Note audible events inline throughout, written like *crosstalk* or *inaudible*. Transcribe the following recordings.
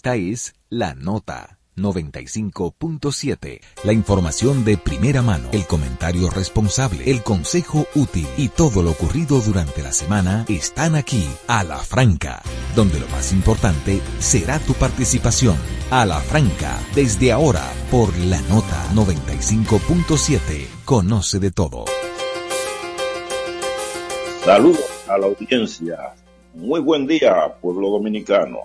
Esta es La Nota 95.7. La información de primera mano, el comentario responsable, el consejo útil y todo lo ocurrido durante la semana están aquí a la franca, donde lo más importante será tu participación. A la franca, desde ahora por La Nota 95.7. Conoce de todo. Saludos a la audiencia. Muy buen día, pueblo dominicano.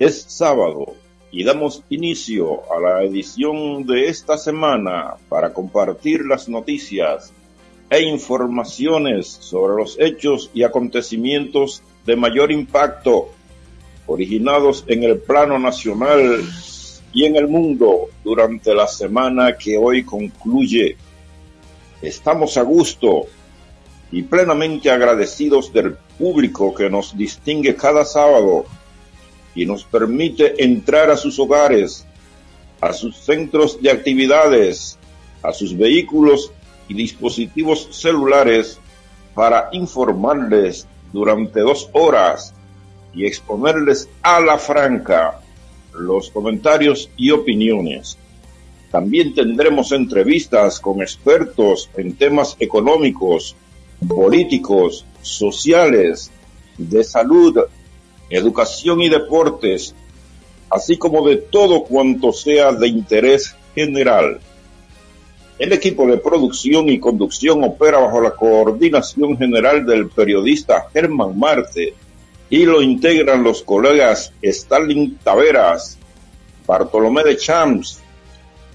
Es sábado y damos inicio a la edición de esta semana para compartir las noticias e informaciones sobre los hechos y acontecimientos de mayor impacto originados en el plano nacional y en el mundo durante la semana que hoy concluye. Estamos a gusto y plenamente agradecidos del público que nos distingue cada sábado y nos permite entrar a sus hogares, a sus centros de actividades, a sus vehículos y dispositivos celulares para informarles durante dos horas y exponerles a la franca los comentarios y opiniones. También tendremos entrevistas con expertos en temas económicos, políticos, sociales, de salud, educación y deportes, así como de todo cuanto sea de interés general. El equipo de producción y conducción opera bajo la coordinación general del periodista Germán Marte y lo integran los colegas Stalin Taveras, Bartolomé de Champs,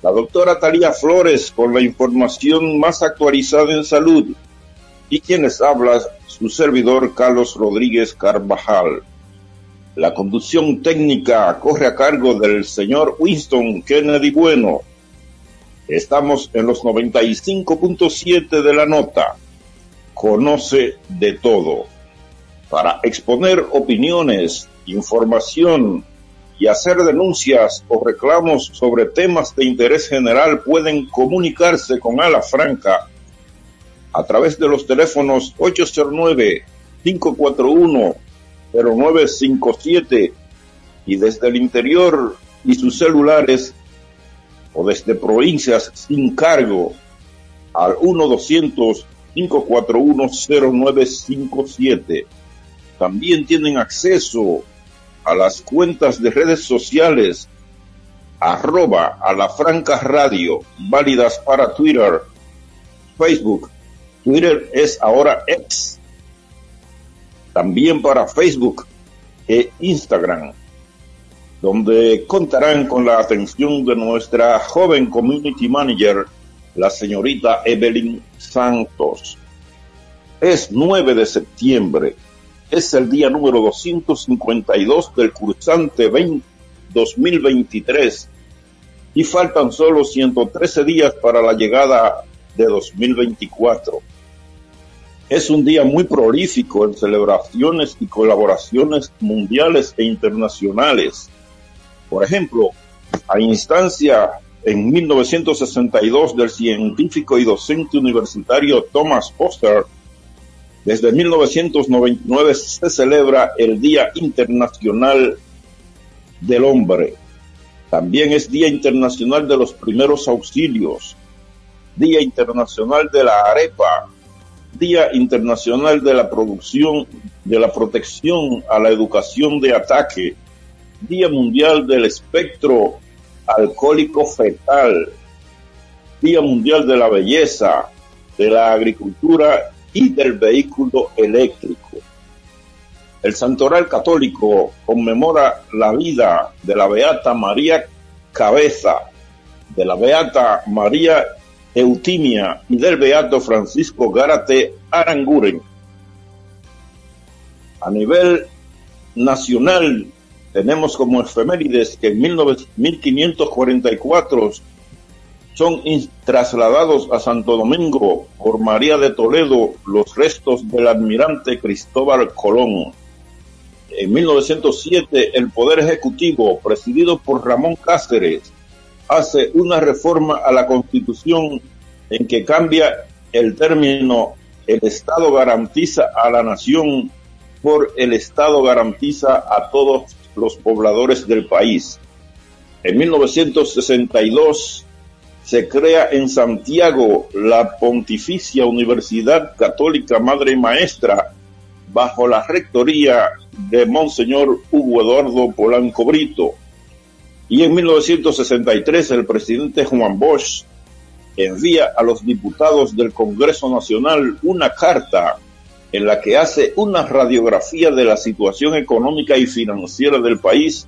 la doctora Talía Flores con la información más actualizada en salud y quienes habla su servidor Carlos Rodríguez Carvajal. La conducción técnica corre a cargo del señor Winston Kennedy Bueno. Estamos en los 95.7 de la nota. Conoce de todo. Para exponer opiniones, información y hacer denuncias o reclamos sobre temas de interés general pueden comunicarse con Ala Franca a través de los teléfonos 809 541 0957 y desde el interior y sus celulares o desde provincias sin cargo al 1-200-541-0957. También tienen acceso a las cuentas de redes sociales arroba a la franca radio válidas para Twitter, Facebook. Twitter es ahora X también para Facebook e Instagram, donde contarán con la atención de nuestra joven community manager, la señorita Evelyn Santos. Es 9 de septiembre, es el día número 252 del cursante 2023 y faltan solo 113 días para la llegada de 2024 es un día muy prolífico en celebraciones y colaboraciones mundiales e internacionales. Por ejemplo, a instancia en 1962 del científico y docente universitario Thomas Foster, desde 1999 se celebra el Día Internacional del Hombre. También es Día Internacional de los Primeros Auxilios, Día Internacional de la Arepa, Día Internacional de la Producción, de la Protección a la Educación de Ataque, Día Mundial del Espectro Alcohólico Fetal, Día Mundial de la Belleza, de la Agricultura y del Vehículo Eléctrico. El Santoral Católico conmemora la vida de la Beata María Cabeza, de la Beata María Eutimia y del Beato Francisco Gárate Aranguren. A nivel nacional tenemos como efemérides que en 1544 son trasladados a Santo Domingo por María de Toledo los restos del almirante Cristóbal Colón. En 1907 el Poder Ejecutivo, presidido por Ramón Cáceres, hace una reforma a la Constitución en que cambia el término el Estado garantiza a la nación por el Estado garantiza a todos los pobladores del país. En 1962 se crea en Santiago la Pontificia Universidad Católica Madre y Maestra bajo la rectoría de Monseñor Hugo Eduardo Polanco Brito. Y en 1963 el presidente Juan Bosch envía a los diputados del Congreso Nacional una carta en la que hace una radiografía de la situación económica y financiera del país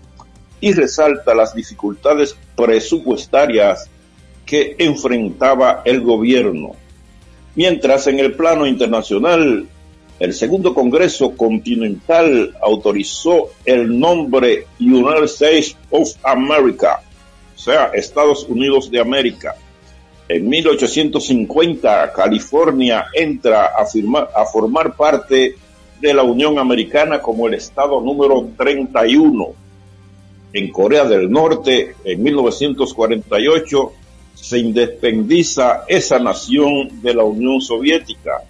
y resalta las dificultades presupuestarias que enfrentaba el gobierno. Mientras en el plano internacional, el segundo Congreso Continental autorizó el nombre United States of America, o sea, Estados Unidos de América. En 1850, California entra a, a formar parte de la Unión Americana como el estado número 31. En Corea del Norte, en 1948, se independiza esa nación de la Unión Soviética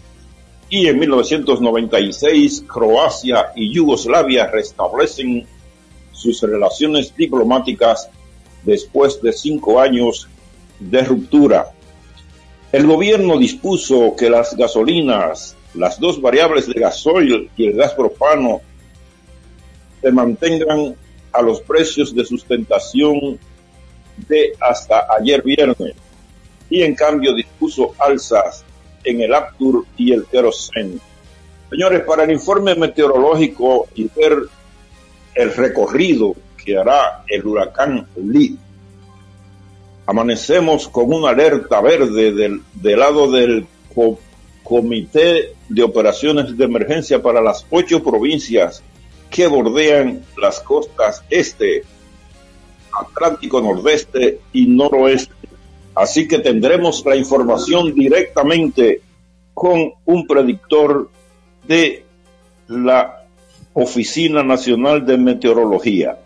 y en 1996 Croacia y Yugoslavia restablecen sus relaciones diplomáticas después de cinco años de ruptura. El gobierno dispuso que las gasolinas, las dos variables de gasoil y el gas propano se mantengan a los precios de sustentación de hasta ayer viernes y en cambio dispuso alzas en el Aptur y el Kerosene. Señores, para el informe meteorológico y ver el recorrido que hará el huracán Lee, amanecemos con una alerta verde del, lado del Comité de Operaciones de Emergencia para las ocho provincias que bordean las costas este, Atlántico Nordeste y Noroeste. Así que tendremos la información directamente con un predictor de la Oficina Nacional de Meteorología.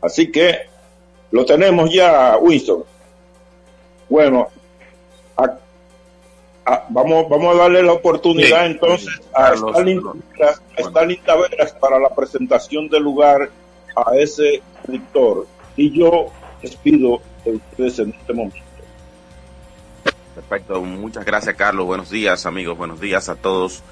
Así que lo tenemos ya, Winston. Bueno, vamos, vamos a darle la oportunidad entonces a Stalin, Taveras para la presentación del lugar a ese predictor y yo les pido de ustedes en este momento. Perfecto, muchas gracias Carlos, buenos días amigos, buenos días a todos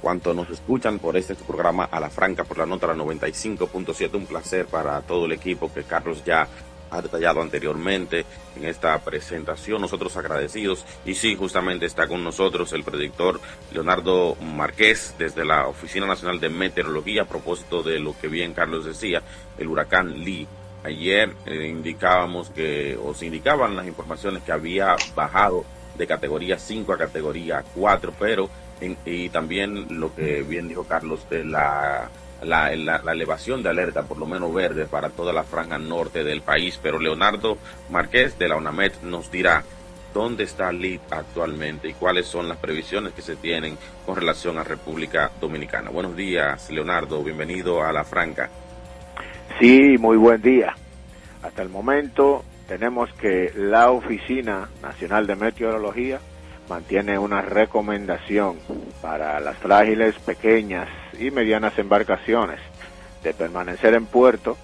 cuantos nos escuchan por este programa a la franca por la nota la 95.7, un placer para todo el equipo que Carlos ya ha detallado anteriormente en esta presentación. Nosotros agradecidos. Y sí, justamente está con nosotros el predictor Leonardo Márquez desde la Oficina Nacional de Meteorología a propósito de lo que bien Carlos decía, el huracán Lee. Ayer eh, indicábamos que, o se indicaban las informaciones que había bajado de categoría 5 a categoría 4, pero y también lo que bien dijo Carlos de la, la, elevación de alerta, por lo menos verde, para toda la franja norte del país. Pero Leonardo Márquez de la UNAMED nos dirá dónde está LID actualmente y cuáles son las previsiones que se tienen con relación a República Dominicana. Buenos días, Leonardo, bienvenido a la Franca. Sí, muy buen día. Hasta el momento tenemos que la Oficina Nacional de Meteorología mantiene una recomendación para las frágiles, pequeñas y medianas embarcaciones de permanecer en puerto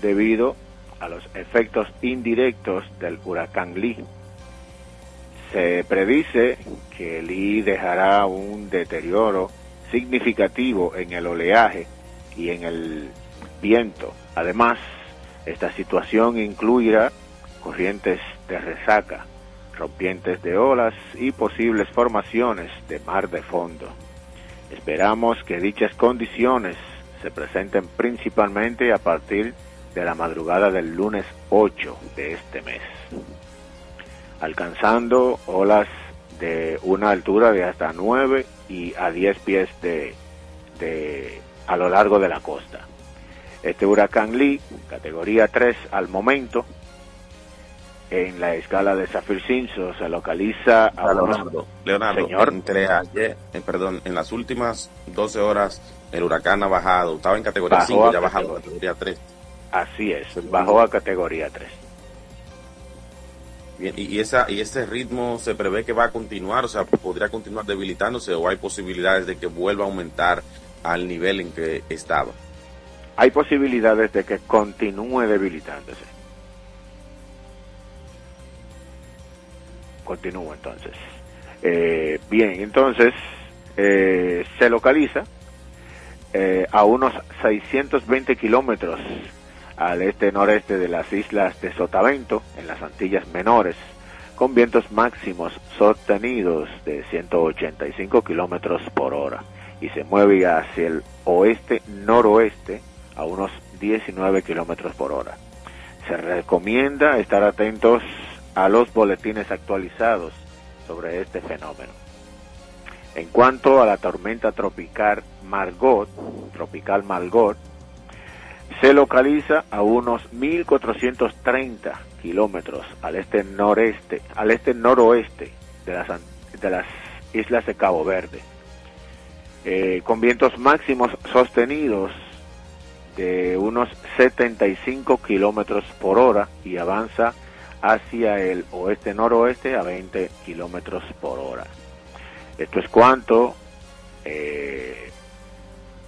debido a los efectos indirectos del huracán Lee. Se predice que Lee dejará un deterioro significativo en el oleaje y en el viento Además, esta situación incluirá corrientes de resaca, rompientes de olas y posibles formaciones de mar de fondo. Esperamos que dichas condiciones se presenten principalmente a partir de la madrugada del lunes 8 de este mes, alcanzando olas de una altura de hasta 9 y a 10 pies de, de a lo largo de la costa. Este huracán Lee, categoría 3 al momento, en la escala de Saffir Simpson se localiza a Leonardo, Leonardo entre ayer, eh, perdón, en las últimas 12 horas el huracán ha bajado, estaba en categoría 5, ya bajando a categoría 3. Así es, bajó a categoría 3. Bien, y, esa, y ese ritmo se prevé que va a continuar, o sea, podría continuar debilitándose o hay posibilidades de que vuelva a aumentar al nivel en que estaba. hay posibilidades de que continúe debilitándose. Continúa entonces. Eh, bien, entonces eh, se localiza eh, a unos 620 kilómetros al este-noreste de las islas de Sotavento, en las Antillas Menores, con vientos máximos sostenidos de 185 kilómetros por hora y se mueve hacia el oeste-noroeste a unos 19 kilómetros por hora. Se recomienda estar atentos a los boletines actualizados sobre este fenómeno. En cuanto a la tormenta tropical Margot, tropical Margot, se localiza a unos 1430 kilómetros al este noreste, al este noroeste de las, de las islas de Cabo Verde, eh, con vientos máximos sostenidos de unos 75 kilómetros por hora y avanza hacia el oeste-noroeste a 20 kilómetros por hora. Esto es cuanto eh,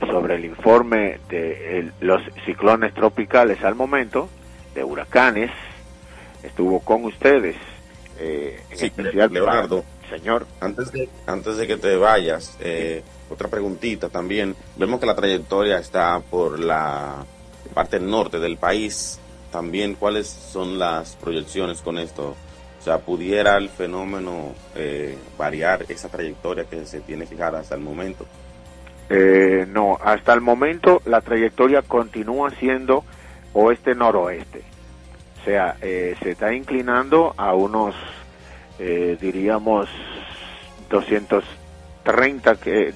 sobre el informe de los ciclones tropicales al momento, de huracanes, estuvo con ustedes. Eh, sí, Leonardo, señor. Antes de, antes de que te vayas, eh, otra preguntita también. Vemos que la trayectoria está por la parte norte del país también cuáles son las proyecciones con esto. O sea, ¿pudiera el fenómeno eh, variar esa trayectoria que se tiene fijada hasta el momento? Eh, no, hasta el momento la trayectoria continúa siendo oeste-noroeste. O sea, eh, se está inclinando a unos, diríamos, 230, que,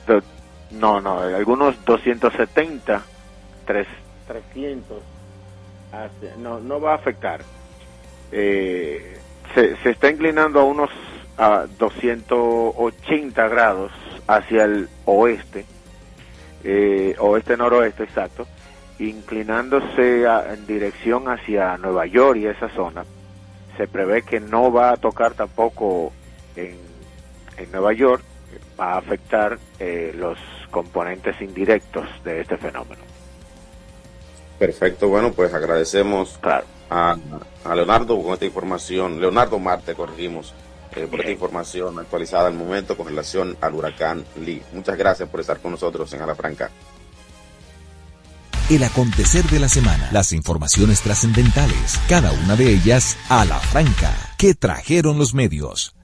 no, no, algunos 270, 300 no, no va a afectar. Eh, se, está inclinando a unos a 280 grados hacia el oeste, eh, oeste-noroeste, exacto, inclinándose en dirección hacia Nueva York y esa zona. Se prevé que no va a tocar tampoco en, en Nueva York, va a afectar eh, los componentes indirectos de este fenómeno. Perfecto, bueno, pues agradecemos a, Leonardo con esta información, Leonardo Marte, corregimos, eh, por esta información actualizada al momento con relación al huracán Lee. Muchas gracias por estar con nosotros en Ala Franca. El acontecer de la semana, las informaciones trascendentales, cada una de ellas a la franca, que trajeron los medios.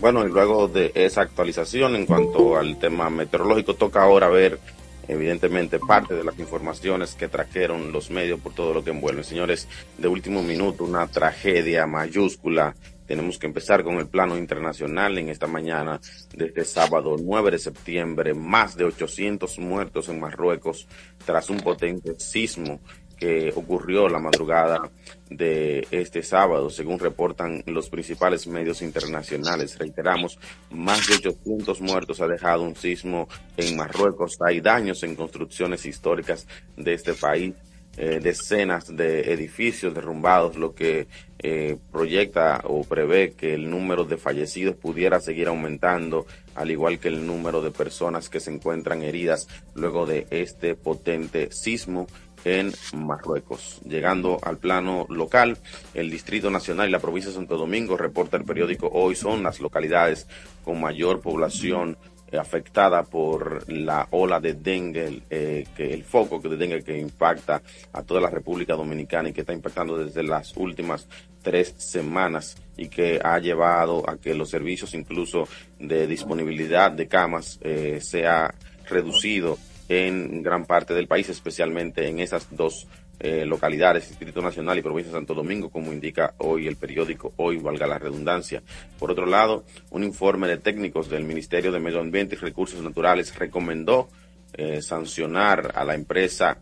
Bueno, y luego de esa actualización en cuanto al tema meteorológico, toca ahora ver evidentemente parte de las informaciones que trajeron los medios por todo lo que envuelve. Señores, de último minuto, una tragedia mayúscula. Tenemos que empezar con el plano internacional en esta mañana, desde sábado 9 de septiembre, más de 800 muertos en Marruecos tras un potente sismo que ocurrió la madrugada de este sábado, según reportan los principales medios internacionales. Reiteramos, más de 800 muertos ha dejado un sismo en Marruecos. Hay daños en construcciones históricas de este país. Eh, decenas de edificios derrumbados, lo que eh, proyecta o prevé que el número de fallecidos pudiera seguir aumentando, al igual que el número de personas que se encuentran heridas luego de este potente sismo en Marruecos. Llegando al plano local, el Distrito Nacional y la provincia de Santo Domingo, reporta el periódico Hoy, son las localidades con mayor población eh, afectada por la ola de dengue, eh, que el foco de dengue que impacta a toda la República Dominicana y que está impactando desde las últimas tres semanas y que ha llevado a que los servicios incluso de disponibilidad de camas eh, sea reducido en gran parte del país, especialmente en esas dos eh, localidades, Distrito Nacional y Provincia de Santo Domingo, como indica hoy el periódico Hoy, valga la redundancia. Por otro lado, un informe de técnicos del Ministerio de Medio Ambiente y Recursos Naturales recomendó eh, sancionar a la empresa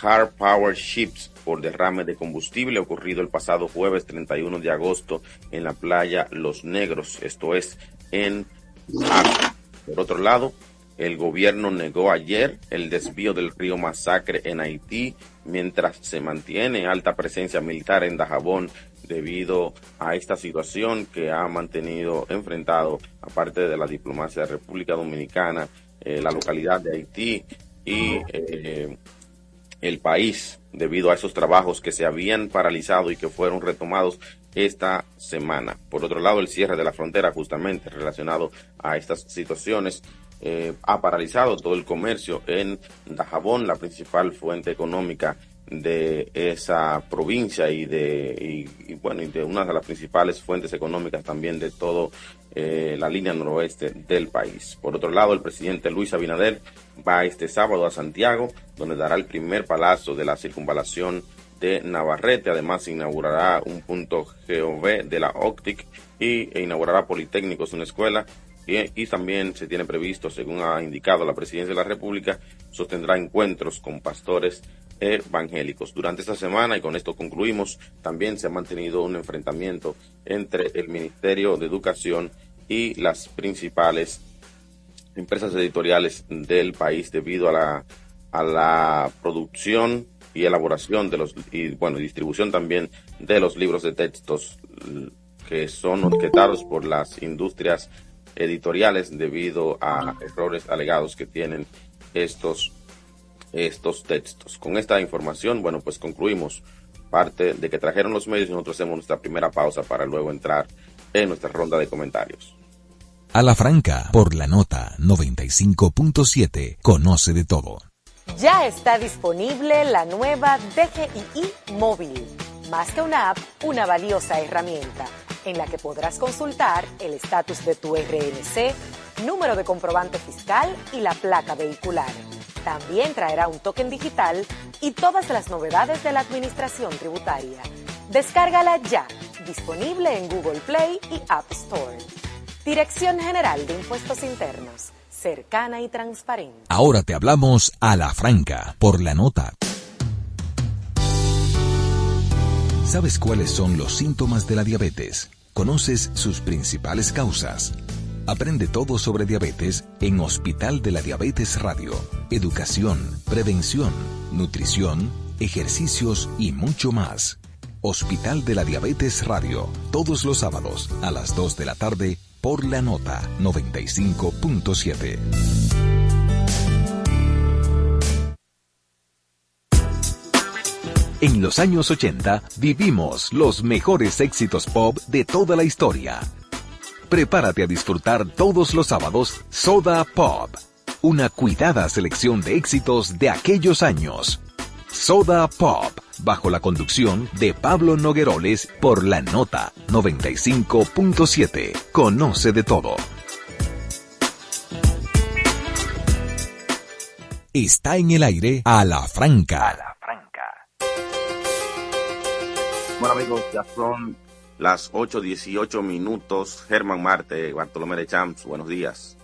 Car Power Ships por derrame de combustible ocurrido el pasado jueves 31 de agosto en la playa Los Negros, esto es en Por otro lado, el gobierno negó ayer el desvío del río Masacre en Haití, mientras se mantiene alta presencia militar en Dajabón debido a esta situación que ha mantenido enfrentado, aparte de la diplomacia de República Dominicana, eh, la localidad de Haití y eh, el país debido a esos trabajos que se habían paralizado y que fueron retomados esta semana. Por otro lado, el cierre de la frontera justamente relacionado a estas situaciones eh, ha paralizado todo el comercio en Dajabón, la principal fuente económica de esa provincia y de y, bueno y de una de las principales fuentes económicas también de todo eh, la línea noroeste del país. Por otro lado, el presidente Luis Abinader va este sábado a Santiago, donde dará el primer palazo de la circunvalación de Navarrete. Además, inaugurará un punto GOV de la OCTIC y e inaugurará Politécnicos, una escuela. Y, también se tiene previsto, según ha indicado la presidencia de la República, sostendrá encuentros con pastores evangélicos. Durante esta semana, y con esto concluimos, también se ha mantenido un enfrentamiento entre el Ministerio de Educación y las principales empresas editoriales del país debido a la, a la producción y elaboración de los y bueno distribución también de los libros de textos que son objetados por las industrias editoriales debido a errores alegados que tienen estos estos textos. Con esta información, bueno, pues concluimos parte de que trajeron los medios y nosotros hacemos nuestra primera pausa para luego entrar en nuestra ronda de comentarios. A la franca, por la nota 95.7, conoce de todo. Ya está disponible la nueva DGII móvil. Más que una app, una valiosa herramienta en la que podrás consultar el estatus de tu RNC, número de comprobante fiscal y la placa vehicular también traerá un token digital y todas las novedades de la administración tributaria. Descárgala ya, disponible en Google Play y App Store. Dirección General de Impuestos Internos, cercana y transparente. Ahora te hablamos a la franca, por la nota. ¿Sabes cuáles son los síntomas de la diabetes? ¿Conoces sus principales causas? Aprende todo sobre diabetes en Hospital de la Diabetes Radio. Educación, prevención, nutrición, ejercicios y mucho más. Hospital de la Diabetes Radio, todos los sábados a las 2 de la tarde por la nota 95.7. En los años 80 vivimos los mejores éxitos pop de toda la historia Prepárate a disfrutar todos los sábados Soda Pop, una cuidada selección de éxitos de aquellos años. Soda Pop, bajo la conducción de Pablo Nogueroles por la nota 95.7. Conoce de todo. Está en el aire a la franca. Bueno amigos, ya son las 8.18 minutos. Germán Marte, Bartolomé de Champs, buenos días.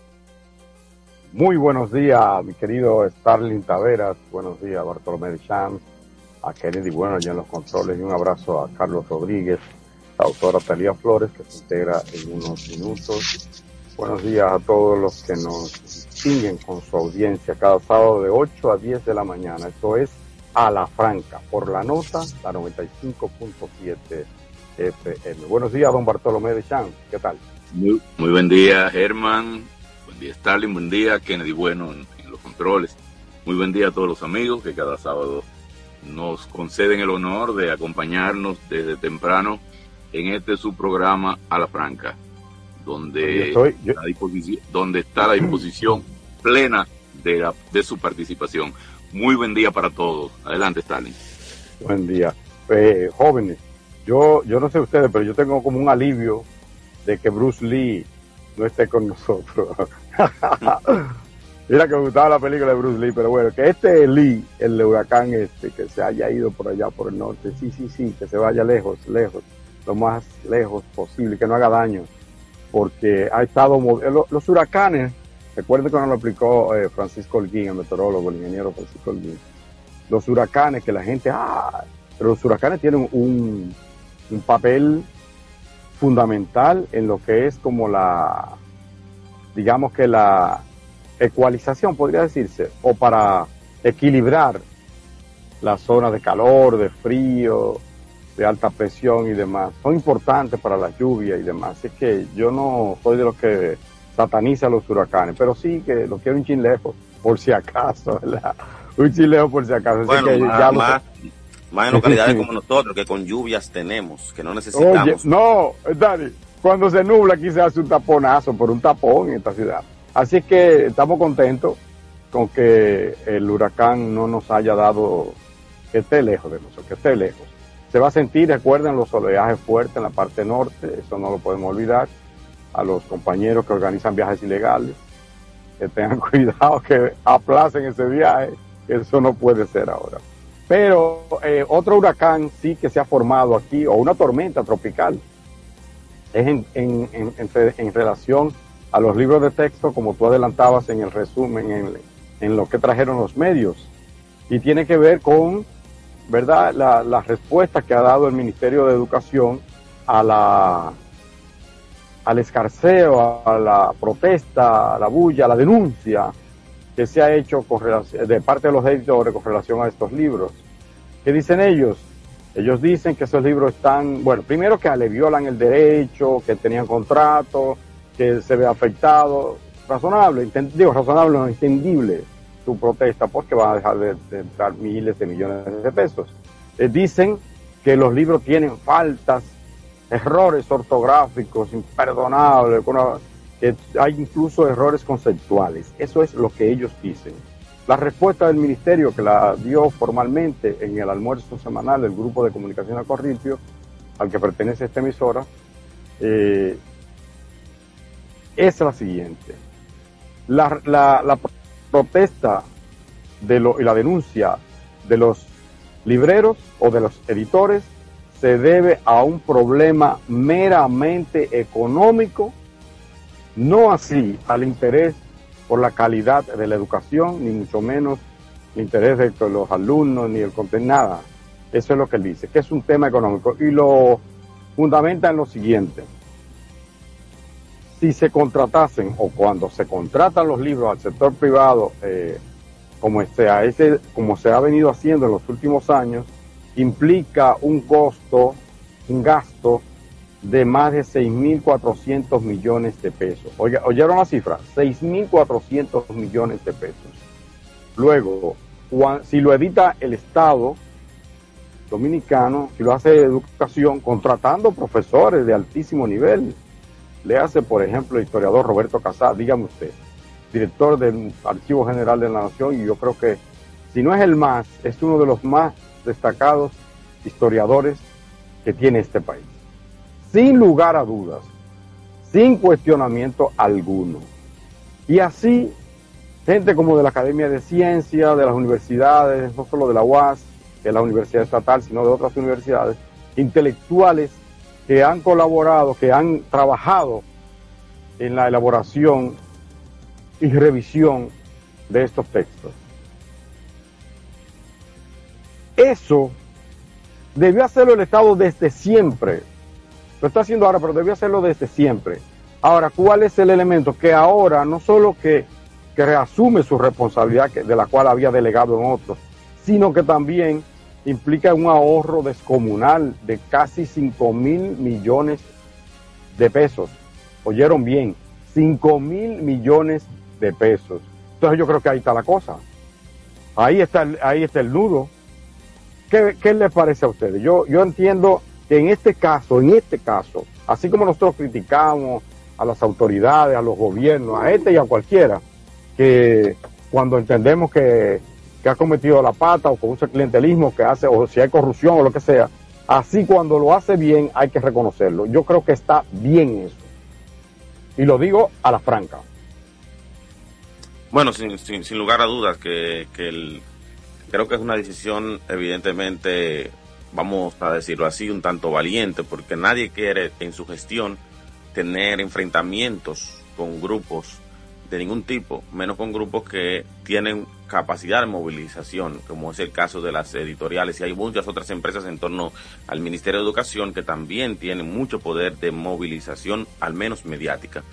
Muy buenos días, mi querido Starling Taveras. Buenos días, Bartolomé de Champs. A Kennedy Bueno, allá en los controles. Y un abrazo a Carlos Rodríguez, la autora Talía Flores, que se integra en unos minutos. Buenos días a todos los que nos siguen con su audiencia cada sábado de 8 a 10 de la mañana. Esto es A la Franca, por la nota, la 95.7 FM. Buenos días, don Bartolomé de Chan. ¿Qué tal? Muy, buen día, Germán. Buen día, Stalin. Buen día, Kennedy Bueno en, los controles. Muy buen día a todos los amigos que cada sábado nos conceden el honor de acompañarnos desde temprano en este su programa a la franca, donde, donde está la disposición plena de, de su participación. Muy buen día para todos. Adelante, Stalin. Buen día. Eh, jóvenes, yo, yo no sé ustedes, pero yo tengo como un alivio de que Bruce Lee no esté con nosotros. *laughs* Mira que me gustaba la película de Bruce Lee, pero bueno, que este Lee, el huracán este, que se haya ido por allá por el norte, sí, sí, sí, que se vaya lejos, lejos, lo más lejos posible, que no haga daño, porque ha estado, los, huracanes, recuerden cuando lo explicó eh, Francisco Holguín, el meteorólogo, el ingeniero Francisco Holguín, los huracanes que la gente, ah, pero los huracanes tienen un, un papel fundamental en lo que es como la, digamos que la ecualización, podría decirse, o para equilibrar las zonas de calor, de frío, de alta presión y demás. Son importantes para la lluvia y demás. Es que yo no soy de los que sataniza los huracanes, pero sí que lo quiero un chin lejos. por si acaso, *laughs* ¿verdad? Un chileo por si acaso. Bueno, más, más, en localidades *laughs* como nosotros, que con lluvias tenemos, que no necesitamos. Oye, no, Dani, cuando se nubla aquí se hace un taponazo por un tapón en esta ciudad. Así que estamos contentos con que el huracán no nos haya dado, que esté lejos de nosotros, que esté lejos. Se va a sentir, recuerden, los oleajes fuertes en la parte norte, eso no lo podemos olvidar. A los compañeros que organizan viajes ilegales, que tengan *laughs* cuidado, que aplacen ese viaje, eso no puede ser ahora. Pero eh, otro huracán sí que se ha formado aquí, o una tormenta tropical, es en, en, en, relación a los libros de texto, como tú adelantabas en el resumen, en, lo que trajeron los medios. Y tiene que ver con, ¿verdad?, la, la respuesta que ha dado el Ministerio de Educación a la, al escarceo, a la protesta, a la bulla, a la denuncia que se ha hecho con de parte de los editores con relación a estos libros. ¿Qué dicen ellos? Ellos dicen que esos libros están, bueno, primero que le violan el derecho, que tenían contrato, que se ve afectado. Razonable, digo razonable, no entendible su protesta, porque van a dejar de, entrar miles de millones de pesos. Eh, dicen que los libros tienen faltas, errores ortográficos imperdonables, que hay incluso errores conceptuales. Eso es lo que ellos dicen. La respuesta del ministerio que la dio formalmente en el almuerzo semanal del grupo de comunicación a Corripio, al que pertenece esta emisora, eh, es la siguiente. La, protesta de y la denuncia de los libreros o de los editores se debe a un problema meramente económico, no así al interés por la calidad de la educación, ni mucho menos el interés de los alumnos, ni el contenido, nada. Eso es lo que él dice, que es un tema económico. Y lo fundamenta en lo siguiente. Si se contratasen o cuando se contratan los libros al sector privado, eh, como, se ha venido haciendo en los últimos años, implica un costo, un gasto de más de 6.400 millones de pesos. Oye, ¿Oyeron la cifra? 6.400 millones de pesos. Luego, si lo edita el Estado dominicano, si lo hace educación, contratando profesores de altísimo nivel, le hace, por ejemplo, el historiador Roberto Casá, dígame usted, director del Archivo General de la Nación, y yo creo que, si no es el más, es uno de los más destacados historiadores que tiene este país sin lugar a dudas, sin cuestionamiento alguno. Y así, gente como de la Academia de Ciencias, de las universidades, no solo de la UAS, de la Universidad Estatal, sino de otras universidades, intelectuales que han colaborado, que han trabajado en la elaboración y revisión de estos textos. Eso debió hacerlo el Estado desde siempre, lo está haciendo ahora, pero debió hacerlo desde siempre. Ahora, ¿cuál es el elemento? Que ahora no solo que, reasume su responsabilidad de la cual había delegado en otros, sino que también implica un ahorro descomunal de casi 5 mil millones de pesos. Oyeron bien, 5 mil millones de pesos. Entonces yo creo que ahí está la cosa. Ahí está ahí está el nudo. ¿Qué, les parece a ustedes? Yo, yo entiendo que en este caso, en este caso, así como nosotros criticamos a las autoridades, a los gobiernos, a este y a cualquiera, que cuando entendemos que, ha cometido la pata o con un clientelismo que hace, o si hay corrupción o lo que sea, así cuando lo hace bien hay que reconocerlo. Yo creo que está bien eso. Y lo digo a la franca. Bueno, sin, sin, lugar a dudas que, que creo que es una decisión evidentemente vamos a decirlo así, un tanto valiente, porque nadie quiere en su gestión tener enfrentamientos con grupos de ningún tipo, menos con grupos que tienen capacidad de movilización, como es el caso de las editoriales, y hay muchas otras empresas en torno al Ministerio de Educación que también tienen mucho poder de movilización, al menos mediática.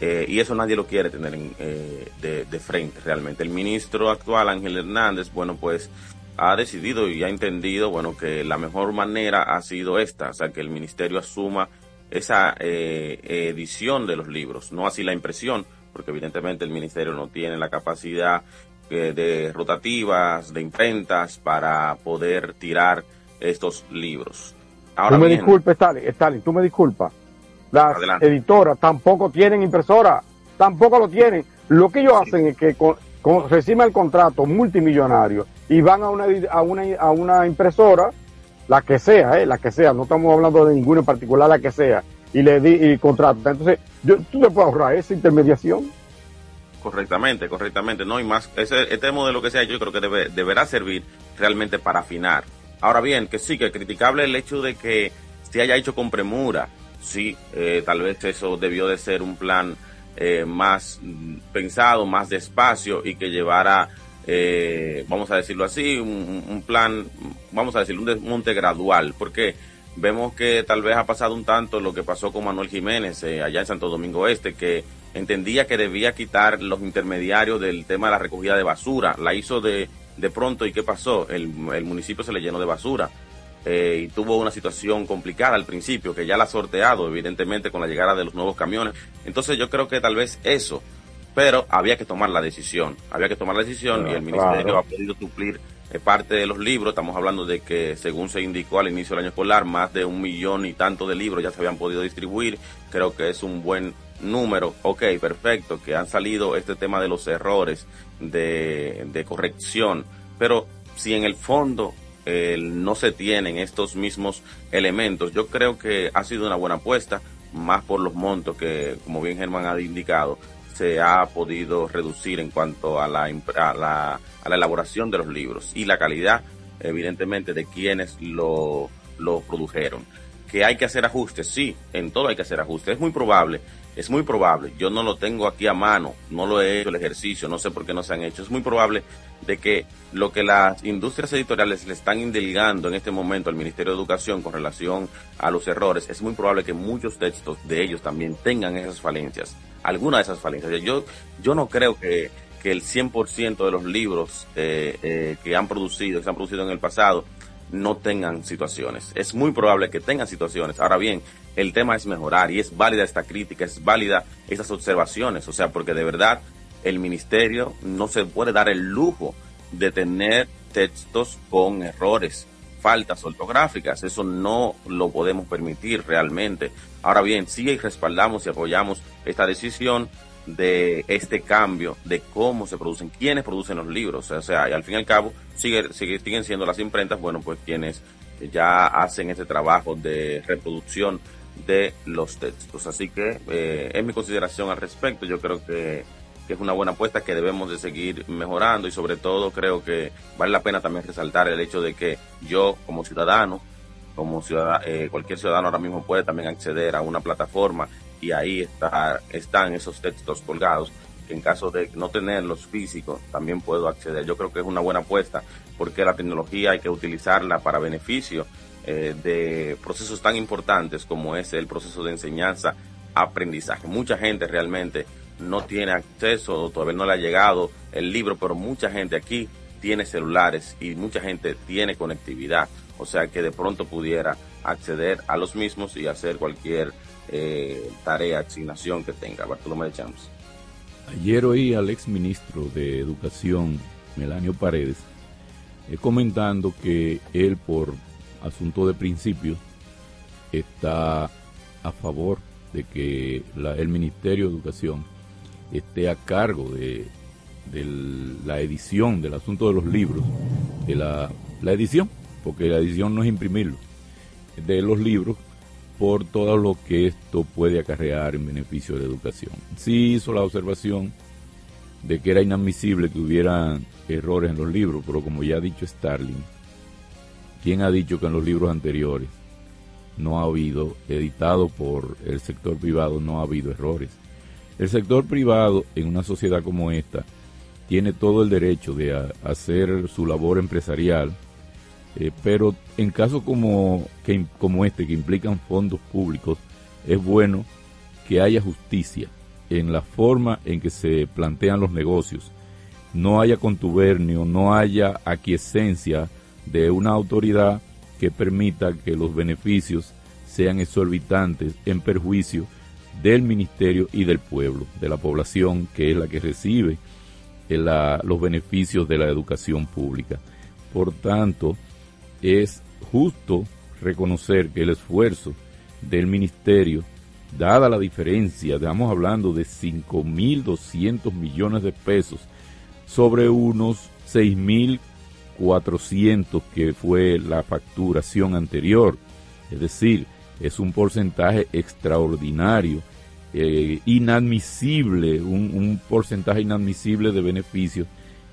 Eh, y eso nadie lo quiere tener eh, de, de frente realmente. El ministro actual, Ángel Hernández, bueno, pues ha decidido y ha entendido, bueno, que la mejor manera ha sido esta, o sea, que el ministerio asuma esa eh, edición de los libros, no así la impresión, porque evidentemente el ministerio no tiene la capacidad eh, de rotativas, de imprentas para poder tirar estos libros. Ahora tú me disculpas, Stalin, Stalin, tú me disculpas. Las editoras tampoco tienen impresora, tampoco lo tienen. Lo que ellos hacen es que con, reciben el contrato multimillonario y van a una, a una, a una impresora, la que sea, eh, la que sea, no estamos hablando de ninguna en particular, la que sea, y le di y contrato. Entonces, yo, tú te puedes ahorrar esa intermediación. Correctamente, correctamente. No, y más, ese, este modelo que sea, yo creo que debe, deberá servir realmente para afinar. Ahora bien, que sí, que criticable el hecho de que se haya hecho con premura. Sí, eh, tal vez eso debió de ser un plan eh, más pensado, más despacio y que llevara, eh, vamos a decirlo así, un, plan, vamos a decirlo, un desmonte gradual. Porque vemos que tal vez ha pasado un tanto lo que pasó con Manuel Jiménez allá en Santo Domingo Este, que entendía que debía quitar los intermediarios del tema de la recogida de basura. La hizo de, de pronto y ¿qué pasó? El, el municipio se le llenó de basura. Eh, y tuvo una situación complicada al principio, que ya la ha sorteado, evidentemente, con la llegada de los nuevos camiones. Entonces yo creo que tal vez eso, pero había que tomar la decisión, había que tomar la decisión y el ministerio ha podido suplir eh, parte de los libros. Estamos hablando de que, según se indicó al inicio del año escolar, más de un millón y tanto de libros ya se habían podido distribuir. Creo que es un buen número, ok, perfecto, que han salido este tema de los errores de, de corrección, pero si en el fondo no se tienen estos mismos elementos, yo creo que ha sido una buena apuesta, más por los montos que, como bien Germán ha indicado, se ha podido reducir en cuanto a la, a la, a la elaboración de los libros y la calidad, evidentemente, de quienes lo, lo produjeron. Que hay que hacer ajustes, sí, en todo hay que hacer ajustes. Es muy probable es muy probable, yo no lo tengo aquí a mano, no lo he hecho el ejercicio, no sé por qué no se han hecho, es muy probable de que lo que las industrias editoriales le están indeligando en este momento al Ministerio de Educación con relación a los errores, es muy probable que muchos textos de ellos también tengan esas falencias, alguna de esas falencias. Yo, yo no creo que, que el 100% de los libros eh, eh, que han producido, que se han producido en el pasado, no tengan situaciones. Es muy probable que tengan situaciones. Ahora bien, el tema es mejorar y es válida esta crítica, es válida estas observaciones, o sea, porque de verdad el ministerio no se puede dar el lujo de tener textos con errores, faltas ortográficas, eso no lo podemos permitir realmente. Ahora bien, sí respaldamos y apoyamos esta decisión de este cambio, de cómo se producen, quiénes producen los libros, o sea, y al fin y al cabo sigue, siguen siendo las imprentas, bueno, pues quienes ya hacen este trabajo de reproducción de los textos. Así que eh, es mi consideración al respecto. Yo creo que, es una buena apuesta que debemos de seguir mejorando y sobre todo creo que vale la pena también resaltar el hecho de que yo como ciudadano, como ciudadano, eh, cualquier ciudadano ahora mismo puede también acceder a una plataforma y ahí está, están esos textos colgados en caso de no tenerlos físicos también puedo acceder. Yo creo que es una buena apuesta porque la tecnología hay que utilizarla para beneficio eh, de procesos tan importantes como es el proceso de enseñanza, aprendizaje. Mucha gente realmente no tiene acceso, todavía no le ha llegado el libro, pero mucha gente aquí tiene celulares y mucha gente tiene conectividad, o sea que de pronto pudiera acceder a los mismos y hacer cualquier eh, tarea, asignación que tenga. Bartolomé de Champs. Ayer oí al ex ministro de Educación, Melanio Paredes, eh, comentando que él por asunto de principios, está a favor de que el Ministerio de Educación esté a cargo de, la edición del asunto de los libros, de la, edición, porque la edición no es imprimirlo, de los libros por todo lo que esto puede acarrear en beneficio de la educación. Sí hizo la observación de que era inadmisible que hubiera errores en los libros, pero como ya ha dicho Starling, ¿Quién ha dicho que en los libros anteriores no ha habido, editado por el sector privado, no ha habido errores? El sector privado en una sociedad como esta tiene todo el derecho de hacer su labor empresarial, eh, pero en casos como, que, como este, que implican fondos públicos, es bueno que haya justicia en la forma en que se plantean los negocios, no haya contubernio, no haya aquiescencia de una autoridad que permita que los beneficios sean exorbitantes en perjuicio del ministerio y del pueblo, de la población que es la que recibe los beneficios de la educación pública. Por tanto, es justo reconocer que el esfuerzo del ministerio, dada la diferencia, estamos hablando de 5.200 millones de pesos sobre unos 6.400 que fue la facturación anterior. Es decir, es un porcentaje extraordinario, eh, inadmisible, un, un porcentaje inadmisible de beneficios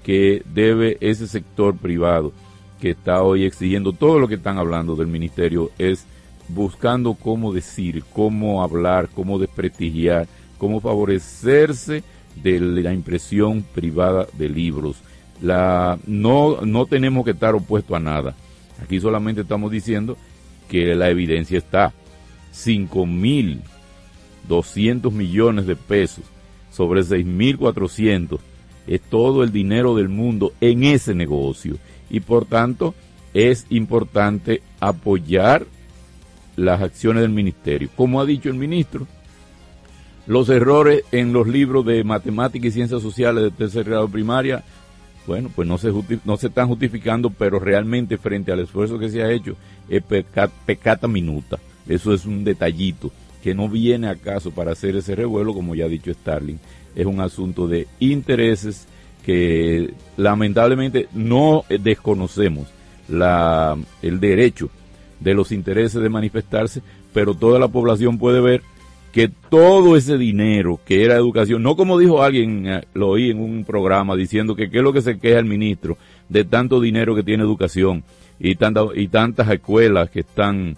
que debe ese sector privado que está hoy exigiendo todo lo que están hablando del ministerio es buscando cómo decir, cómo hablar, cómo desprestigiar, cómo favorecerse de la impresión privada de libros. La, no, no tenemos que estar opuestos a nada. Aquí solamente estamos diciendo que la evidencia está. 5.200 millones de pesos sobre 6.400 es todo el dinero del mundo en ese negocio. Y por tanto es importante apoyar las acciones del ministerio. Como ha dicho el ministro, los errores en los libros de matemáticas y ciencias sociales de tercer grado primaria, bueno, pues no se, no se están justificando, pero realmente frente al esfuerzo que se ha hecho, es pecata, minuta. Eso es un detallito que no viene acaso para hacer ese revuelo, como ya ha dicho Starling. Es un asunto de intereses que lamentablemente no desconocemos la, el derecho de los intereses de manifestarse, pero toda la población puede ver que todo ese dinero que era educación, no como dijo alguien, eh, lo oí en un programa diciendo que qué es lo que se queja el ministro de tanto dinero que tiene educación y, y tantas escuelas que están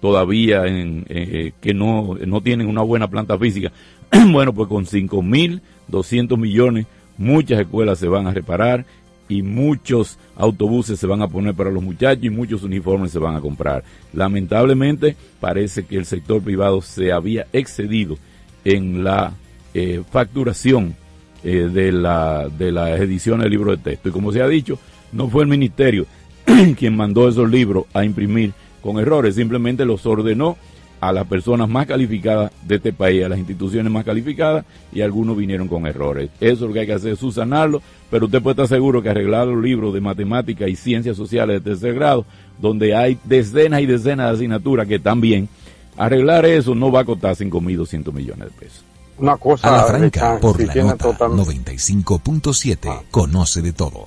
todavía en, eh, que no, no tienen una buena planta física. *clears throat* bueno, pues con 5.200 millones muchas escuelas se van a reparar y muchos autobuses se van a poner para los muchachos y muchos uniformes se van a comprar. Lamentablemente parece que el sector privado se había excedido en la eh, facturación eh, de, la, de las ediciones del libro de texto. Y como se ha dicho, no fue el ministerio *clears throat* quien mandó esos libros a imprimir con errores, simplemente los ordenó a las personas más calificadas de este país, a las instituciones más calificadas, y algunos vinieron con errores. Eso es lo que hay que hacer, es subsanarlo, pero usted puede estar seguro que arreglar los libros de matemáticas y ciencias sociales de tercer grado, donde hay decenas y decenas de asignaturas que también, arreglar eso no va a costar 5.200 millones de pesos. Una cosa, a la franca, por la nota 95.7, conoce de todo.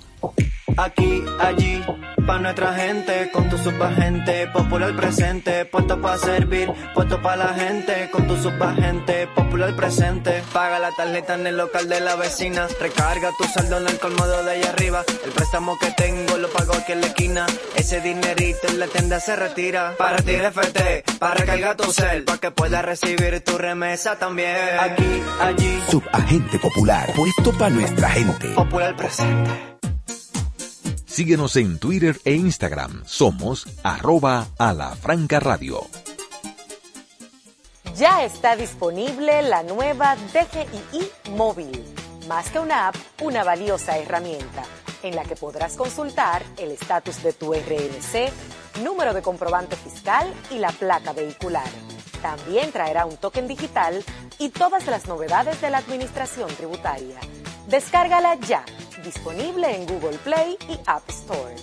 Aquí, allí, pa' nuestra gente, con tu subagente, popular presente, puesto pa' servir, puesto pa' la gente, con tu subagente, popular presente. Paga la tarjeta en el local de la vecina, recarga tu saldo en el colmado de allá arriba, el préstamo que tengo lo pago aquí en la esquina, ese dinerito en la tienda se retira, para ti FT, para recargar tu cel, pa' que puedas recibir tu remesa también. Aquí, allí, subagente popular, puesto pa' nuestra gente. Popular presente. Síguenos en Twitter e Instagram. Somos arroba a la franca radio. Ya está disponible la nueva DGII móvil. Más que una app, una valiosa herramienta en la que podrás consultar el estatus de tu RNC, número de comprobante fiscal y la placa vehicular. También traerá un token digital y todas las novedades de la administración tributaria. Descárgala ya disponible en Google Play y App Store.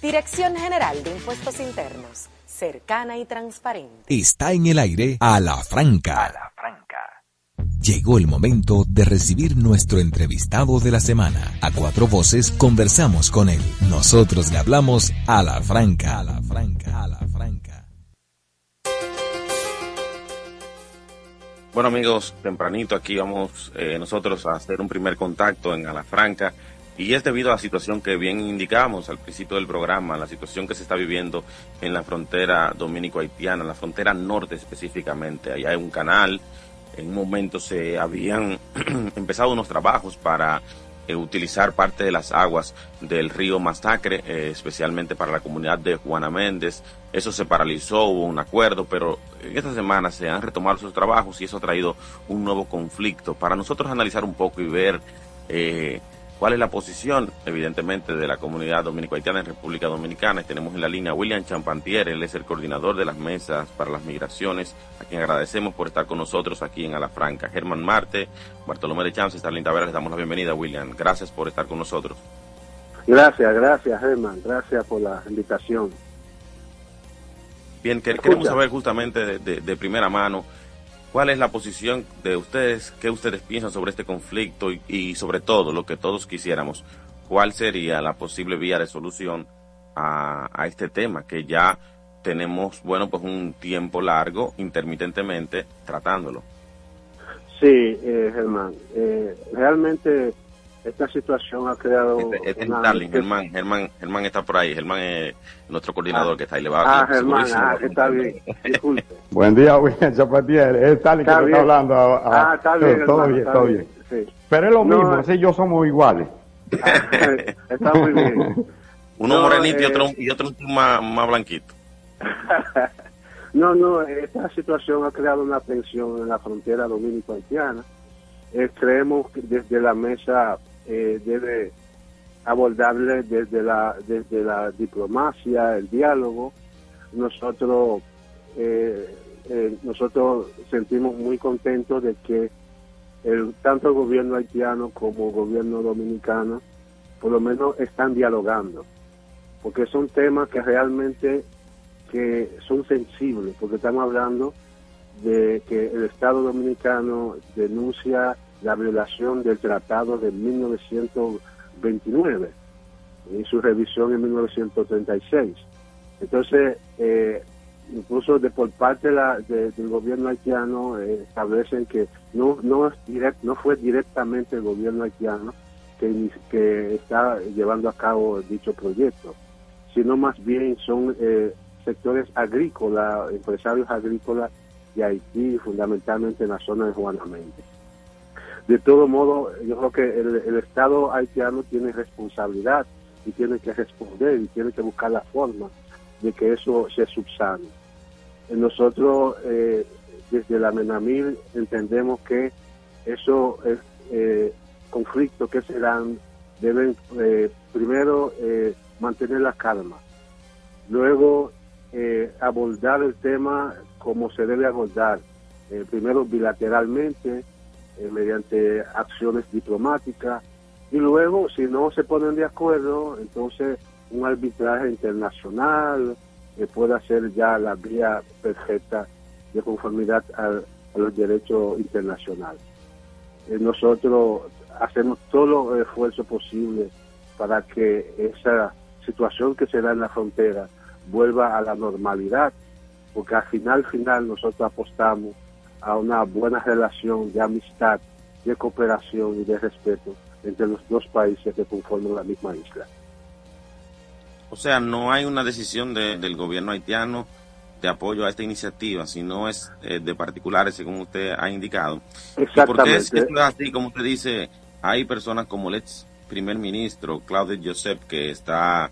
Dirección General de Impuestos Internos, cercana y transparente. Está en el aire a la franca. A la franca. Llegó el momento de recibir nuestro entrevistado de la semana. A cuatro voces conversamos con él. Nosotros le hablamos a la franca. A la franca. A la franca. Bueno amigos, tempranito aquí vamos eh, nosotros a hacer un primer contacto en Alafranca y es debido a la situación que bien indicamos al principio del programa, la situación que se está viviendo en la frontera dominico-haitiana, la frontera norte específicamente. Allá hay un canal, en un momento se habían *clears throat* empezado unos trabajos para eh, utilizar parte de las aguas del río Masacre, eh, especialmente para la comunidad de Juana Méndez. Eso se paralizó, hubo un acuerdo, pero en esta semana se han retomado sus trabajos y eso ha traído un nuevo conflicto. Para nosotros analizar un poco y ver eh, cuál es la posición, evidentemente, de la comunidad dominico-haitiana en República Dominicana. Tenemos en la línea a William Champantier, él es el coordinador de las mesas para las migraciones, a quien agradecemos por estar con nosotros aquí en Alafranca. Germán Marte, Bartolomé de Chance, Starling Tavera, les damos la bienvenida, William. Gracias por estar con nosotros. Gracias, gracias, Germán. Gracias por la invitación. Bien, queremos saber justamente de, primera mano cuál es la posición de ustedes, qué ustedes piensan sobre este conflicto y, sobre todo lo que todos quisiéramos, cuál sería la posible vía de solución a, este tema que ya tenemos, bueno, pues un tiempo largo intermitentemente tratándolo. Sí, eh, Germán, eh, realmente esta situación ha creado. Este, este Germán, Germán, Germán está por ahí. Germán es nuestro coordinador ah. que está ahí. Le va ah, Germán, ah, está bien. Disculpe. *laughs* Buen día, William Zapatier. Es Stalin que está hablando. ah, está bien. Todo bien, todo bien. Sí. Pero es lo mismo, así yo somos iguales. *laughs* está muy bien. *laughs* Uno morenito y otro, eh, y otro más, más blanquito. no, no, esta situación ha creado una tensión en la frontera dominico-haitiana. Eh, creemos que desde la mesa eh, debe abordarle desde la, desde la diplomacia, el diálogo. Nosotros, eh, eh, nosotros sentimos muy contentos de que el, tanto el gobierno haitiano como el gobierno dominicano por lo menos están dialogando, porque son temas que realmente que son sensibles, porque estamos hablando de que el Estado dominicano denuncia la violación del tratado de 1929 y su revisión en 1936. Entonces, eh, incluso de por parte del gobierno haitiano eh, establecen que no no es direct, no fue directamente el gobierno haitiano que, que está llevando a cabo dicho proyecto, sino más bien son eh, sectores agrícolas, empresarios agrícolas de Haití, fundamentalmente en la zona de Juanamente de todo modo, yo creo que el, Estado haitiano tiene responsabilidad y tiene que responder y tiene que buscar la forma de que eso se subsane. Nosotros, eh, desde la MENAMIL, entendemos que esos eh, conflictos que se dan deben eh, primero mantener la calma, luego abordar el tema como se debe abordar, primero bilateralmente, eh, mediante acciones diplomáticas y luego si no se ponen de acuerdo entonces un arbitraje internacional eh, puede ser ya la vía perfecta de conformidad a, los derechos internacionales. Eh, nosotros hacemos todo el esfuerzo posible para que esa situación que se da en la frontera vuelva a la normalidad, porque al final, final nosotros apostamos a una buena relación de amistad, de cooperación y de respeto entre los dos países que conforman la misma isla. O sea, no hay una decisión del gobierno haitiano de apoyo a esta iniciativa, sino es eh, de particulares, según usted ha indicado. Exactamente. porque es, es así, como usted dice, hay personas como el ex primer ministro, Claudio Joseph, que está,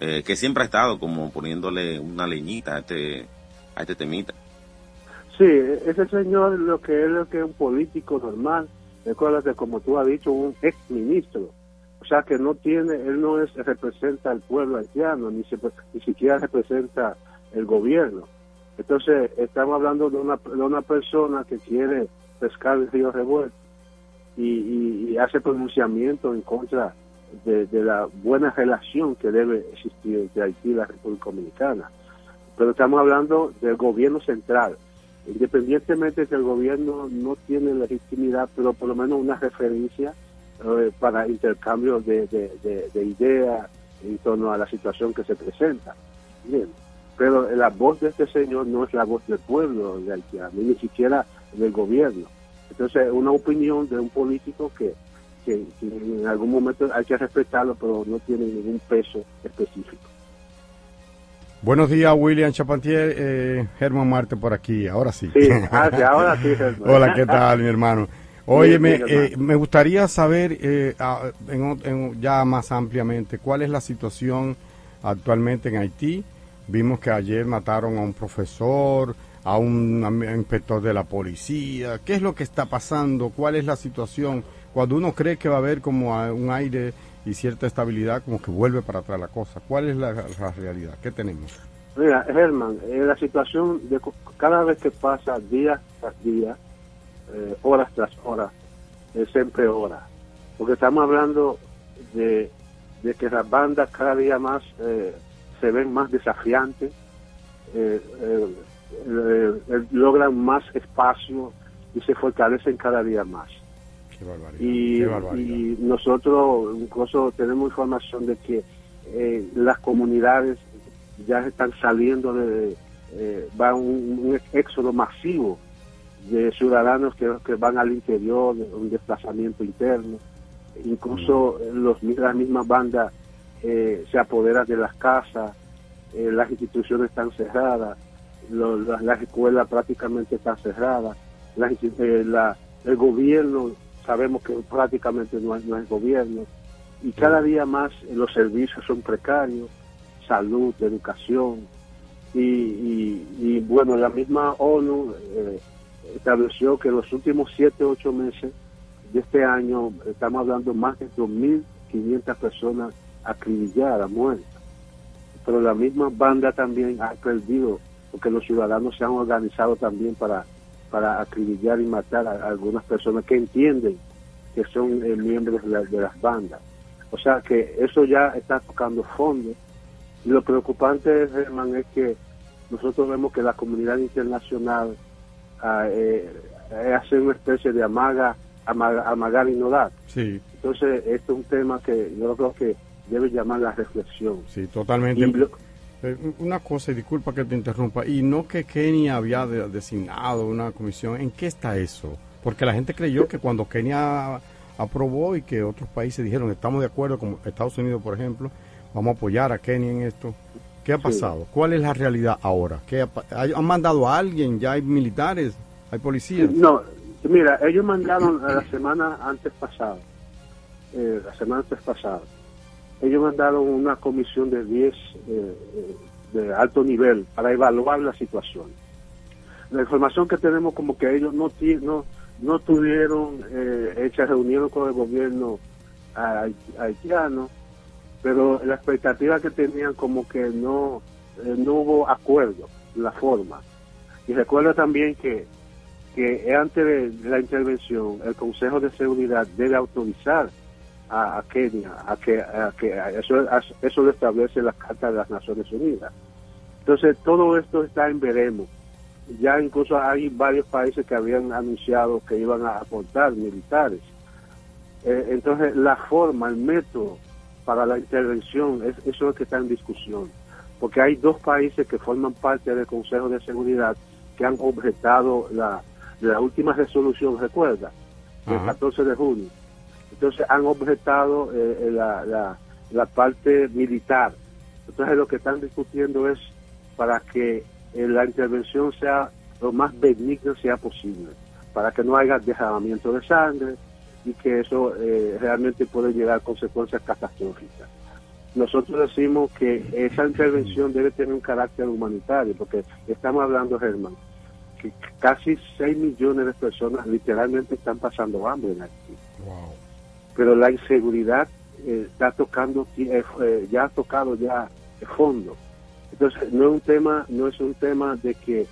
eh, que siempre ha estado como poniéndole una leñita a este, a este temita. Sí, ese señor lo que es lo que es un político normal, recuerda como tú has dicho, un ex ministro, o sea que no tiene, él no es representa al pueblo haitiano, ni, ni siquiera representa el gobierno. Entonces, estamos hablando de una, de una persona que quiere pescar el río revuelto y, hace pronunciamiento en contra de, de, la buena relación que debe existir entre Haití y la República Dominicana. Pero estamos hablando del gobierno central, independientemente de que el gobierno no tiene legitimidad, pero por lo menos una referencia eh, para intercambio de, de, ideas en torno a la situación que se presenta. Bien, pero la voz de este señor no es la voz del pueblo de ni siquiera del gobierno. Entonces, una opinión de un político que en algún momento hay que respetarlo, pero no tiene ningún peso específico. Buenos días, William Chapantier, eh, Germán Marte por aquí, ahora sí. Sí, ah, ahora sí, Germán. *laughs* Hola, ¿qué tal, mi hermano? Oye, eh, me, gustaría saber eh, ya más ampliamente cuál es la situación actualmente en Haití. Vimos que ayer mataron a un profesor, a un inspector de la policía. ¿Qué es lo que está pasando? ¿Cuál es la situación? Cuando uno cree que va a haber como un aire y cierta estabilidad, como que vuelve para atrás la cosa. ¿Cuál es la, realidad? ¿Qué tenemos? Mira, Herman, eh, la situación de cada vez que pasa día tras día, eh, horas tras horas, es siempre hora. Porque estamos hablando de, que las bandas cada día más eh, se ven más desafiantes, logran más espacio y se fortalecen cada día más. Y, nosotros incluso tenemos información de que eh, las comunidades ya están saliendo de, eh, va un, éxodo masivo de ciudadanos que, van al interior, un desplazamiento interno. Incluso mm. los, las mismas bandas eh, se apoderan de las casas, las instituciones están cerradas, las, escuelas prácticamente están cerradas, el gobierno sabemos que prácticamente no hay, gobierno. Y cada día más los servicios son precarios, salud, educación. Y, bueno, la misma ONU eh, estableció que en los últimos 7, 8 meses de este año estamos hablando más de 2.500 personas acribilladas, muertas. Pero la misma banda también ha perdido, porque los ciudadanos se han organizado también para para acribillar y matar a, algunas personas que entienden que son eh, miembros de, las bandas. O sea que eso ya está tocando fondo. Y lo preocupante, Germán, es que nosotros vemos que la comunidad internacional ah, eh, hace una especie de amaga, amagar y no dar. Sí. Entonces, esto es un tema que yo creo que debe llamar la reflexión. Sí, totalmente. Eh, una cosa, y disculpa que te interrumpa, y no que Kenia había designado una comisión, ¿en qué está eso? Porque la gente creyó que cuando Kenia aprobó y que otros países dijeron estamos de acuerdo, como Estados Unidos, por ejemplo, vamos a apoyar a Kenia en esto. ¿Qué ha pasado? ¿Cuál es la realidad ahora? ¿Qué ¿Han mandado a alguien? ¿Ya hay militares? ¿Hay policías? No, mira, ellos mandaron la semana antes pasada, eh, la semana antes pasada, ellos mandaron una comisión de 10 eh, de alto nivel para evaluar la situación. La información que tenemos como que ellos no no, no tuvieron, eh, se reunieron con el gobierno haitiano, pero la expectativa que tenían como que no, eh, no hubo acuerdo la forma. Y recuerda también que, que antes de la intervención el Consejo de Seguridad debe autorizar a, Kenia, a que, a que eso, eso lo establece la Carta de las Naciones Unidas. Entonces, todo esto está en veremos. Ya incluso hay varios países que habían anunciado que iban a aportar militares. Eh, entonces, la forma, el método para la intervención, es, eso es lo que está en discusión. Porque hay dos países que forman parte del Consejo de Seguridad que han objetado la, la última resolución, recuerda, el 14 de junio entonces han objetado eh, eh, la, la, parte militar. Entonces lo que están discutiendo es para que eh, la intervención sea lo más benigna sea posible, para que no haya derramamiento de sangre y que eso realmente puede llegar a consecuencias catastróficas. Nosotros decimos que esa intervención debe tener un carácter humanitario, porque estamos hablando, Germán, que casi 6 millones de personas literalmente están pasando hambre en Haití pero la inseguridad eh, está tocando, eh, eh, ya ha tocado ya el fondo. Entonces, no es un tema, no es un tema de que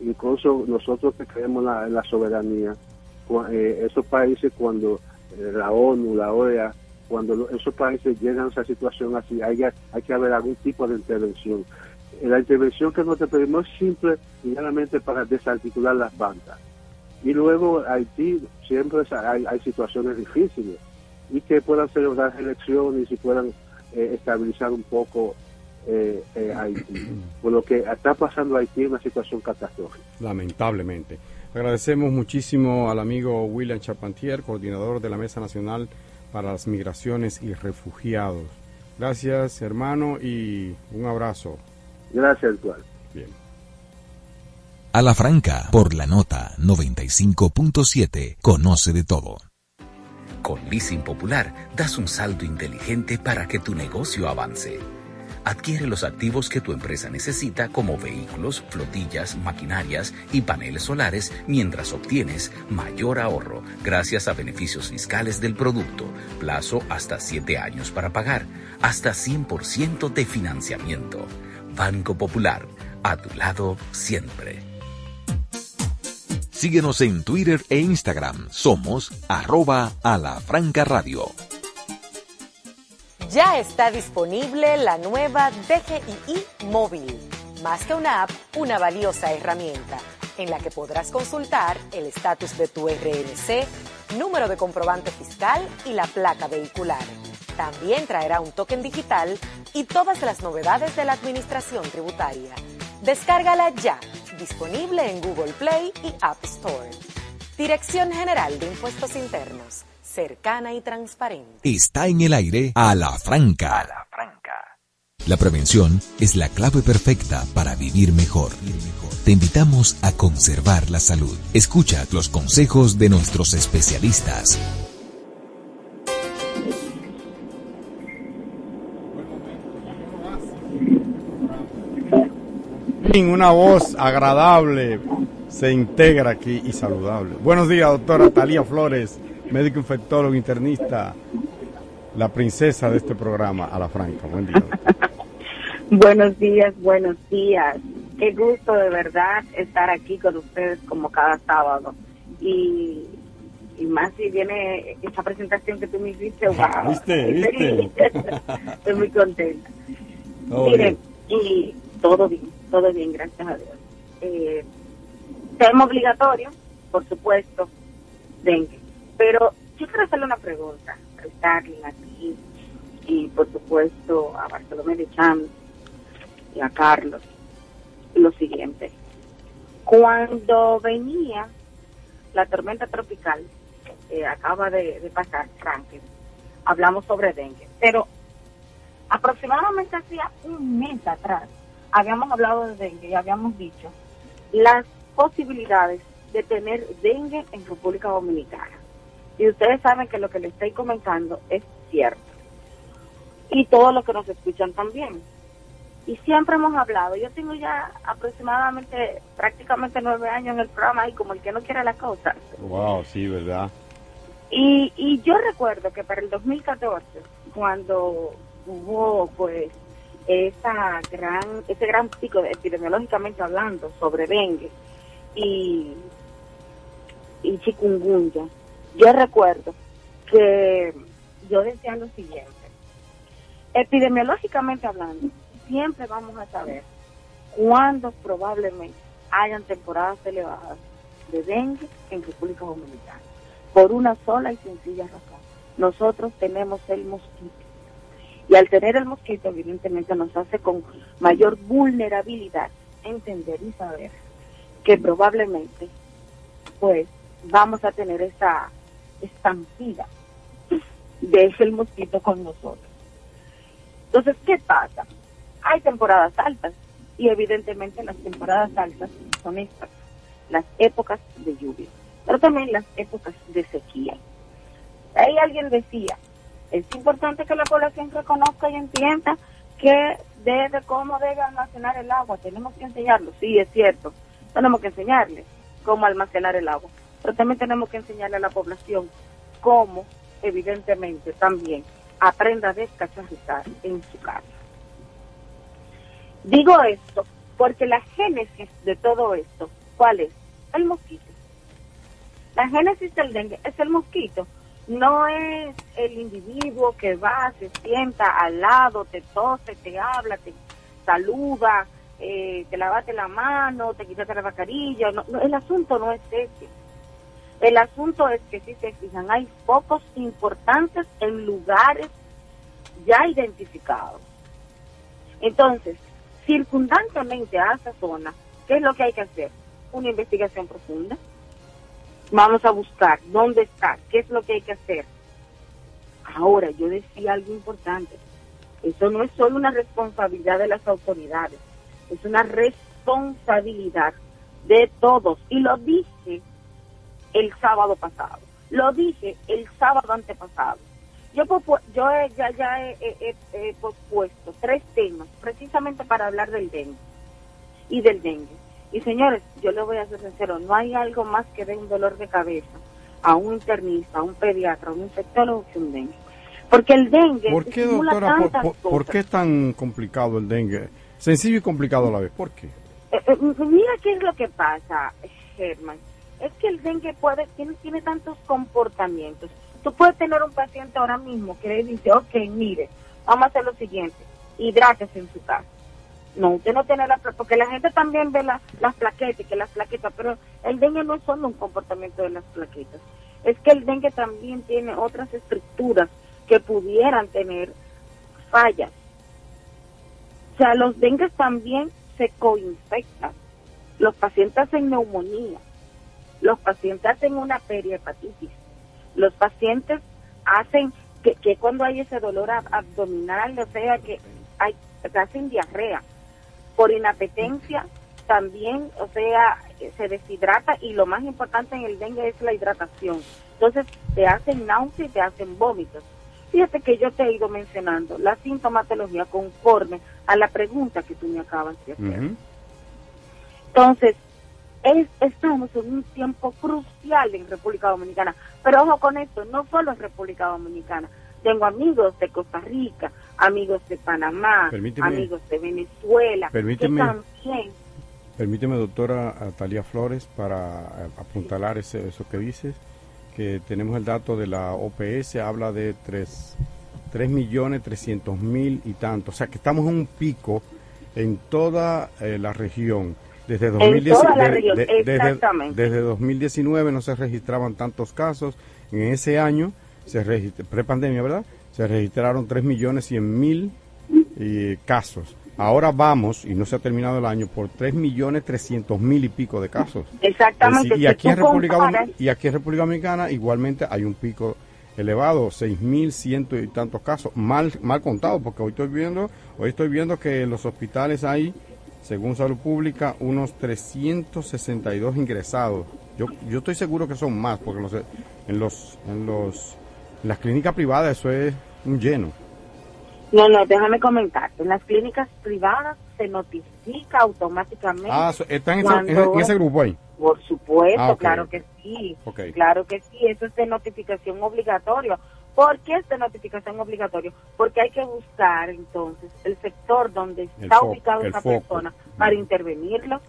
incluso nosotros que creemos en la soberanía, esos países cuando la ONU, la OEA, cuando esos países llegan a esa situación así, hay, hay que haber algún tipo de intervención. La intervención que nosotros pedimos es simple y para desarticular las bandas y luego Haití siempre hay, hay situaciones difíciles y que puedan celebrar elecciones y puedan eh, estabilizar un poco eh, eh, Haití. *clears throat* Por lo que está pasando Haití es una situación catastrófica. Lamentablemente. Agradecemos muchísimo al amigo William Charpentier, coordinador de la Mesa Nacional para las Migraciones y Refugiados. Gracias, hermano, y un abrazo. Gracias, actual. A la franca, por la nota 95.7, conoce de todo. Con Leasing Popular, das un salto inteligente para que tu negocio avance Adquiere los activos que tu empresa necesita como vehículos, flotillas, maquinarias y paneles solares mientras obtienes mayor ahorro gracias a beneficios fiscales del producto, plazo hasta 7 años para pagar, hasta 100% de financiamiento. Banco Popular, a tu lado siempre. Síguenos en Twitter e Instagram. Somos arroba a la franca radio. Ya está disponible la nueva DGII móvil. Más que una app, una valiosa herramienta en la que podrás consultar el estatus de tu RNC, número de comprobante fiscal y la placa vehicular. También traerá un token digital y todas las novedades de la administración tributaria. Descárgala ya disponible en Google Play y App Store. Dirección General de Impuestos Internos, cercana y transparente. Está en el aire a la franca. A la franca. La prevención es la clave perfecta para vivir mejor. Te invitamos a conservar la salud. Escucha los consejos de nuestros especialistas. Una voz agradable se integra aquí y saludable. Buenos días, doctora Talía Flores, médico infectólogo internista, la princesa de este programa, a la franca. Buen día. *laughs* buenos días, buenos días. Qué gusto de verdad estar aquí con ustedes como cada sábado. Y, más si viene esta presentación que tú me hiciste, *laughs* wow. ¿Viste? *laughs* ¿Viste? Estoy muy contenta. Miren, y todo bien todo bien, gracias a Dios. Eh, tema obligatorio, por supuesto, dengue. Pero yo quiero hacerle una pregunta a Starling aquí y por supuesto a Bartolomé de Cham y a Carlos. Lo siguiente. Cuando venía la tormenta tropical, eh, acaba de, pasar, Franklin, hablamos sobre dengue. Pero aproximadamente hacía un mes atrás, habíamos hablado de dengue y habíamos dicho las posibilidades de tener dengue en República Dominicana. Y ustedes saben que lo que les estoy comentando es cierto. Y todos los que nos escuchan también. Y siempre hemos hablado, yo tengo ya aproximadamente prácticamente nueve años en el programa y como el que no quiere la cosa. Wow, sí, ¿verdad? Y, y yo recuerdo que para el 2014, cuando hubo pues esa gran, ese gran pico epidemiológicamente hablando sobre dengue y, y chikungunya, yo recuerdo que yo decía lo siguiente, epidemiológicamente hablando, siempre vamos a saber cuándo probablemente hayan temporadas elevadas de dengue en República Dominicana, por una sola y sencilla razón. Nosotros tenemos el mosquito y al tener el mosquito, evidentemente, nos hace con mayor vulnerabilidad entender y saber que probablemente, pues, vamos a tener esa estampida de ese mosquito con nosotros. Entonces, ¿qué pasa? Hay temporadas altas y evidentemente las temporadas altas son estas, las épocas de lluvia, pero también las épocas de sequía. Ahí alguien decía, es importante que la población reconozca y entienda que debe, cómo debe almacenar el agua. Tenemos que enseñarlo, sí, es cierto. Tenemos que enseñarle cómo almacenar el agua. Pero también tenemos que enseñarle a la población cómo, evidentemente, también aprenda a descacharrizar en su casa. Digo esto porque la génesis de todo esto, ¿cuál es? El mosquito. La génesis del dengue es el mosquito no es el individuo que va, se sienta al lado, te tose, te habla, te saluda, eh, te lavaste la mano, te quitaste la mascarilla. No, el asunto no es ese. El asunto es que si se fijan, hay focos importantes en lugares ya identificados. Entonces, circundantemente a esa zona, ¿qué es lo que hay que hacer? Una investigación profunda Vamos a buscar dónde está, qué es lo que hay que hacer. Ahora, yo decía algo importante. Eso no es solo una responsabilidad de las autoridades, es una responsabilidad de todos. Y lo dije el sábado pasado, lo dije el sábado antepasado. yo, yo ya, ya he, he, propuesto tres temas precisamente para hablar del dengue y del dengue. Y señores, yo le voy a ser sincero, no hay algo más que dé un dolor de cabeza a un internista, a un pediatra, a un infectólogo que un dengue. Porque el dengue... ¿Por qué, doctora, por, qué es tan complicado el dengue? Sencillo y complicado a la vez. ¿Por qué? Eh, eh, mira qué es lo que pasa, Germán. Es que el dengue puede tiene, tiene tantos comportamientos. Tú puedes tener un paciente ahora mismo que le dice, ok, mire, vamos a hacer lo siguiente, hidrátese en su casa. No, usted no tiene la porque la gente también ve las plaquetas, que las plaquetas, pero el dengue no es solo un comportamiento de las plaquetas, es que el dengue también tiene otras estructuras que pudieran tener fallas. O sea, los dengues también se coinfectan. Los pacientes hacen neumonía, los pacientes hacen una perihepatitis, los pacientes hacen que, que cuando hay ese dolor abdominal, o sea, que hay, hacen diarrea por inapetencia también, o sea, se deshidrata y lo más importante en el dengue es la hidratación. Entonces, te hacen náuseas y te hacen vómitos. Fíjate que yo te he ido mencionando la sintomatología conforme a la pregunta que tú me acabas de hacer. Entonces, estamos en un tiempo crucial en República Dominicana. Pero ojo con esto, no solo en República Dominicana. Tengo amigos de Costa Rica, amigos de Panamá, amigos de Venezuela, permíteme, Permíteme, doctora Talía Flores, para eh, apuntalar ese, eso que dices, que tenemos el dato de la OPS, habla de 3, 3 millones 300 mil y tanto. O sea que estamos en un pico en toda eh, la región. Desde, 2019, desde, 2019 no se registraban tantos casos. En ese año, se pre-pandemia, ¿verdad? Se registraron 3 millones 100 mil eh, casos. Ahora vamos, y no se ha terminado el año, por 3 millones 300 mil y pico de casos. Exactamente. y, aquí en República, y aquí en República Dominicana igualmente hay un pico elevado, 6 mil ciento y tantos casos, mal mal contado, porque hoy estoy viendo, hoy estoy viendo que en los hospitales hay según Salud Pública, unos 362 ingresados. Yo, yo estoy seguro que son más, porque los, en los en los las clínicas privadas eso es lleno. No, no, déjame comentar. En las clínicas privadas se notifica automáticamente. Ah, están en, ese, grupo ahí. Por supuesto, ah, claro que sí. Claro que sí, eso es de notificación obligatoria. ¿Por qué esta notificación obligatoria? Porque hay que buscar entonces el sector donde está ubicada esa persona para intervenirlo.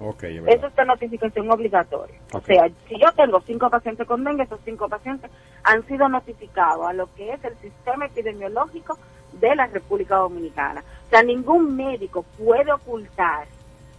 Eso es de notificación obligatoria. O sea, si yo tengo cinco pacientes con dengue, esos cinco pacientes han sido notificados a lo que es el sistema epidemiológico de la República Dominicana. O sea, ningún médico puede ocultar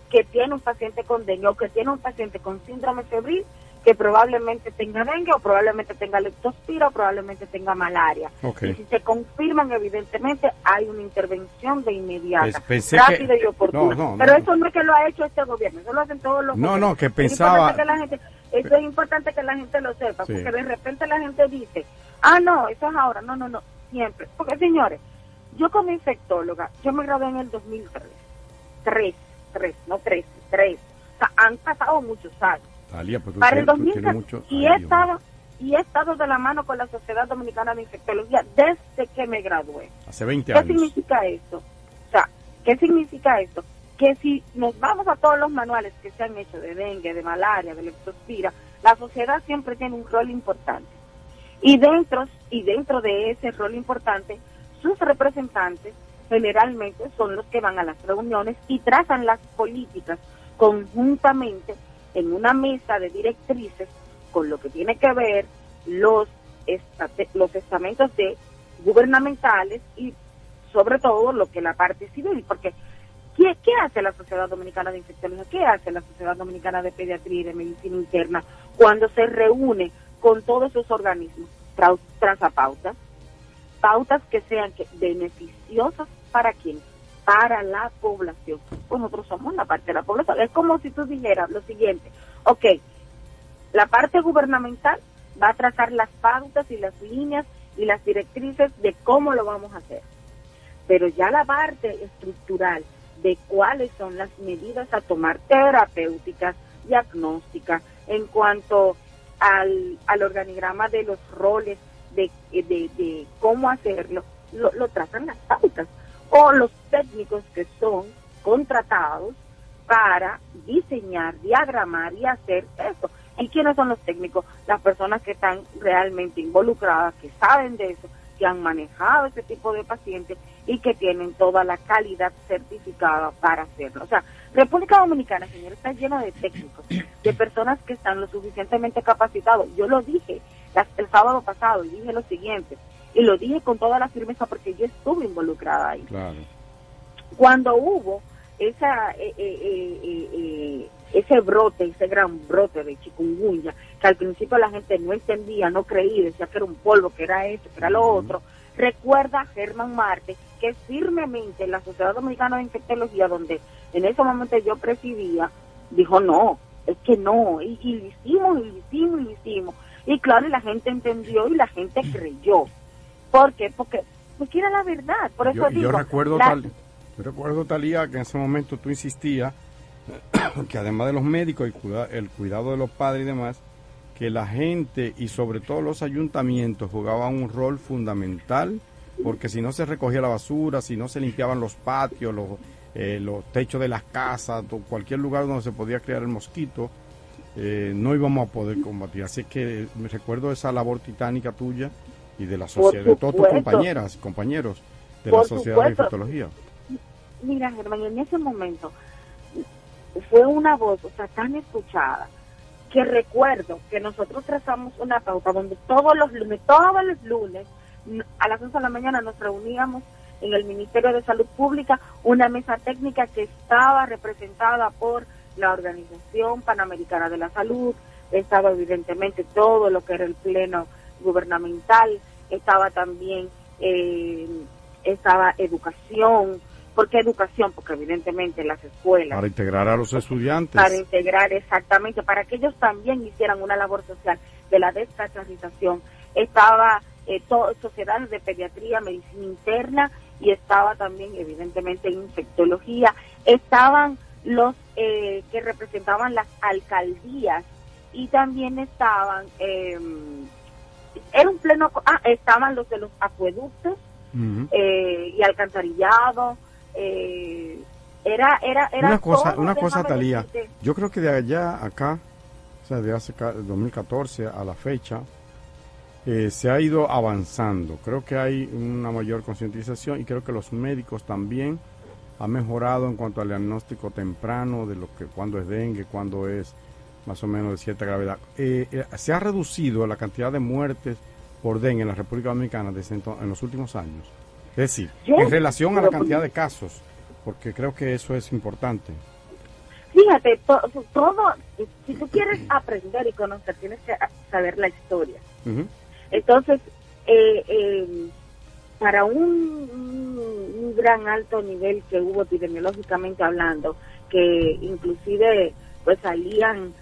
que tiene un paciente con dengue o que tiene un paciente con síndrome febril que probablemente tenga dengue o probablemente tenga leptospira o probablemente tenga malaria. Y si se confirman, evidentemente, hay una intervención de inmediata, rápida y oportuna. Pero eso no es que lo ha hecho este gobierno, eso lo hacen todos los No, no, que pensaba... La gente, eso es importante que la gente lo sepa, porque de repente la gente dice, ah, no, eso es ahora, no, no, no, siempre. Porque, señores, yo como infectóloga, yo me gradué en el 2003, tres, tres, no tres, tres. O sea, han pasado muchos años pues para el 2014. Y he, estado, y he estado de la mano con la Sociedad Dominicana de Infectología desde que me gradué. Hace 20 años. ¿Qué significa esto? O sea, ¿qué significa esto? Que si nos vamos a todos los manuales que se han hecho de dengue, de malaria, de leptospira, la sociedad siempre tiene un rol importante. Y dentro, y dentro de ese rol importante, sus representantes generalmente son los que van a las reuniones y trazan las políticas conjuntamente en una mesa de directrices con lo que tiene que ver los, los estamentos de gubernamentales y sobre todo lo que la parte civil, porque ¿qué, ¿qué hace la Sociedad Dominicana de Infectología? ¿Qué hace la Sociedad Dominicana de Pediatría y de Medicina Interna cuando se reúne con todos esos organismos? traza pautas, pautas que sean beneficiosas para quienes para la población. Pues nosotros somos la parte de la población. Es como si tú dijeras lo siguiente, ok, la parte gubernamental va a trazar las pautas y las líneas y las directrices de cómo lo vamos a hacer. Pero ya la parte estructural de cuáles son las medidas a tomar terapéuticas, diagnósticas, en cuanto al, al organigrama de los roles de, de, de cómo hacerlo, lo, lo tratan las pautas o los técnicos que son contratados para diseñar, diagramar y hacer eso. ¿Y quiénes son los técnicos? Las personas que están realmente involucradas, que saben de eso, que han manejado ese tipo de pacientes y que tienen toda la calidad certificada para hacerlo. O sea, República Dominicana, señor, está lleno de técnicos, de personas que están lo suficientemente capacitados. Yo lo dije el sábado pasado y dije lo siguiente, y lo dije con toda la firmeza porque yo estuve involucrada ahí. Cuando hubo esa eh, eh, eh, ese brote, ese gran brote de chikungunya, que al principio la gente no entendía, no creía, decía que era un polvo, que era esto, que era lo otro, recuerda Germán Marte que firmemente la Sociedad Dominicana de Infectología, donde en ese momento yo presidía, dijo no, es que no, y, lo hicimos, y lo hicimos, y lo hicimos. Y claro, y la gente entendió y la gente creyó. ¿Por qué? Porque, porque era la verdad. Por eso yo, yo recuerdo, tal, yo recuerdo, Talía, que en ese momento tú insistías *clears throat* que además de los médicos, y el cuidado de los padres y demás, que la gente y sobre todo los ayuntamientos jugaban un rol fundamental, porque si no se recogía la basura, si no se limpiaban los patios, los, eh, los techos de las casas, cualquier lugar donde se podía crear el mosquito, eh, no íbamos a poder combatir. Así que me recuerdo esa labor titánica tuya y de la sociedad, de todos tus compañeras, compañeros de la sociedad de infectología. Mira, Germán, en ese momento fue una voz, o sea, tan escuchada, que recuerdo que nosotros trazamos una pauta donde todos los lunes, todos los lunes, a las 11 de la mañana nos reuníamos en el Ministerio de Salud Pública, una mesa técnica que estaba representada por la Organización Panamericana de la Salud, estaba evidentemente todo lo que era el pleno gubernamental, estaba también, eh, estaba educación, ¿Por qué educación? Porque evidentemente las escuelas... Para integrar a los estudiantes. Para integrar exactamente, para que ellos también hicieran una labor social de la descacharización. Estaba eh, sociedades de pediatría, medicina interna y estaba también evidentemente infectología. Estaban los eh, que representaban las alcaldías y también estaban... Eh, era un pleno... Ah, estaban los de los acueductos eh, y alcantarillado eh, era, era, era una cosa, una cosa Talía, yo creo que de allá acá, o sea, de hace 2014 a la fecha, eh, se ha ido avanzando. Creo que hay una mayor concientización y creo que los médicos también han mejorado en cuanto al diagnóstico temprano de lo que cuando es dengue, cuando es más o menos de cierta gravedad. Eh, se ha reducido la cantidad de muertes por dengue en la República Dominicana desde en los últimos años. Es decir, en relación a la cantidad de casos, porque creo que eso es importante. Fíjate, todo, si tú quieres aprender y conocer, tienes que saber la historia. Entonces, eh, eh, para un, gran alto nivel que hubo epidemiológicamente hablando, que inclusive pues salían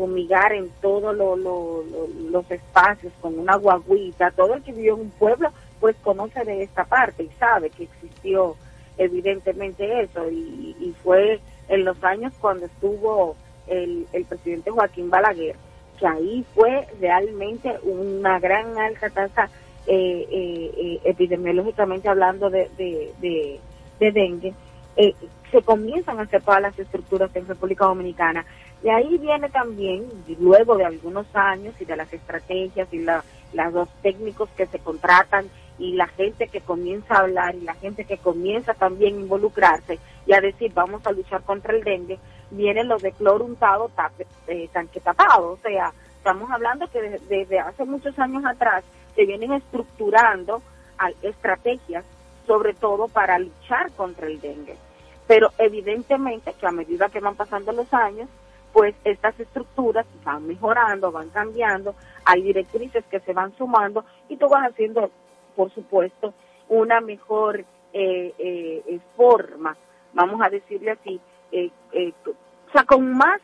fumigar en todos los espacios con una guaguita, todo el que vivió en un pueblo pues conoce de esta parte y sabe que existió evidentemente eso. Y, fue en los años cuando estuvo el, presidente Joaquín Balaguer que ahí fue realmente una gran alta tasa eh, eh, eh, epidemiológicamente hablando de, de, de, dengue. Se comienzan a hacer todas las estructuras en República Dominicana y ahí viene también luego de algunos años y de las estrategias y la, las dos técnicos que se contratan y la gente que comienza a hablar y la gente que comienza también a involucrarse y a decir vamos a luchar contra el dengue, vienen los de cloro untado eh, tanque tapado. O sea, estamos hablando que desde, hace muchos años atrás se vienen estructurando estrategias, sobre todo para luchar contra el dengue. Pero evidentemente que a medida que van pasando los años, pues estas estructuras van mejorando, van cambiando, hay directrices que se van sumando y tú vas haciendo por supuesto, una mejor eh, eh, forma, vamos a decirle así, eh, o sea, con más,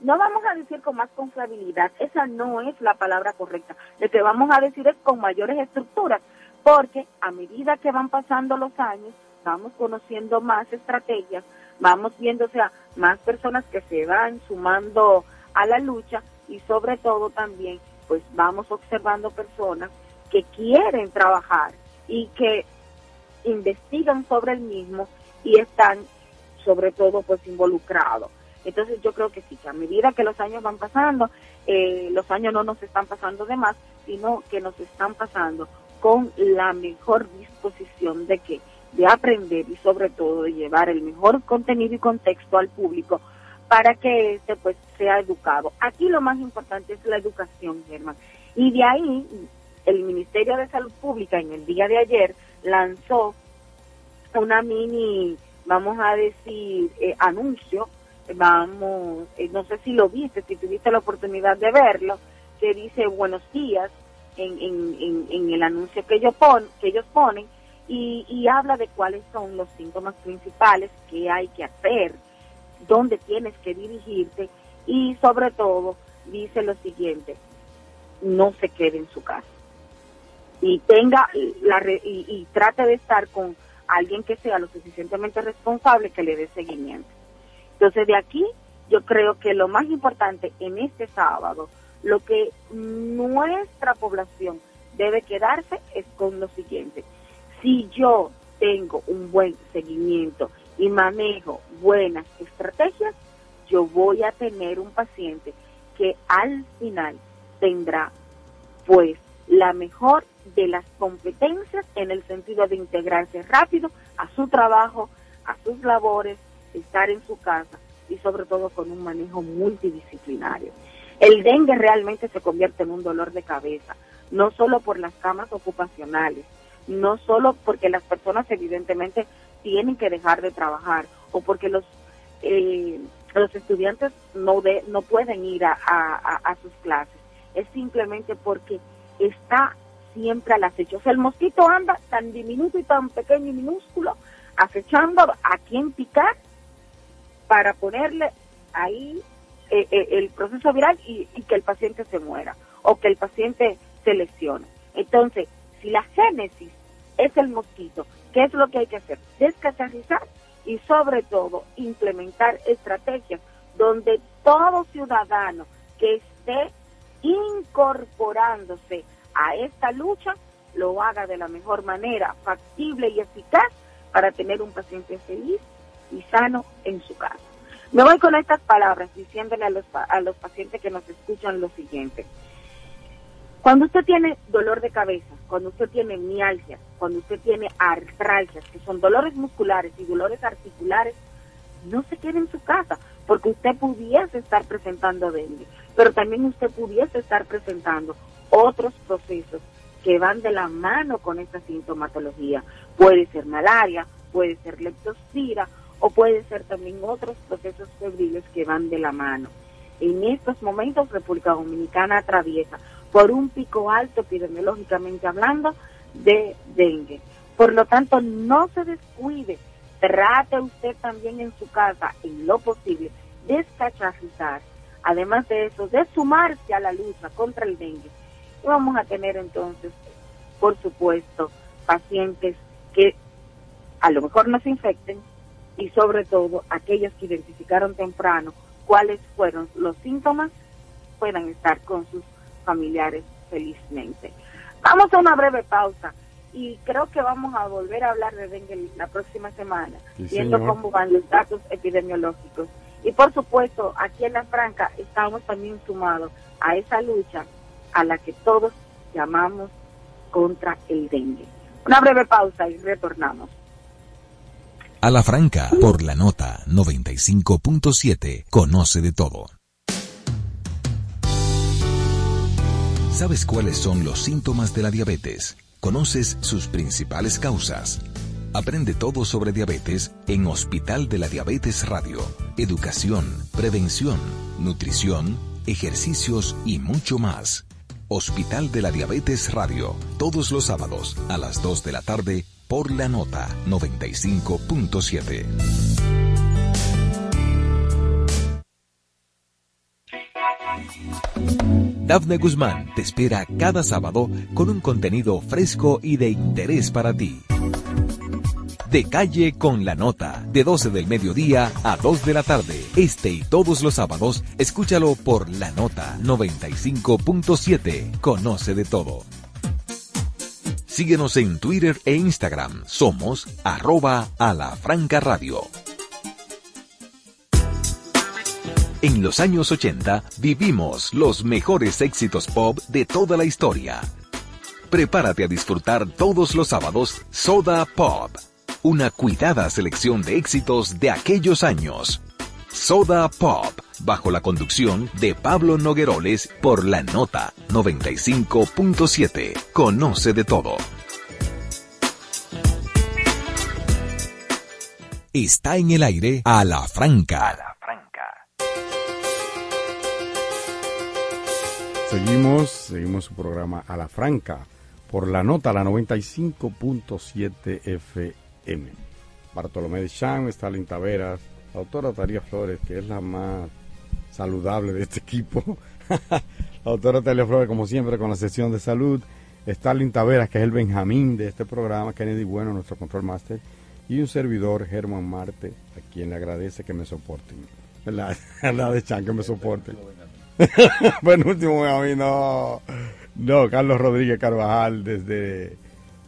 no vamos a decir con más confiabilidad, esa no es la palabra correcta, lo que vamos a decir es con mayores estructuras, porque a medida que van pasando los años, vamos conociendo más estrategias, vamos viendo, o sea, más personas que se van sumando a la lucha y sobre todo también, pues vamos observando personas que quieren trabajar y que investigan sobre el mismo y están sobre todo pues involucrados. Entonces yo creo que sí, que a medida que los años van pasando, eh, los años no nos están pasando de más, sino que nos están pasando con la mejor disposición de que de aprender y sobre todo de llevar el mejor contenido y contexto al público para que este pues sea educado. Aquí lo más importante es la educación, Germán. Y de ahí el Ministerio de Salud Pública en el día de ayer lanzó una mini, vamos a decir, eh, anuncio, vamos, eh, no sé si lo viste, si tuviste la oportunidad de verlo, que dice buenos días en, en, en, el anuncio que ellos, pon, que ellos ponen y, y habla de cuáles son los síntomas principales que hay que hacer, dónde tienes que dirigirte y sobre todo dice lo siguiente, no se quede en su casa y tenga la y, y trate de estar con alguien que sea lo suficientemente responsable que le dé seguimiento. Entonces de aquí yo creo que lo más importante en este sábado, lo que nuestra población debe quedarse es con lo siguiente. Si yo tengo un buen seguimiento y manejo buenas estrategias, yo voy a tener un paciente que al final tendrá pues la mejor de las competencias en el sentido de integrarse rápido a su trabajo, a sus labores, estar en su casa y sobre todo con un manejo multidisciplinario. El dengue realmente se convierte en un dolor de cabeza, no solo por las camas ocupacionales, no solo porque las personas evidentemente tienen que dejar de trabajar o porque los eh, los estudiantes no de, no pueden ir a, a sus clases, es simplemente porque está siempre al acecho. O sea, el mosquito anda tan diminuto y tan pequeño y minúsculo, acechando a quien picar para ponerle ahí eh, eh, el proceso viral y, que el paciente se muera o que el paciente se lesione. Entonces, si la génesis es el mosquito, ¿qué es lo que hay que hacer? Descacharrizar y sobre todo implementar estrategias donde todo ciudadano que esté incorporándose a esta lucha lo haga de la mejor manera, factible y eficaz para tener un paciente feliz y sano en su casa. Me voy con estas palabras diciéndole a los, a los pacientes que nos escuchan lo siguiente. Cuando usted tiene dolor de cabeza, cuando usted tiene mialgia, cuando usted tiene artralgias, que son dolores musculares y dolores articulares, no se quede en su casa, porque usted pudiese estar presentando dengue, pero también usted pudiese estar presentando otros procesos que van de la mano con esta sintomatología. Puede ser malaria, puede ser leptospira o puede ser también otros procesos febriles que van de la mano. En estos momentos República Dominicana atraviesa por un pico alto epidemiológicamente hablando de dengue. Por lo tanto, no se descuide, trate usted también en su casa, en lo posible, descachajizar. Además de eso, de sumarse a la lucha contra el dengue. Y vamos a tener entonces, por supuesto, pacientes que a lo mejor no se infecten, y sobre todo aquellos que identificaron temprano cuáles fueron los síntomas puedan estar con sus familiares felizmente. Vamos a una breve pausa y creo que vamos a volver a hablar de dengue la próxima semana, viendo cómo van los datos epidemiológicos. Y por supuesto, aquí en La Franca estamos también sumados a esa lucha a la que todos llamamos contra el dengue. Una breve pausa y retornamos. A la franca, por la nota 95.7, conoce de todo. ¿Sabes cuáles son los síntomas de la diabetes? ¿Conoces sus principales causas? Aprende todo sobre diabetes en Hospital de la Diabetes Radio. Educación, prevención, nutrición, ejercicios y mucho más. Hospital de la Diabetes Radio, todos los sábados a las 2 de la tarde por la nota 95.7. Dafne Guzmán te espera cada sábado con un contenido fresco y de interés para ti. De calle con la nota, de 12 del mediodía a 2 de la tarde. Este y todos los sábados, escúchalo por la nota 95.7. Conoce de todo. Síguenos en Twitter e Instagram. Somos arroba a la franca radio. En los años 80 vivimos los mejores éxitos pop de toda la historia. Prepárate a disfrutar todos los sábados Soda Pop, una cuidada selección de éxitos de aquellos años. Soda Pop, bajo la conducción de Pablo Nogueroles por la nota 95.7. Conoce de todo. Está en el aire a la franca. Seguimos, seguimos su programa a la franca por la nota, la 95.7 FM. Bartolomé de Chan, Stalin Taveras, la doctora Taría Flores, que es la más saludable de este equipo. *laughs* la doctora Taría Flores, como siempre, con la sesión de salud. Stalin Taveras, que es el Benjamín de este programa. Kennedy Bueno, nuestro control master. Y un servidor, Germán Marte, a quien le agradece que me soporten. *laughs* La, la de Chan, que me soporten. *laughs* último a mí no. No, Carlos Rodríguez Carvajal desde,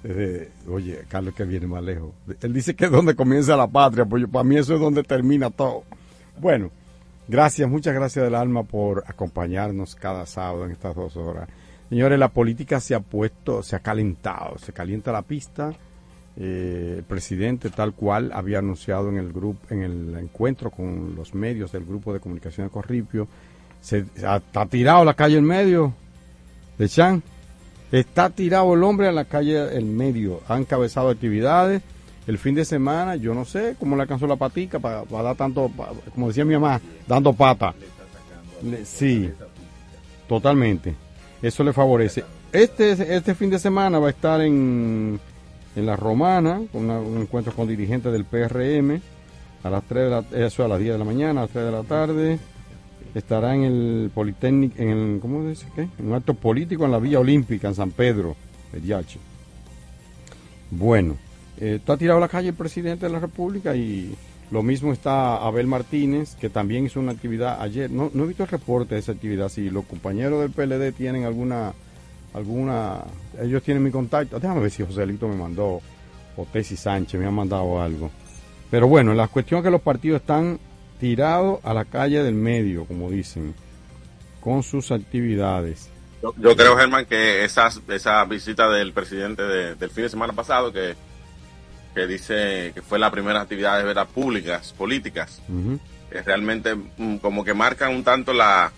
desde, Oye, Carlos que viene más lejos. Él dice que es donde comienza la patria, pues para mí eso es donde termina todo. Bueno, gracias, muchas gracias del alma por acompañarnos cada sábado en estas dos horas. Señores, la política se ha puesto, se ha calentado, se calienta la pista. Eh, el presidente, tal cual había anunciado en el grupo, en el encuentro con los medios del grupo de comunicación de Corripio, se está tirado la calle en medio de Chan. Está tirado el hombre a la calle en medio. Ha encabezado actividades. El fin de semana, yo no sé cómo le alcanzó la patica para, dar tanto, como decía mi mamá, dando pata. sí, totalmente. Eso le favorece. Este, este fin de semana va a estar en, en La Romana, con un encuentro con dirigentes del PRM, a las 3 de la, eso a las 10 de la mañana, a las 3 de la tarde estará en el Politécnico, en el, ¿cómo dice qué? En un acto político en la Villa Olímpica, en San Pedro, Yache. Bueno, eh, está tirado a la calle el presidente de la República y lo mismo está Abel Martínez, que también hizo una actividad ayer. No, no he visto el reporte de esa actividad. Si los compañeros del PLD tienen alguna, alguna, ellos tienen mi contacto. Déjame ver si José Lito me mandó, o Tessy Sánchez me ha mandado algo. Pero bueno, la cuestión es que los partidos están tirado a la calle del medio, como dicen, con sus actividades. Yo, creo, Germán, que esa, esa visita del presidente del fin de semana pasado, que, que dice que fue la primera actividad de veras públicas, políticas, que realmente mm, como que marcan un tanto la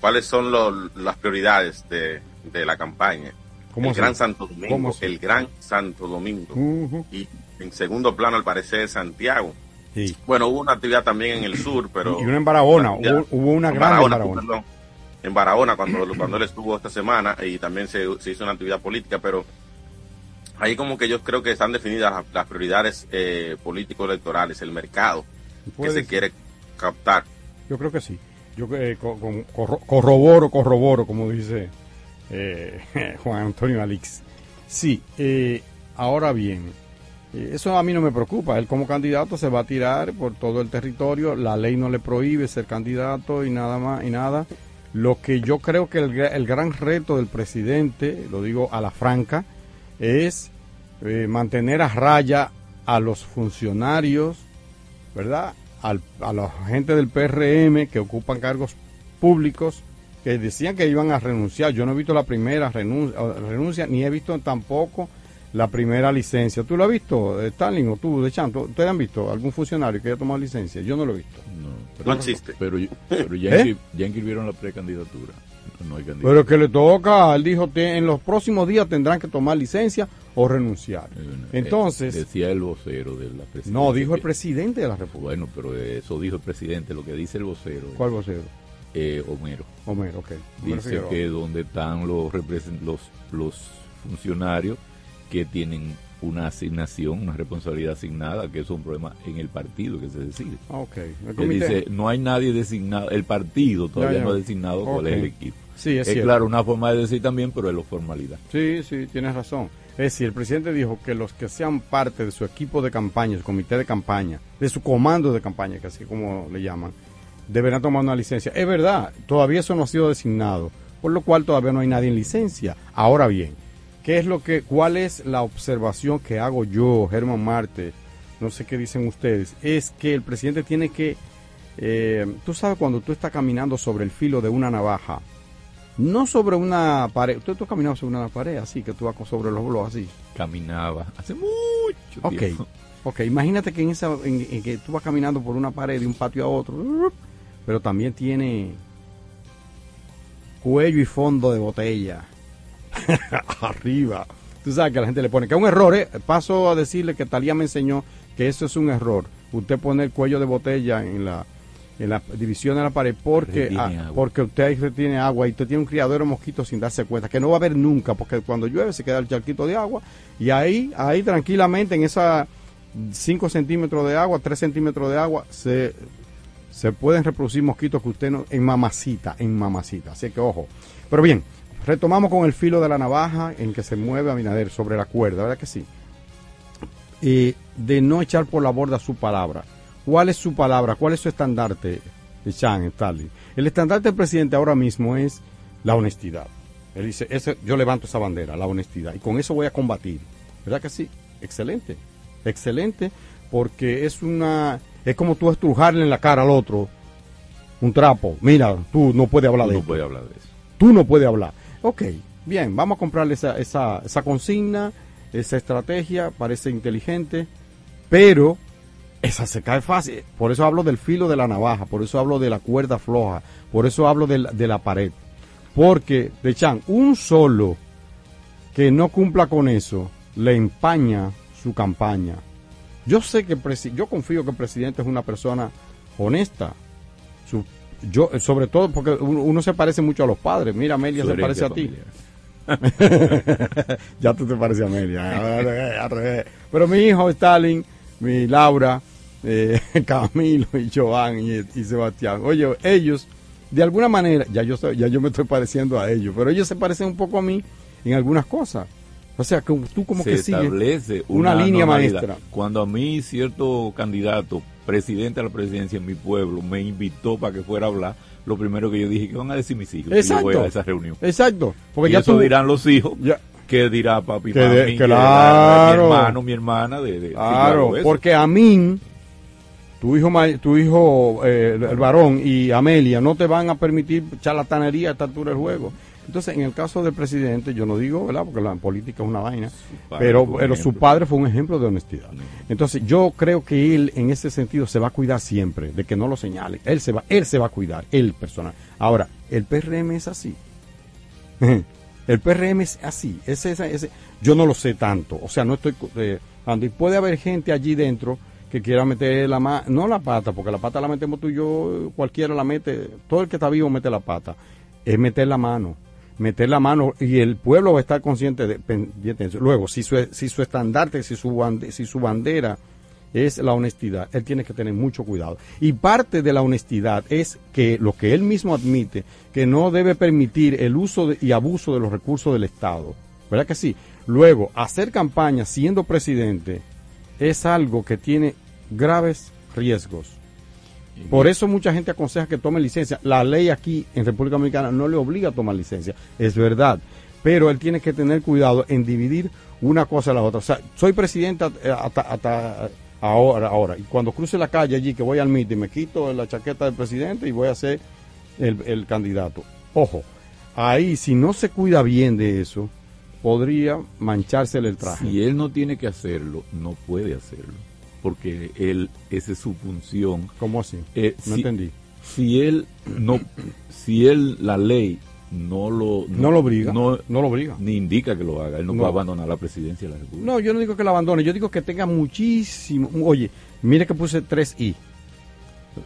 cuáles son las prioridades de, la campaña. el Gran Santo Domingo, el Gran Santo Domingo. Y en segundo plano, al parecer, Santiago. Bueno, hubo una actividad también en el sur, pero... Y una en Barahona, hubo, una gran en Barahona. en Barahona, cuando, cuando él estuvo esta semana, y también se, hizo una actividad política, pero ahí como que yo creo que están definidas las, prioridades eh, político-electorales, el mercado que se quiere captar. Yo creo que sí. Yo eh, corroboro, corroboro, como dice eh, *laughs* Juan Antonio Alix. Sí, eh, ahora bien, eso a mí no me preocupa. Él como candidato se va a tirar por todo el territorio. La ley no le prohíbe ser candidato y nada más y nada. Lo que yo creo que el, gran reto del presidente, lo digo a la franca, es eh, mantener a raya a los funcionarios, ¿verdad? a la gente del PRM que ocupan cargos públicos que decían que iban a renunciar. Yo no he visto la primera renuncia ni he visto tampoco la primera licencia. ¿Tú lo has visto, Stalin, o tú, de Chanto? ¿Ustedes han visto algún funcionario que haya tomado licencia? Yo no lo he visto. No, pero, no existe. Pero, *laughs* pero ya, ¿Eh? ya inscribieron la precandidatura. No hay candidatura. Pero que le toca, él dijo, en los próximos días tendrán que tomar licencia o renunciar. Eh, Entonces... decía el vocero de la presidencia. No, dijo el presidente de la República. Bueno, pero eso dijo el presidente, lo que dice el vocero. ¿Cuál vocero? Eh, Homero. Homero, ok. Dice que donde están los, los, los funcionarios que tienen una asignación, una responsabilidad asignada, que es un problema en el partido que se decide. Okay. dice, no hay nadie designado, el partido todavía no ha designado cuál es el equipo. Sí, es, claro, una forma de decir también, pero es la formalidad. Sí, sí, tienes razón. Es decir, el presidente dijo que los que sean parte de su equipo de campaña, su comité de campaña, de su comando de campaña, que así como le llaman, deberán tomar una licencia. Es verdad, todavía eso no ha sido designado, por lo cual todavía no hay nadie en licencia. Ahora bien, ¿qué es lo que, cuál es la observación que hago yo, Germán Marte? No sé qué dicen ustedes. Es que el presidente tiene que, eh, tú sabes cuando tú estás caminando sobre el filo de una navaja, no sobre una pared, tú, tú caminado sobre una pared así, que tú vas sobre los blogs así. Caminaba hace mucho Ok, tiempo. ok, imagínate que en esa, en- en que tú vas caminando por una pared de un patio a otro, pero también tiene cuello y fondo de botella *laughs* arriba. Tú sabes que la gente le pone que es un error, ¿eh? Paso a decirle que Talía me enseñó que eso es un error. Usted pone el cuello de botella en la en la división de la pared porque ah, porque usted ahí tiene agua y usted tiene un criadero de mosquitos sin darse cuenta que no va a haber nunca porque cuando llueve se queda el charquito de agua y ahí ahí tranquilamente en esa 5 centímetros de agua 3 centímetros de agua se se pueden reproducir mosquitos que usted no en mamacita en mamacita así que ojo pero bien retomamos con el filo de la navaja en que se mueve Abinader sobre la cuerda verdad que sí eh, de no echar por la borda su palabra. ¿Cuál es su palabra? ¿Cuál es su estandarte, Chan Stalin? El estandarte del presidente ahora mismo es la honestidad. Él dice, ese, yo levanto esa bandera, la honestidad, y con eso voy a combatir. ¿Verdad que sí? Excelente, excelente, porque es una, es como tú estrujarle en la cara al otro un trapo. Mira, tú no puedes hablar Tú de no hablar de eso. Tú no puedes hablar. Ok, bien, vamos a comprarle esa, consigna, esa estrategia, parece inteligente, pero esa se cae fácil. Por eso hablo del filo de la navaja, por eso hablo de la cuerda floja, por eso hablo de la, pared. Porque, de Chan, un solo que no cumpla con eso le empaña su campaña. Yo sé que yo confío que el presidente es una persona honesta. Yo, sobre todo porque uno, uno se parece mucho a los padres. Mira, Amelia se parece a ti. *laughs* ya tú te pareces a Amelia. Revés. Pero mi hijo Stalin, mi Laura, eh, *laughs* Camilo y Joan y, y Sebastián. Oye, ellos, de alguna manera, ya yo, ya yo me estoy pareciendo a ellos, pero ellos se parecen un poco a mí en algunas cosas. O sea, que tú como se que sigues establece una, una, línea maestra. Cuando a mí cierto candidato, presidente de la presidencia en mi pueblo, me invitó para que fuera a hablar, lo primero que yo dije, ¿qué van a decir mis hijos? si yo voy Exacto. a esa reunión. Exacto. Porque y ya eso tú dirán los hijos. Ya. ¿Qué dirá papi, Que mami? de- que mi hermano, mi hermana? De, Claro, porque Amin, tu hijo, tu hijo eh, el varón y Amelia no te van a permitir charlatanería a esta altura del juego. Entonces, en el caso del presidente, yo no digo, ¿verdad? Porque la política es una vaina, pero, pero su padre fue un ejemplo de honestidad. Entonces, yo creo que él, en ese sentido, se va a cuidar siempre, de que no lo señale. Él se va, él se va a cuidar, él personal. Ahora, el PRM es así. *laughs* El PRM es así. Ese, ese, ese- yo no lo sé tanto. O sea, no estoy. Eh, Andy, puede haber gente allí dentro que quiera meter la mano. No la pata, porque la pata la metemos tú y yo. Cualquiera la mete. Todo el que está vivo mete la pata. Es meter la mano. Meter la mano y el pueblo va a estar consciente de, eso. Luego, si su, si su estandarte, si su, bande- si su bandera es la honestidad. Él tiene que tener mucho cuidado. Y parte de la honestidad es que lo que él mismo admite, que no debe permitir el uso de- y abuso de los recursos del Estado. ¿Verdad que sí? Luego, hacer campaña siendo presidente es algo que tiene graves riesgos. Por eso mucha gente aconseja que tome licencia. La ley aquí en República Dominicana no le obliga a tomar licencia, es verdad. Pero él tiene que tener cuidado en dividir una cosa a la otra. O sea, soy presidente eh, hasta, hasta ahora, ahora. Y cuando cruce la calle allí, que voy al meeting, me quito la chaqueta del presidente y voy a ser el, el candidato. Ojo, ahí si no se cuida bien de eso, podría manchársele el traje. Si él no tiene que hacerlo, no puede hacerlo. Porque él, esa es su función. ¿Cómo así? Eh, No si, entendí. Si él no, si él, la ley no lo, No lo obliga, no, no lo obliga. ni indica que lo haga, él no, No. va a abandonar la presidencia de la República. No, yo no digo que la abandone, yo digo que tenga muchísimo. Oye, mire que puse tres I.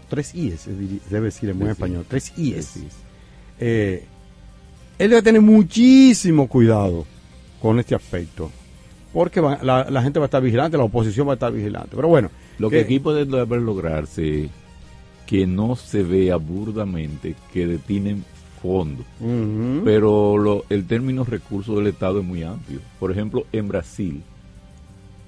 Tres I debe decir en buen español. Tres I. Eh, él debe tener muchísimo cuidado con este aspecto. Porque va- la, la gente va a estar vigilante, la oposición va a estar vigilante. Pero bueno, Lo que- que aquí puede haber lograrse que no se vea burdamente que detienen fondos. Pero lo- el término recursos del Estado es muy amplio. Por ejemplo, en Brasil,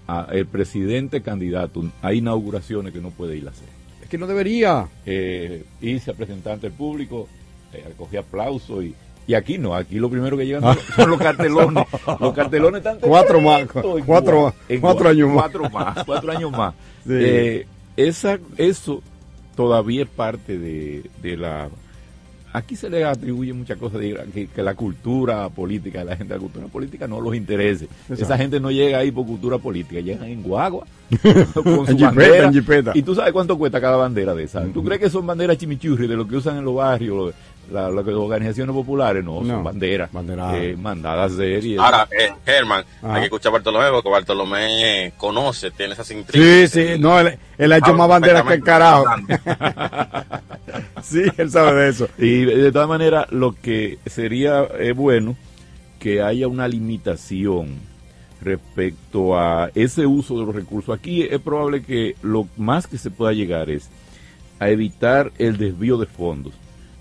a- el presidente candidato, hay inauguraciones que no puede ir a hacer. es que no debería. Eh, irse a presentar ante el público, eh, coger aplauso y, Y aquí no, aquí lo primero que llegan son los cartelones. *laughs* los cartelones están cuatro más, cuatro, cuatro años más. Cuatro más, cuatro años más. Eh, esa, eso todavía es parte de, de la aquí se le atribuye muchas cosas, que, que, la cultura política, la gente de la cultura política no los interese. Esa gente no llega ahí por cultura política, llegan en guagua, *laughs* con su bandera. Y tú sabes cuánto cuesta cada bandera de esa. ¿Tú crees que son banderas chimichurri de lo que usan en los barrios? Las organizaciones populares no, son banderas eh, mandadas de Ahora, eh, Germán, hay que escuchar a Bartolomé porque Bartolomé conoce, tiene esas intrigas. Sí, sí, no, él, ha hecho más banderas que el carajo. *laughs* sí, él sabe de eso. Y de todas maneras, lo que sería eh, bueno que haya una limitación respecto a ese uso de los recursos. Aquí es probable que lo más que se pueda llegar es a evitar el desvío de fondos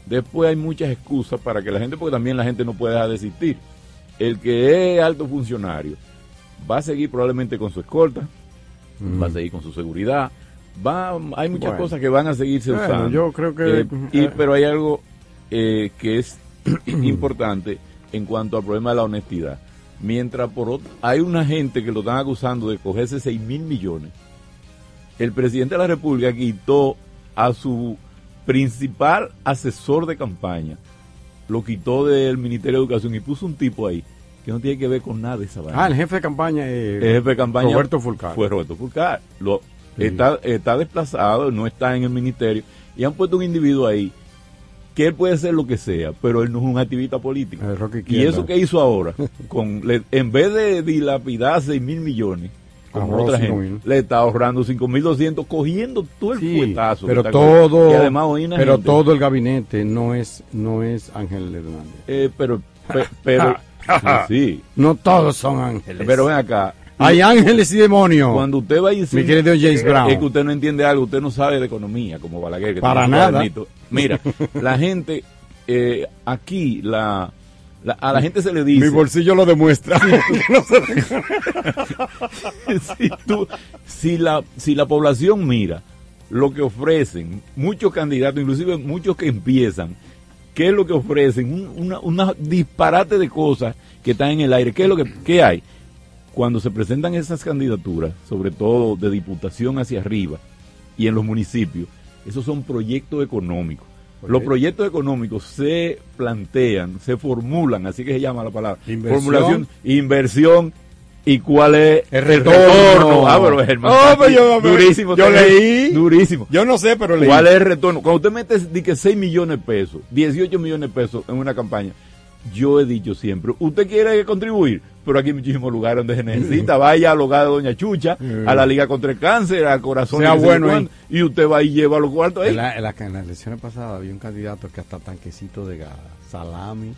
Después hay muchas excusas para que la gente, porque también la gente no puede dejar de existir. El que es alto funcionario va a seguir probablemente con su escolta, va a seguir con su seguridad, va, hay muchas cosas que van a seguirse usando. Yo creo que... Eh, y, pero hay algo eh, que es *clears throat* importante en cuanto al problema de la honestidad. Mientras por otro, hay una gente que lo están acusando de cogerse 6 mil millones, el presidente de la República quitó a su principal asesor de campaña lo quitó del Ministerio de Educación y puso un tipo ahí que no tiene que ver con nada de esa vaina. Ah, el jefe de campaña, el jefe de campaña Roberto Fulcar. Fue Roberto Fulcar. Lo, está, está desplazado, no está en el ministerio y han puesto un individuo ahí que él puede ser lo que sea, pero él no es un activista político. Y eso que hizo ahora, con en vez de dilapidar 6 mil millones, como otra gente, le está ahorrando 5.200 cogiendo todo el sí, Pero todo, pero todo el gabinete no es no es Ángel Hernández. Eh, pero pero, *laughs* sí. No todos son ángeles. Pero ven acá. Hay ángeles y demonios. Cuando usted va a decir, Mi querido James Brown. Es que usted no entiende algo, usted no sabe de economía como Balaguer. Para nada. Mira, *laughs* la gente, eh, aquí, la, a la gente se le dice. Mi bolsillo lo demuestra. *laughs* *laughs* si, la, si la población mira lo que ofrecen muchos candidatos, inclusive muchos que empiezan, ¿qué es lo que ofrecen? Una, una disparate de cosas que están en el aire. ¿Qué es lo que qué hay? Cuando se presentan esas candidaturas, sobre todo de diputación hacia arriba y en los municipios, esos son proyectos económicos los proyectos económicos se plantean, se formulan, así que se llama la palabra. Inversión. Formulación, inversión y cuál es el retorno. Ah, pero yo, durísimo. Yo leí. Durísimo. Yo no sé, pero leí. ¿Cuál es el retorno? Cuando usted mete di que 6 millones de pesos, 18 millones de pesos en una campaña, yo he dicho siempre, usted quiere contribuir, pero aquí hay muchísimos lugares donde se necesita. Vaya al hogar de Doña Chucha, a la Liga contra el Cáncer, al Corazón sea bueno y usted va y lleva los cuartos ahí. En, la, en, las elecciones pasadas había un candidato que hasta tanquecito de gas, salami,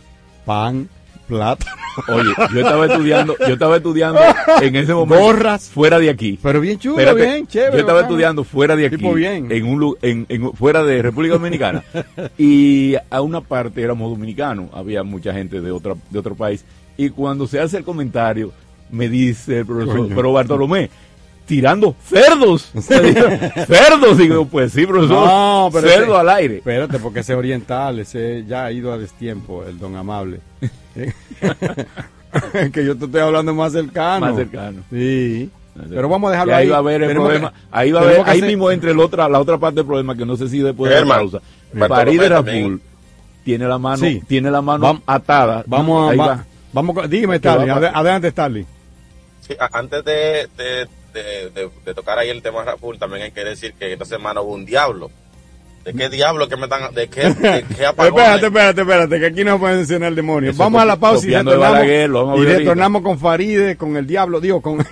pan, plata. Oye, yo estaba estudiando, yo estaba estudiando en ese momento Gorras. fuera de aquí. Pero bien chulo, bien chévere. Yo estaba estudiando fuera de aquí, bien. en un en, en, fuera de República Dominicana. *laughs* y a una parte éramos dominicanos, había mucha gente de otra de otro país y cuando se hace el comentario, me dice el profesor, pero Bartolomé, tirando cerdos. *laughs* *laughs* cerdos, digo, pues sí, profesor. No, pero cerdo al aire. Espérate, porque ese oriental, ese ya ha ido a destiempo, el don amable. *laughs* que yo te estoy hablando más cercano. Más cercano. Sí. Pero vamos a dejarlo ahí. ahí. va a haber el problema. ahí va a haber, ahí mismo entre el otra, la otra parte del problema, que no sé si después de la pausa. París de Raful tiene la mano, tiene la mano atada. Vamos a, Vamos, dígame, Starling, adelante, Starling. Sí, antes de, de, tocar ahí el tema Rapul, también hay que decir que esta semana hubo un diablo. ¿De qué diablo que me están.? ¿De qué, de qué *laughs* espérate, espérate, espérate, que aquí no puede mencionar el demonio. Vamos a la pausa y retornamos, y retornamos con Faride, con el diablo, digo, con,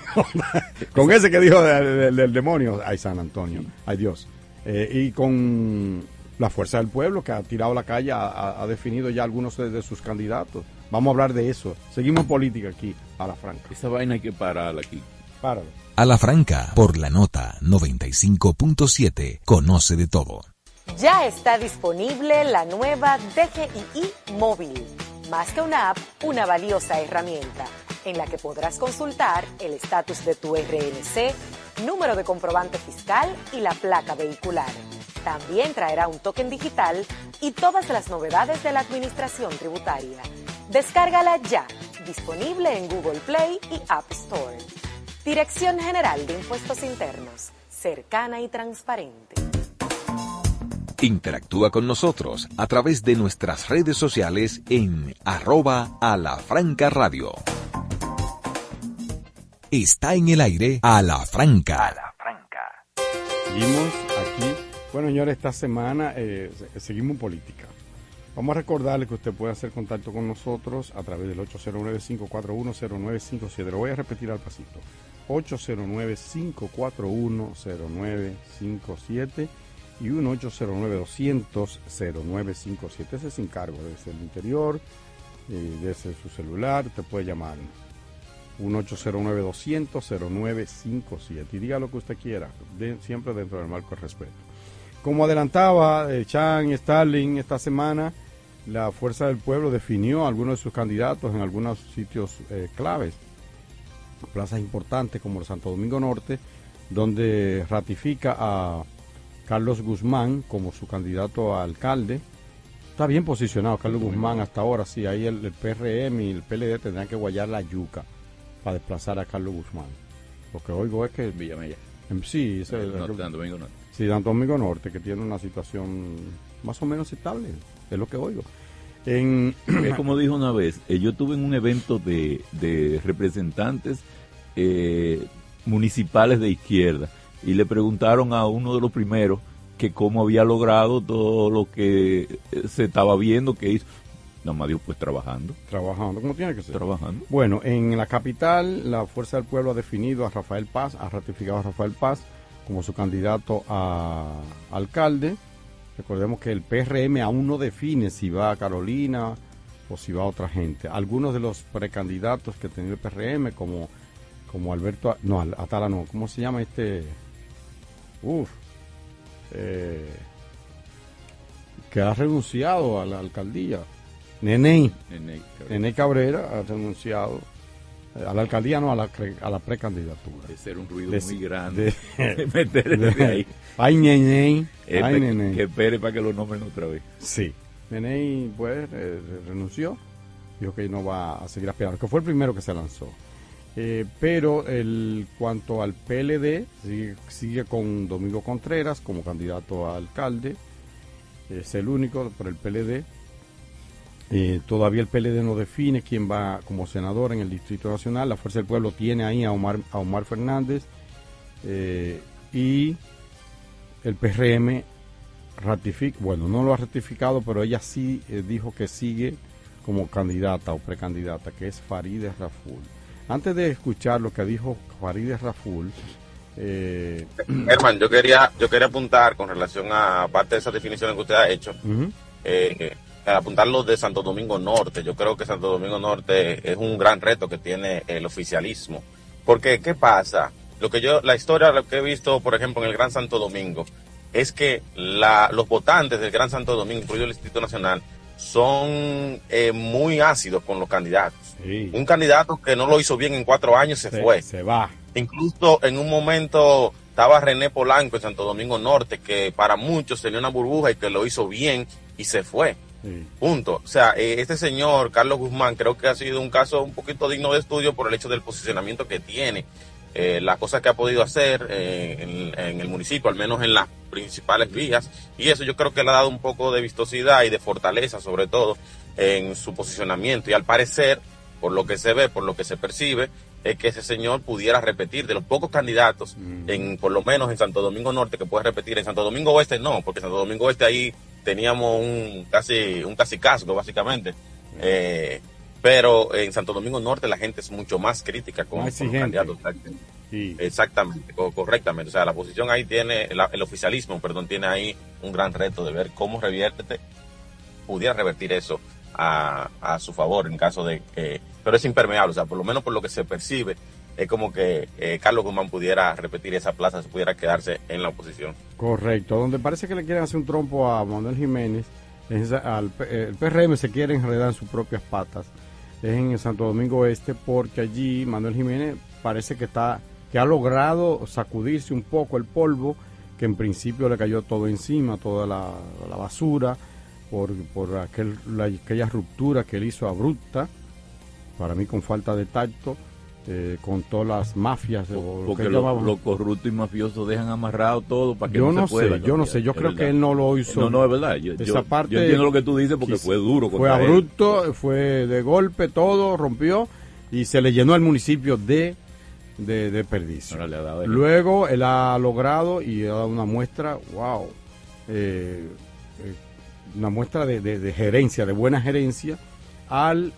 *laughs* con ese que dijo del, demonio. Ay, San Antonio, ay Dios. Eh, y con la fuerza del pueblo que ha tirado la calle, ha, ha definido ya algunos de sus candidatos. Vamos a hablar de eso. Seguimos política aquí, a la franca. Esa vaina hay que pararla aquí. Páralo. A la franca, por la nota 95.7, conoce de todo. Ya está disponible la nueva DGII móvil. Más que una app, una valiosa herramienta en la que podrás consultar el estatus de tu RNC, número de comprobante fiscal y la placa vehicular. También traerá un token digital y todas las novedades de la Administración Tributaria. Descárgala ya, disponible en Google Play y App Store. Dirección General de Impuestos Internos, cercana y transparente. Interactúa con nosotros a través de nuestras redes sociales en arroba a la franca radio. Está en el aire a la franca. Seguimos aquí. Bueno, señores, esta semana eh, seguimos política. Vamos a recordarle que usted puede hacer contacto con nosotros a través del 809-541-0957. Lo voy a repetir al pasito. 809-541-0957 y 1-809-200-0957. Ese es sin cargo, desde el interior, eh, desde su celular, te puede llamar. 1-809-200-0957 y diga lo que usted quiera, siempre dentro del marco de respeto. Como adelantaba eh, Chan Stalin esta semana, la Fuerza del Pueblo definió algunos de sus candidatos en algunos sitios eh, claves, plazas importantes como el Santo Domingo Norte, donde ratifica a Carlos Guzmán como su candidato a alcalde. Está bien posicionado Carlos Guzmán hasta ahora, sí, ahí el, PRM y el PLD tendrán que guayar la yuca para desplazar a Carlos Guzmán. Lo que oigo es que... Villamella. Sí, es el, Santo Domingo Norte. Sí, Santo Domingo Norte, que tiene una situación más o menos estable, es lo que oigo. En... Es como dijo una vez, eh, yo estuve en un evento de, de representantes eh, municipales de izquierda y le preguntaron a uno de los primeros que cómo había logrado todo lo que eh, se estaba viendo que hizo. Nada más pues trabajando. Trabajando, como tiene que ser. Trabajando. Bueno, en la capital, la Fuerza del Pueblo ha definido a Rafael Paz, ha ratificado a Rafael Paz como su candidato a alcalde. Recordemos que el PRM aún no define si va a Carolina o si va a otra gente. Algunos de los precandidatos que tenía el PRM, como, como Alberto, no, Atala no, ¿cómo se llama este? Uf, eh, que ha renunciado a la alcaldía. Nene, Nene Cabrera. ha renunciado a la alcaldía, no a la, a la precandidatura. De ser un ruido muy grande. De, *laughs* ahí. *laughs* Ay, Nene. Ay, Nene. Que espere para que lo nombren otra vez. Sí. Nene, pues, eh, renunció. Dijo que no va a seguir aspirando, que fue el primero que se lanzó. Eh, pero el cuanto al PLD, sigue, con Domingo Contreras como candidato a alcalde. Es el único por el PLD. Eh, todavía el PLD no define quién va como senador en el Distrito Nacional. La Fuerza del Pueblo tiene ahí a Omar, a Omar Fernández. Eh, y el PRM ratifica, bueno, no lo ha ratificado, pero ella sí dijo que sigue como candidata o precandidata, que es Farideh Raful. Antes de escuchar lo que dijo Farideh Raful, eh, Herman, yo quería, yo quería apuntar con relación a parte de esas definiciones que usted ha hecho, eh, apuntar lo de Santo Domingo Norte. Yo creo que Santo Domingo Norte es un gran reto que tiene el oficialismo. Porque, ¿qué pasa? Lo que yo, la historia, lo que he visto, por ejemplo, en el Gran Santo Domingo, es que la, los votantes del Gran Santo Domingo, incluido el Distrito Nacional, son eh, muy ácidos con los candidatos. Un candidato que no lo hizo bien en cuatro años se, fue. Se va. Incluso en un momento estaba René Polanco en Santo Domingo Norte, que para muchos tenía una burbuja y que lo hizo bien y se fue. Punto. O sea, eh, este señor, Carlos Guzmán, creo que ha sido un caso un poquito digno de estudio por el hecho del posicionamiento que tiene eh, las cosas que ha podido hacer eh, en, el municipio, al menos en las principales vías, y eso yo creo que le ha dado un poco de vistosidad y de fortaleza, sobre todo, en su posicionamiento. Y al parecer, por lo que se ve, por lo que se percibe, es que ese señor pudiera repetir de los pocos candidatos, mm. en por lo menos en Santo Domingo Norte, que puede repetir. En Santo Domingo Oeste no, porque Santo Domingo Oeste ahí teníamos un casi un casi casco, básicamente. Eh, pero en Santo Domingo Norte la gente es mucho más crítica con, los candidatos. Exactamente, correctamente. O sea, la posición ahí tiene, el, oficialismo, perdón, tiene ahí un gran reto de ver cómo revierte, pudiera revertir eso a, su favor en caso de que, pero es impermeable, o sea, por lo menos por lo que se percibe, es como que eh, Carlos Guzmán pudiera repetir esa plaza, se pudiera quedarse en la oposición. Correcto, donde parece que le quieren hacer un trompo a Manuel Jiménez, al, el PRM se quiere enredar en sus propias patas es en Santo Domingo Este, porque allí Manuel Jiménez parece que está que ha logrado sacudirse un poco el polvo que en principio le cayó todo encima, toda la, basura, por, por aquel, aquella ruptura que él hizo abrupta, para mí con falta de tacto, eh, con todas las mafias. Porque los corruptos y mafiosos dejan amarrado todo para que yo no, se pueda. Yo no sé, yo creo que él no lo hizo. No, no, es verdad. Yo, esa parte, yo entiendo lo que tú dices porque fue duro. Fue abrupto, fue de golpe, todo rompió y se le llenó el municipio de, de, de perdicio. Luego él ha logrado y ha dado una muestra, wow, eh, eh, una muestra de, de gerencia, de buena gerencia, al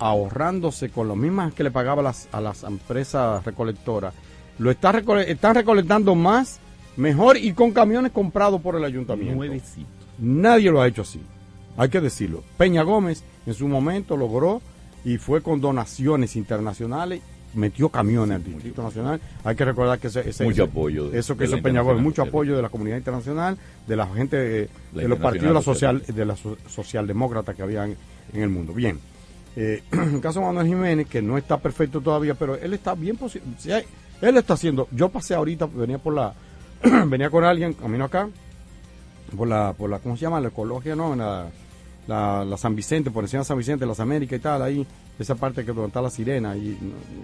ahorrándose con lo mismas que le pagaba las, a las empresas recolectoras, lo está están recolectando más, mejor y con camiones comprados por el ayuntamiento. Nadie lo ha hecho así, hay que decirlo. Peña Gómez en su momento logró y fue con donaciones internacionales metió camiones al Distrito Nacional. Hay que recordar que ese, mucho apoyo eso que hizo Peña Gómez, mucho apoyo de la comunidad internacional, de la gente de, los partidos de la social, de la socialdemócrata que había en, el mundo. Bien, eh, *clears throat* en el caso de Manuel Jiménez, que no está perfecto todavía, pero él está bien posible. Él está haciendo. Yo pasé ahorita, venía por la. *clears throat* venía con alguien, camino acá, por la, por la, ¿cómo se llama? La ecología, ¿no? La, la, San Vicente, por encima de San Vicente, las Américas y tal, ahí, esa parte que está la sirena. Y,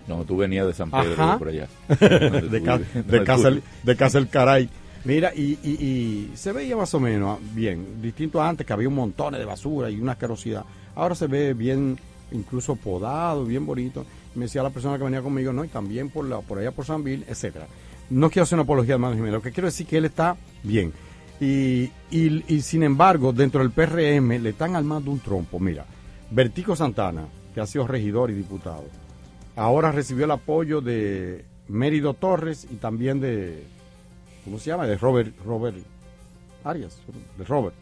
no, tú venías de San Pedro, por allá. *laughs* de, casa, de casa el caray. Mira, y, y, se veía más o menos bien, distinto a antes, que había un montón de basura y una asquerosidad. Ahora se ve bien incluso podado, bien bonito. me decía la persona que venía conmigo, no, y también por, la, por allá por San Bill, etcétera. No quiero hacer una apología de Manuel Jiménez, lo que quiero decir que él está bien. Y, y, sin embargo, dentro del PRM le están armando un trompo. Mira, Vertico Santana, que ha sido regidor y diputado, ahora recibió el apoyo de Mérido Torres y también de, ¿cómo se llama? De Robert, Robert Arias, de Robert.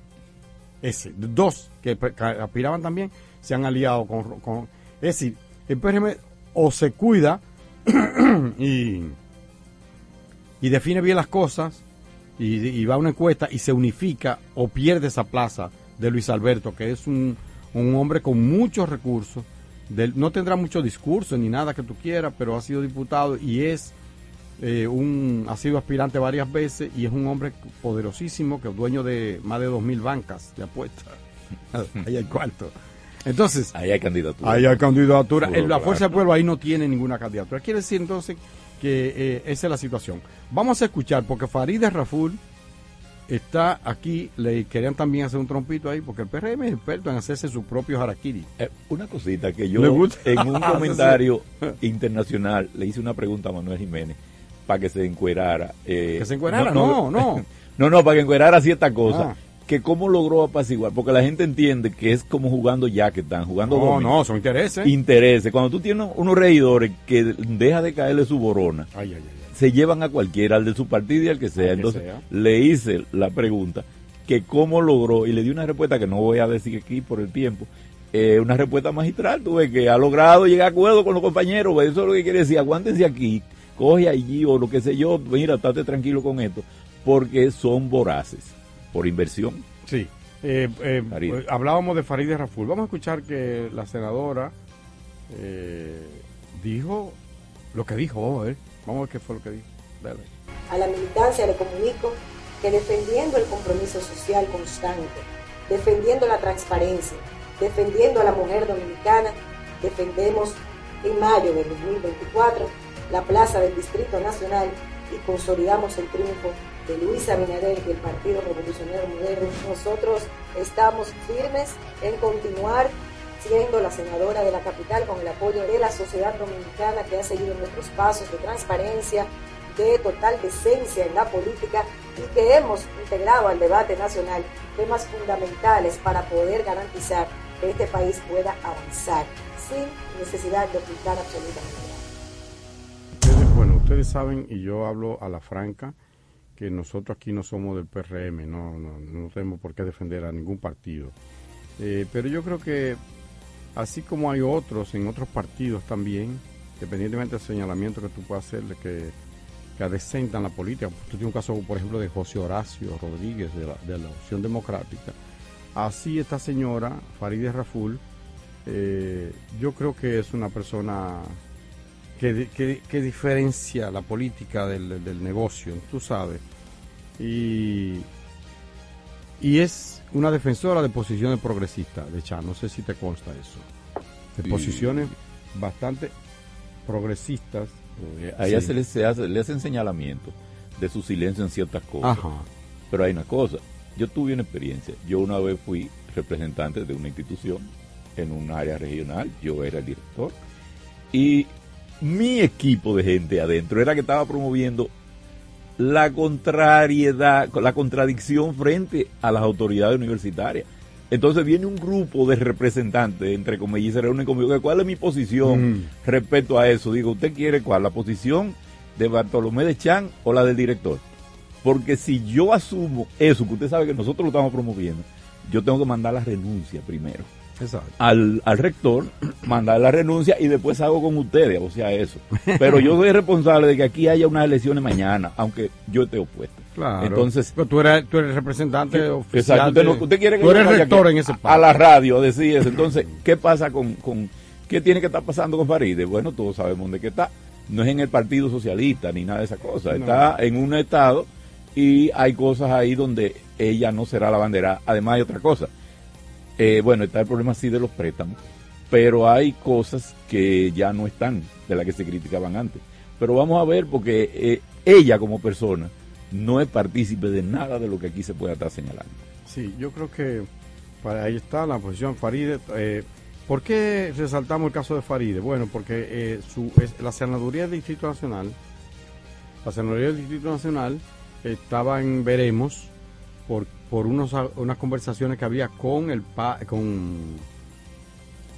Ese, dos que aspiraban también se han aliado con, es decir, el PRM o se cuida *clears throat* y, y define bien las cosas y, va a una encuesta y se unifica o pierde esa plaza de Luis Alberto, que es un, un hombre con muchos recursos, no tendrá mucho discurso ni nada que tú quieras, pero ha sido diputado y es eh, un, ha sido aspirante varias veces y es un hombre poderosísimo que es dueño de más de dos mil bancas de apuestas. *laughs* Ahí hay cuarto. Entonces, ahí hay candidatura. Ahí hay candidatura. la Fuerza del Pueblo ahí no tiene ninguna candidatura. Quiere decir entonces que eh, esa es la situación. Vamos a escuchar, porque Farideh Raful está aquí, le querían también hacer un trompito ahí, porque el PRM es experto en hacerse su propio harakiri. Eh, una cosita que yo en un *laughs* comentario internacional le hice una pregunta a Manuel Jiménez para que se encuerara. Eh, que se encuerara, no, no. No, no, *laughs* para que encuerara cierta cosa. Ah que cómo logró apaciguar, porque la gente entiende que es como jugando ya que están jugando No, no, son intereses. Intereses. Cuando tú tienes unos regidores que deja de caerle su borona, se llevan a cualquiera, al de su partido y al que sea. Entonces le hice la pregunta que cómo logró, y le di una respuesta que no voy a decir aquí por el tiempo, eh, una respuesta magistral, tuve que ha logrado llegar a acuerdo con los compañeros, eso es lo que quiere decir, aguántense aquí, coge allí o lo que sé yo, mira, estate tranquilo con esto, porque son voraces por inversión. Sí. Eh, eh, eh, hablábamos de Farideh Raful. Vamos a escuchar que la senadora dijo lo que dijo. Vamos a ver, vamos a ver qué fue lo que dijo. A la militancia le comunico que defendiendo el compromiso social constante, defendiendo la transparencia, defendiendo a la mujer dominicana, defendemos en mayo de 2024 la plaza del Distrito Nacional y consolidamos el triunfo de Luis Abinader el Partido Revolucionario Moderno, nosotros estamos firmes en continuar siendo la senadora de la capital con el apoyo de la sociedad dominicana que ha seguido nuestros pasos de transparencia, de total decencia en la política y que hemos integrado al debate nacional temas fundamentales para poder garantizar que este país pueda avanzar sin necesidad de ocultar absolutamente nada. bueno, ustedes saben, y yo hablo a la franca, que nosotros aquí no somos del PRM, no, no, no tenemos por qué defender a ningún partido. Eh, pero yo creo que así como hay otros en otros partidos también, independientemente del señalamiento que tú puedas hacerle que, que adecentan la política, tú tienes un caso, por ejemplo, de José Horacio Rodríguez de la, de la Opción Democrática, así esta señora, Farideh Raful, eh, yo creo que es una persona que, diferencia la política del, negocio, tú sabes. Y y es una defensora de posiciones progresistas, de hecho, no sé si te consta eso. De posiciones bastante progresistas. A ella se le, se hace, le hacen señalamiento de su silencio en ciertas cosas. Pero hay una cosa, yo tuve una experiencia, yo una vez fui representante de una institución en un área regional, yo era el director, y mi equipo de gente adentro era que estaba promoviendo la contrariedad, la contradicción frente a las autoridades universitarias. Entonces viene un grupo de representantes, entre comillas, y se reúnen conmigo. ¿Cuál es mi posición mm. respecto a eso? Digo, ¿usted quiere cuál? ¿La posición de Bartolomé de Chan o la del director? Porque si yo asumo eso, que usted sabe que nosotros lo estamos promoviendo, yo tengo que mandar la renuncia primero. Al, al, rector, mandar la renuncia y después hago con ustedes, o sea, eso. Pero yo soy responsable de que aquí haya unas elecciones mañana, aunque yo esté opuesto. Claro. Entonces, Pero tú eres, tú eres representante oficial. Exacto. Usted, quiere que tú eres rector en ese país. A la radio, decir eso. Entonces, ¿qué pasa con, con, qué tiene que estar pasando con Faride? Bueno, todos sabemos de qué está. No es en el Partido Socialista ni nada de esa cosa. Está en un estado y hay cosas ahí donde ella no será la bandera. Además hay otra cosa. Eh, bueno, está el problema sí de los préstamos, pero hay cosas que ya no están de las que se criticaban antes. Pero vamos a ver porque eh, ella como persona no es partícipe de nada de lo que aquí se pueda estar señalando. Sí, yo creo que ahí está la posición Faride. Eh, ¿Por qué resaltamos el caso de Faride? Bueno, porque eh, su, la senaduría del Distrito Nacional, la senaduría del Distrito Nacional estaba en veremos por, por unos, unas conversaciones que había con el con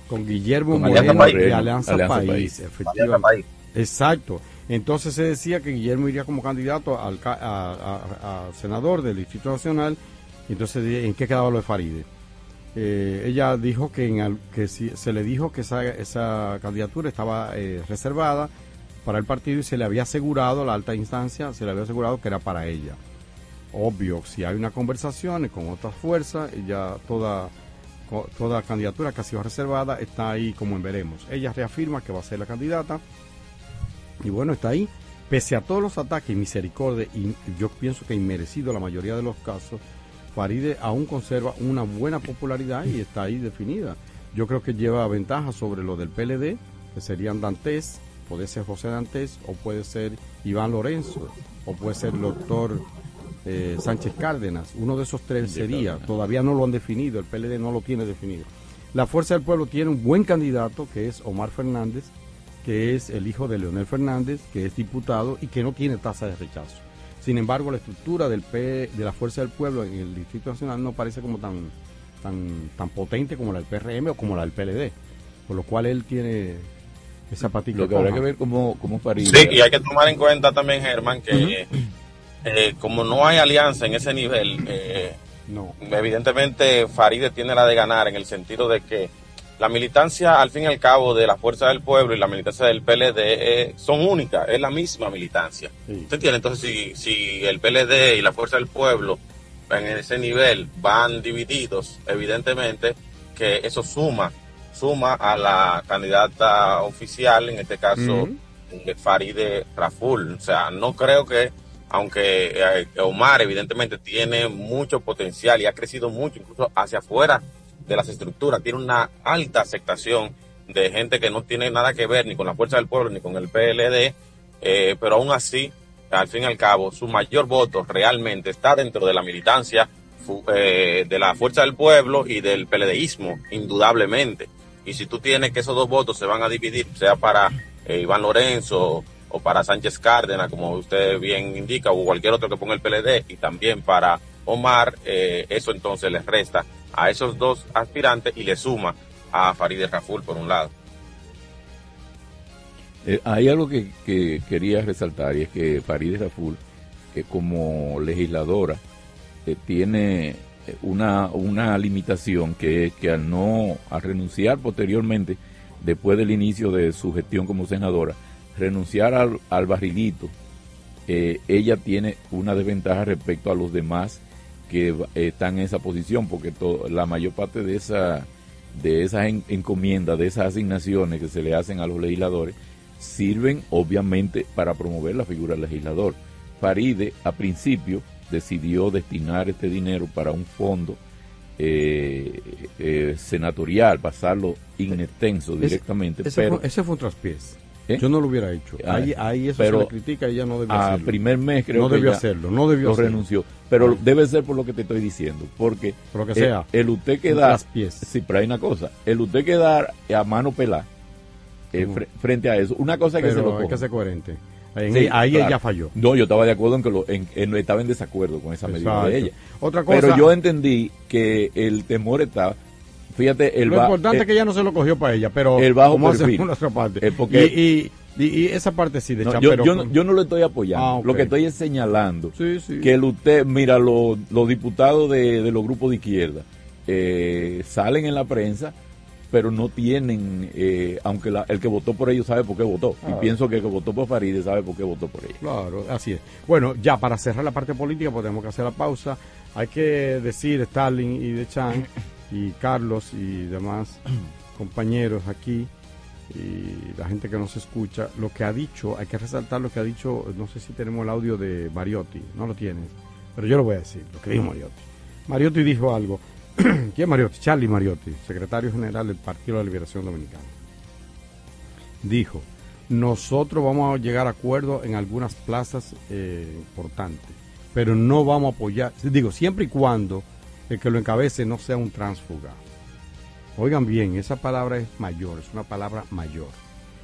con Guillermo Moreno de Alianza, País, efectivamente. Exacto. Entonces se decía que Guillermo iría como candidato al, a, senador del Distrito Nacional. Entonces, ¿en qué quedaba lo de Faride? Eh, ella dijo que, en que si, se le dijo que esa, esa candidatura estaba eh, reservada para el partido y se le había asegurado, la alta instancia, se le había asegurado que era para ella. Obvio, si hay una conversación con otras fuerzas, ya toda, toda candidatura que ha sido reservada está ahí como en veremos. Ella reafirma que va a ser la candidata y bueno, está ahí. Pese a todos los ataques y misericordia, y yo pienso que inmerecido la mayoría de los casos, Faride aún conserva una buena popularidad y está ahí definida. Yo creo que lleva ventaja sobre lo del PLD, que serían Dantes, puede ser José Dantes o puede ser Iván Lorenzo o puede ser el doctor eh, Sánchez Cárdenas. Uno de esos tres sería, todavía no lo han definido, el PLD no lo tiene definido. La Fuerza del Pueblo tiene un buen candidato que es Omar Fernández, que es el hijo de Leonel Fernández, que es diputado y que no tiene tasa de rechazo. Sin embargo, la estructura del P, de la Fuerza del Pueblo en el Distrito Nacional no parece como tan, tan, tan potente como la del PRM o como la del PLD, por lo cual él tiene esa patita. Lo que habrá que ver cómo, cómo Sí, y hay que tomar en cuenta también, Germán, que eh, como no hay alianza en ese nivel, eh, no. evidentemente Faride tiene la de ganar en el sentido de que la militancia, al fin y al cabo, de la Fuerza del Pueblo y la militancia del PLD eh, son únicas, es la misma militancia. ¿Usted entiende? Entonces, si, si el PLD y la Fuerza del Pueblo en ese nivel van divididos, evidentemente que eso suma suma a la candidata oficial, en este caso Faride Raful. O sea, no creo que, aunque eh, Omar evidentemente tiene mucho potencial y ha crecido mucho, incluso hacia afuera de las estructuras, tiene una alta aceptación de gente que no tiene nada que ver ni con la Fuerza del Pueblo ni con el PLD, eh, pero aún así, al fin y al cabo, su mayor voto realmente está dentro de la militancia eh, de la Fuerza del Pueblo y del PLDismo, indudablemente. Y si tú tienes que esos dos votos se van a dividir, sea para Iván Lorenzo para Sánchez Cárdenas, como usted bien indica, o cualquier otro que ponga el PLD, y también para Omar, eh, eso entonces les resta a esos dos aspirantes y le suma a Farideh Raful por un lado. Eh, hay algo que, quería resaltar y es que Farideh Raful, como legisladora, tiene una, una limitación que es que al no, a renunciar posteriormente, después del inicio de su gestión como senadora, renunciar al, al barrilito, eh, ella tiene una desventaja respecto a los demás que están en esa posición, porque la mayor parte de esa de esas encomiendas, de esas asignaciones que se le hacen a los legisladores, sirven obviamente para promover la figura del legislador. Faride, a principio, decidió destinar este dinero para un fondo eh, eh, senatorial, pasarlo inextenso directamente. Ese, pero, fue, ese fue un traspiés. ¿Eh? Yo no lo hubiera hecho. Ah, ahí, ahí eso pero se le critica y ella no debió a hacerlo. primer mes creo no que debió hacerlo, no debió lo hacerlo. renunció. Pero debe ser por lo que te estoy diciendo, porque Por lo que el- sea. el, usted quedar, traspiés. sí, pero hay una cosa, el usted quedar a mano pelada eh, fre- frente a eso, una cosa es que se Pero lo hay que ser coherente. Ahí, Sí, ahí claro. ella falló. No, yo estaba de acuerdo en que lo, en- en- estaba en desacuerdo con esa medida Exacto. de ella. Otra cosa- Pero yo entendí que el temor está, fíjate, el lo importante eh, es que ella no se lo cogió para ella, pero el bajo ¿cómo hacemos perfil. parte? Eh, porque- y, y, y- y esa parte sí de no, yo, no- yo no lo estoy apoyando. Ah. Lo que estoy es señalando Sí, sí. que el usted, mira, lo- los diputados de, de los grupos de izquierda eh, salen en la prensa, pero no tienen, eh, aunque la- el que votó por ellos sabe por qué votó. Y pienso que el que votó por Faride sabe por qué votó por ellos. Claro, así es. Bueno, ya para cerrar la parte política, pues tenemos que hacer la pausa. Hay que decir, Stalin y De Chan, y Carlos y demás *clears throat* compañeros aquí, y la gente que nos escucha, lo que ha dicho, hay que resaltar lo que ha dicho, no sé si tenemos el audio de Mariotti, no lo tienes, pero yo lo voy a decir, lo que dijo Mariotti. Mariotti dijo algo. *clears throat* ¿Quién es Mariotti? Charlie Mariotti, secretario general del Partido de la Liberación Dominicana. Dijo, nosotros vamos a llegar a acuerdos en algunas plazas eh, importantes, pero no vamos a apoyar, digo, siempre y cuando el que lo encabece no sea un tránsfuga. Oigan bien, esa palabra es mayor, es una palabra mayor.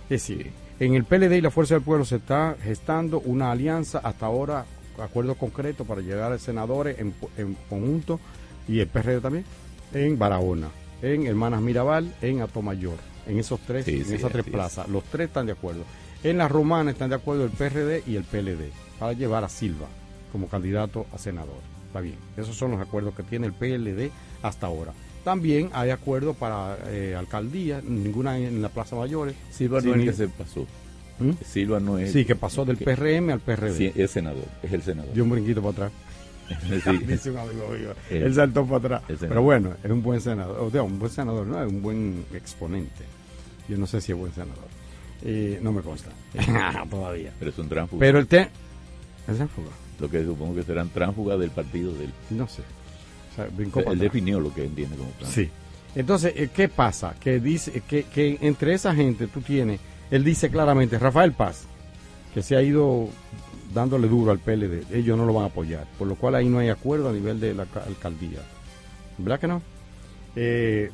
Es decir, en el PLD y la Fuerza del Pueblo se está gestando una alianza hasta ahora, acuerdo concreto para llegar a senadores en, en conjunto y el PRD también, en Barahona, en Hermanas Mirabal, en Atomayor, en esos tres, Sí, en sí, esas tres plazas. Los tres están de acuerdo. En la Romana están de acuerdo el PRD y el PLD para llevar a Silva como candidato a senador. Está bien. Esos son los acuerdos que tiene el PLD hasta ahora. También hay acuerdos para eh, alcaldía, ninguna en la Plaza Mayores. Silva no es el que se pasó. ¿Mm? Silva no es. Sí, que pasó del que- PRM al PRD. Sí, es senador, es el senador. Dio un brinquito para atrás. *laughs* Sí. *laughs* El- Él saltó para atrás. Pero bueno, es un buen senador. O sea, un buen senador, no, es un buen exponente. Yo no sé si es buen senador. Eh, no me consta. *laughs* Todavía. Pero es un tránsfuga. Pero el te... ¿Es tránsfuga? Lo que supongo que serán tránsfugas del partido del. No sé. O sea, brincó él definió lo que entiende como tránsfuga. Sí. Entonces, eh, ¿qué pasa? Que dice que, que entre esa gente tú tienes, él dice claramente, Rafael Paz, que se ha ido dándole duro al PLD, ellos no lo van a apoyar, por lo cual ahí no hay acuerdo a nivel de la ca- alcaldía. ¿Verdad que no? Eh,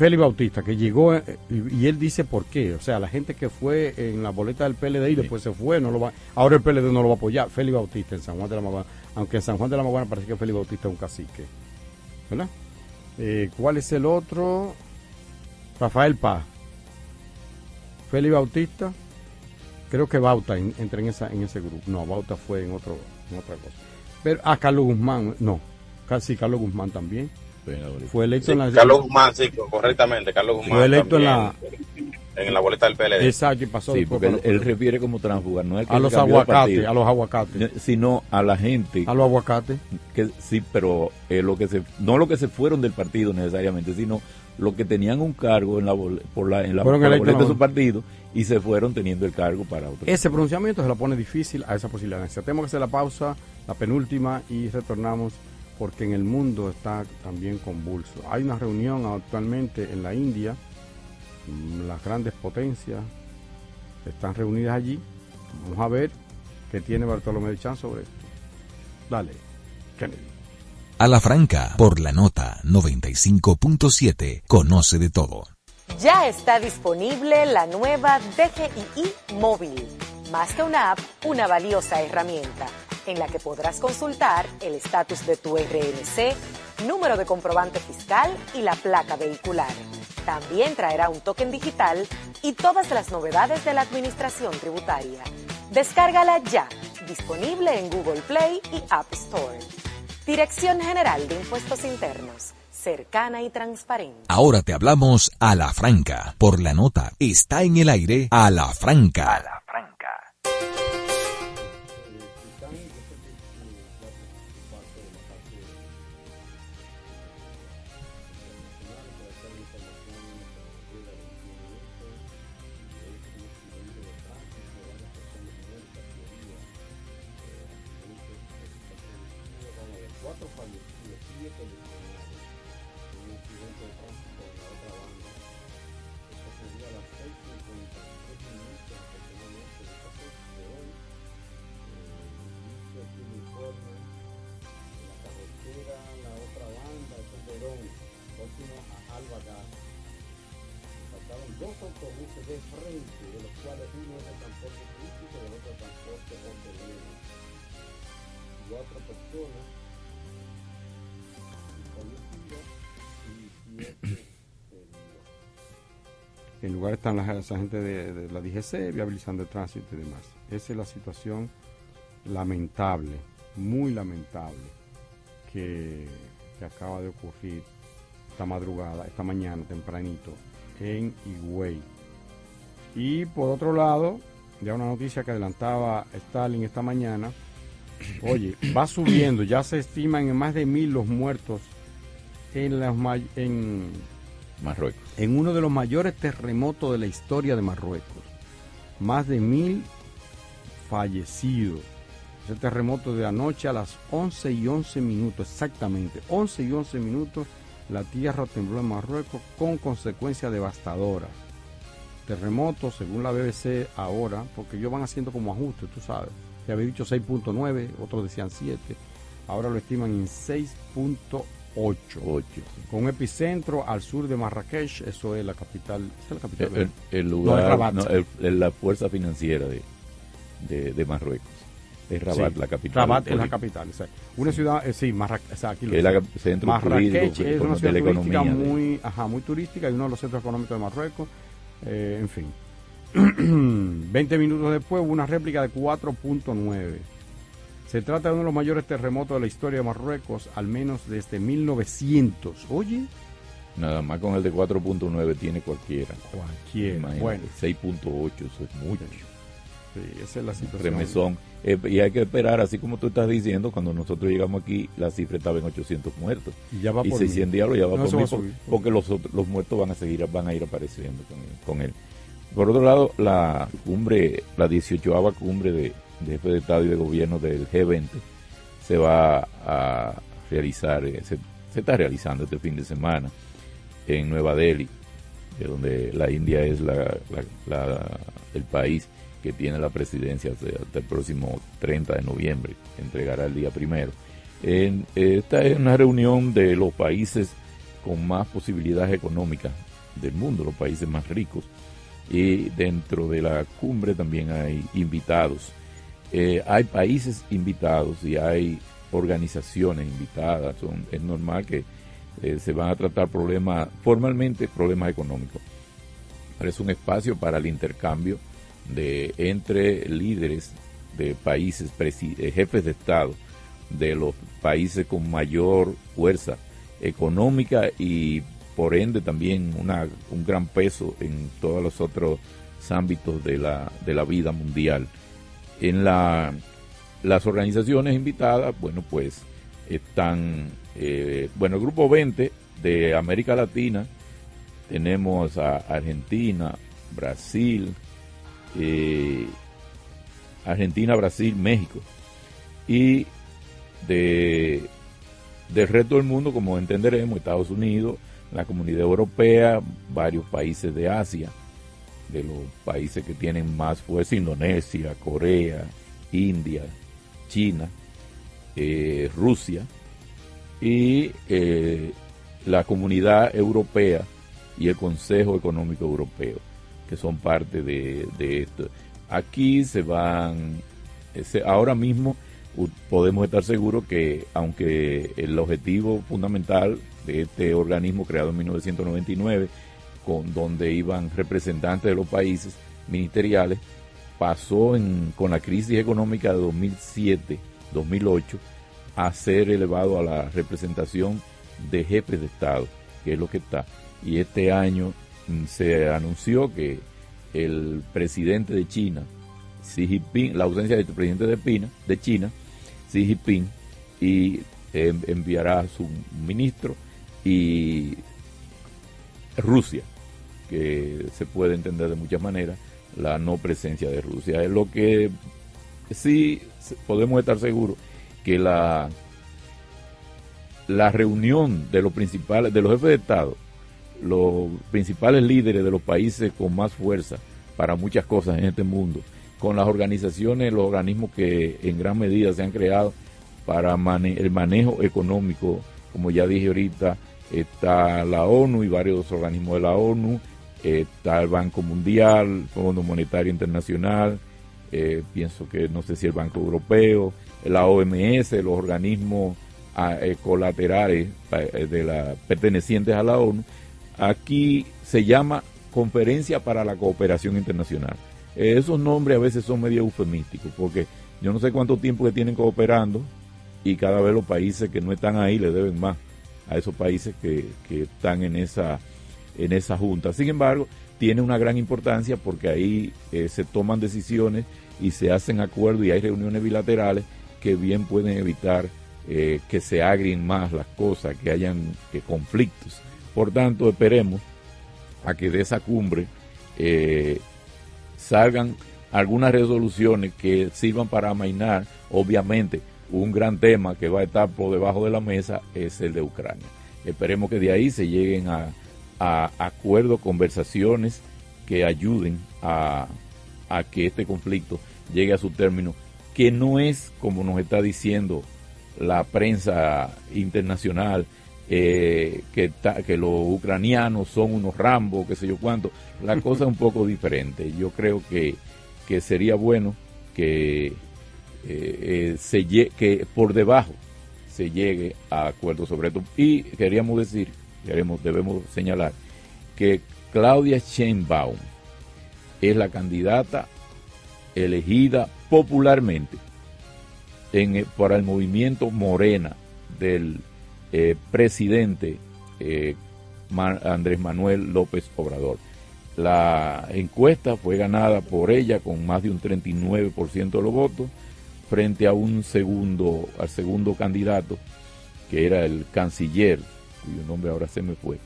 Félix Bautista, que llegó, eh, y, y él dice por qué. O sea, la gente que fue en la boleta del PLD y después se fue, no lo va, ahora el PLD no lo va a apoyar. Félix Bautista en San Juan de la Maguana, aunque en San Juan de la Maguana parece que Félix Bautista es un cacique. ¿Verdad? Eh, ¿Cuál es el otro? Rafael Paz. Félix Bautista. Creo que Bauta en- entra en, esa, en ese grupo. No, Bauta fue en, otro, en otra cosa. Pero, ah, Carlos Guzmán. No, casi Carlos Guzmán también. Fue electo Sí, en la... Carlos Guzmán, sí, correctamente. Carlos Guzmán. Fue electo en la... en la boleta del PLD. Exacto, y pasó Sí, porque él, refiere como tránsfuga, no es que A los aguacates, partido, a los aguacates. sino a la gente. A los aguacates. Que, sí, pero eh, lo que se, no lo que se fueron del partido necesariamente, sino lo que tenían un cargo en la, bol- por la, en la, por la boleta de su partido y se fueron teniendo el cargo para otro. Ese pronunciamiento se la pone difícil a esa posibilidad. Tenemos que hacer la pausa, la penúltima, y retornamos porque en el mundo está también convulso. Hay una reunión actualmente en la India, mm, las grandes potencias están reunidas allí. Vamos a ver qué tiene Bartolomé de Chan sobre esto. Dale, Kennedy. A la franca, por la nota 95.7, conoce de todo. Ya está disponible la nueva DGII móvil. Más que una app, una valiosa herramienta en la que podrás consultar el estatus de tu RNC, número de comprobante fiscal y la placa vehicular. También traerá un token digital y todas las novedades de la administración tributaria. Descárgala ya, disponible en Google Play y App Store. Dirección General de Impuestos Internos, cercana y transparente. Ahora te hablamos a la franca, por la nota. Está en el aire a la franca. Lugar están las, las agentes de, de la DGC viabilizando el tránsito y demás. Esa es la situación lamentable, muy lamentable, que, que acaba de ocurrir esta madrugada, esta mañana tempranito, en Higüey. Y por otro lado, ya una noticia que adelantaba Stalin esta mañana, *coughs* oye, va subiendo, ya se estiman en más de mil los muertos en, las, en Marruecos. En uno de los mayores terremotos de la historia de Marruecos. Más de mil fallecidos. Ese terremoto de anoche a las 11 y 11 minutos, exactamente, 11 y 11 minutos, la tierra tembló en Marruecos con consecuencias devastadoras. Terremoto, según la BBC ahora, porque ellos van haciendo como ajustes, tú sabes. Se había dicho 6.9, otros decían 7, ahora lo estiman en 6.8. Con un epicentro al sur de Marrakech, eso es la capital. es la capital El, ¿verdad? el- el No, es lugar, no, el- la fuerza financiera de, de, de Marruecos. Es Rabat, Sí, la capital. Rabat es la capital. exacto. Una ciudad, eh, sí, Marrakech, o sea, aquí lo Es la centro Marrakech es de- una de ciudad la turística de- muy, ajá, muy turística y uno de los centros económicos de Marruecos. Eh, en fin. *clears throat* 20 minutos después hubo una réplica de 4.9. Se trata de uno de los mayores terremotos de la historia de Marruecos, al menos desde 1900. Oye, Nada más con el de 4.9 tiene cualquiera. Cualquiera, bueno. 6.8, eso es mucho. Sí, esa es la situación. Remesón. Eh, y hay que esperar, así como tú estás diciendo, cuando nosotros llegamos aquí, la cifra estaba en 800 muertos. Y ya va por 600 mil. diablos ya va No, por va subir. porque los, los muertos van a seguir, van a ir apareciendo con, con él. Por otro lado, la cumbre, la 18 cumbre de, de jefe de Estado y de gobierno del G20 se va a realizar, eh, se, está realizando este fin de semana en Nueva Delhi, de donde la India es la, el país que tiene la presidencia hasta, el próximo 30 de noviembre, entregará el día primero. En- esta es una reunión de los países con más posibilidades económicas del mundo, los países más ricos. Y dentro de la cumbre también hay invitados. Eh, hay países invitados y hay organizaciones invitadas. Es normal que eh, se van a tratar problemas, formalmente problemas económicos. Pero es un espacio para el intercambio de entre líderes de países, eh, jefes de Estado de los países con mayor fuerza económica y por ende también una, un gran peso en todos los otros ámbitos de la, de la vida mundial. En la, las organizaciones invitadas, bueno, pues están, eh, bueno, el grupo 20 de América Latina, tenemos a Argentina, Brasil, eh, Argentina, Brasil, México. Y de, del resto del mundo, como entenderemos, Estados Unidos, la comunidad europea, varios países de Asia, de los países que tienen más fuerza, Indonesia, Corea, India, China, eh, Rusia, y eh, la comunidad europea y el Consejo Económico Europeo, que son parte de, de esto. Aquí se van, ahora mismo podemos estar seguros que aunque el objetivo fundamental de este organismo creado en 1999, donde iban representantes de los países ministeriales, pasó en- con la crisis económica de 2007-2008 a ser elevado a la representación de jefes de Estado, que es lo que está. Y este año mm, se anunció que el presidente de China, Xi Jinping, la ausencia del presidente de, Pina, de China, Xi Jinping, y eh, enviará a su ministro y Rusia, que se puede entender de muchas maneras la no presencia de Rusia. Lo que sí podemos estar seguros que la la reunión de los principales, de los jefes de Estado, los principales líderes de los países con más fuerza para muchas cosas en este mundo, con las organizaciones, los organismos que en gran medida se han creado para el manejo económico, como ya dije ahorita, está la ONU y varios organismos de la ONU, está el Banco Mundial, Fondo Monetario Internacional, eh, pienso que no sé si el Banco Europeo, la OMS, los organismos ah, eh, colaterales eh, pertenecientes a la ONU, aquí se llama Conferencia para la Cooperación Internacional. esos nombres a veces son medio eufemísticos, porque yo no sé cuánto tiempo que tienen cooperando y cada vez los países que no están ahí le deben más a esos países que, que están en esa, en esa junta. Sin embargo, tiene una gran importancia porque ahí eh, se toman decisiones y se hacen acuerdos y hay reuniones bilaterales que bien pueden evitar eh, que se agrin más las cosas, que hayan conflictos. Por tanto, esperemos a que de esa cumbre eh, salgan algunas resoluciones que sirvan para amainar, obviamente, un gran tema que va a estar por debajo de la mesa es el de Ucrania. Esperemos que de ahí se lleguen a, acuerdos, conversaciones que ayuden a, que este conflicto llegue a su término, que no es como nos está diciendo la prensa internacional, eh, que, que los ucranianos son unos rambos, qué sé yo cuánto. La *laughs* cosa es un poco diferente. Yo creo que, que sería bueno que eh, eh, se que por debajo se llegue a acuerdos sobre esto. Y queríamos decir, queremos, debemos señalar, que Claudia Sheinbaum es la candidata elegida popularmente en, eh, para el movimiento Morena del presidente Andrés Manuel López Obrador. La encuesta fue ganada por ella con más de un 39% de los votos frente a un segundo, al segundo candidato, que era el canciller, cuyo nombre ahora se me fue,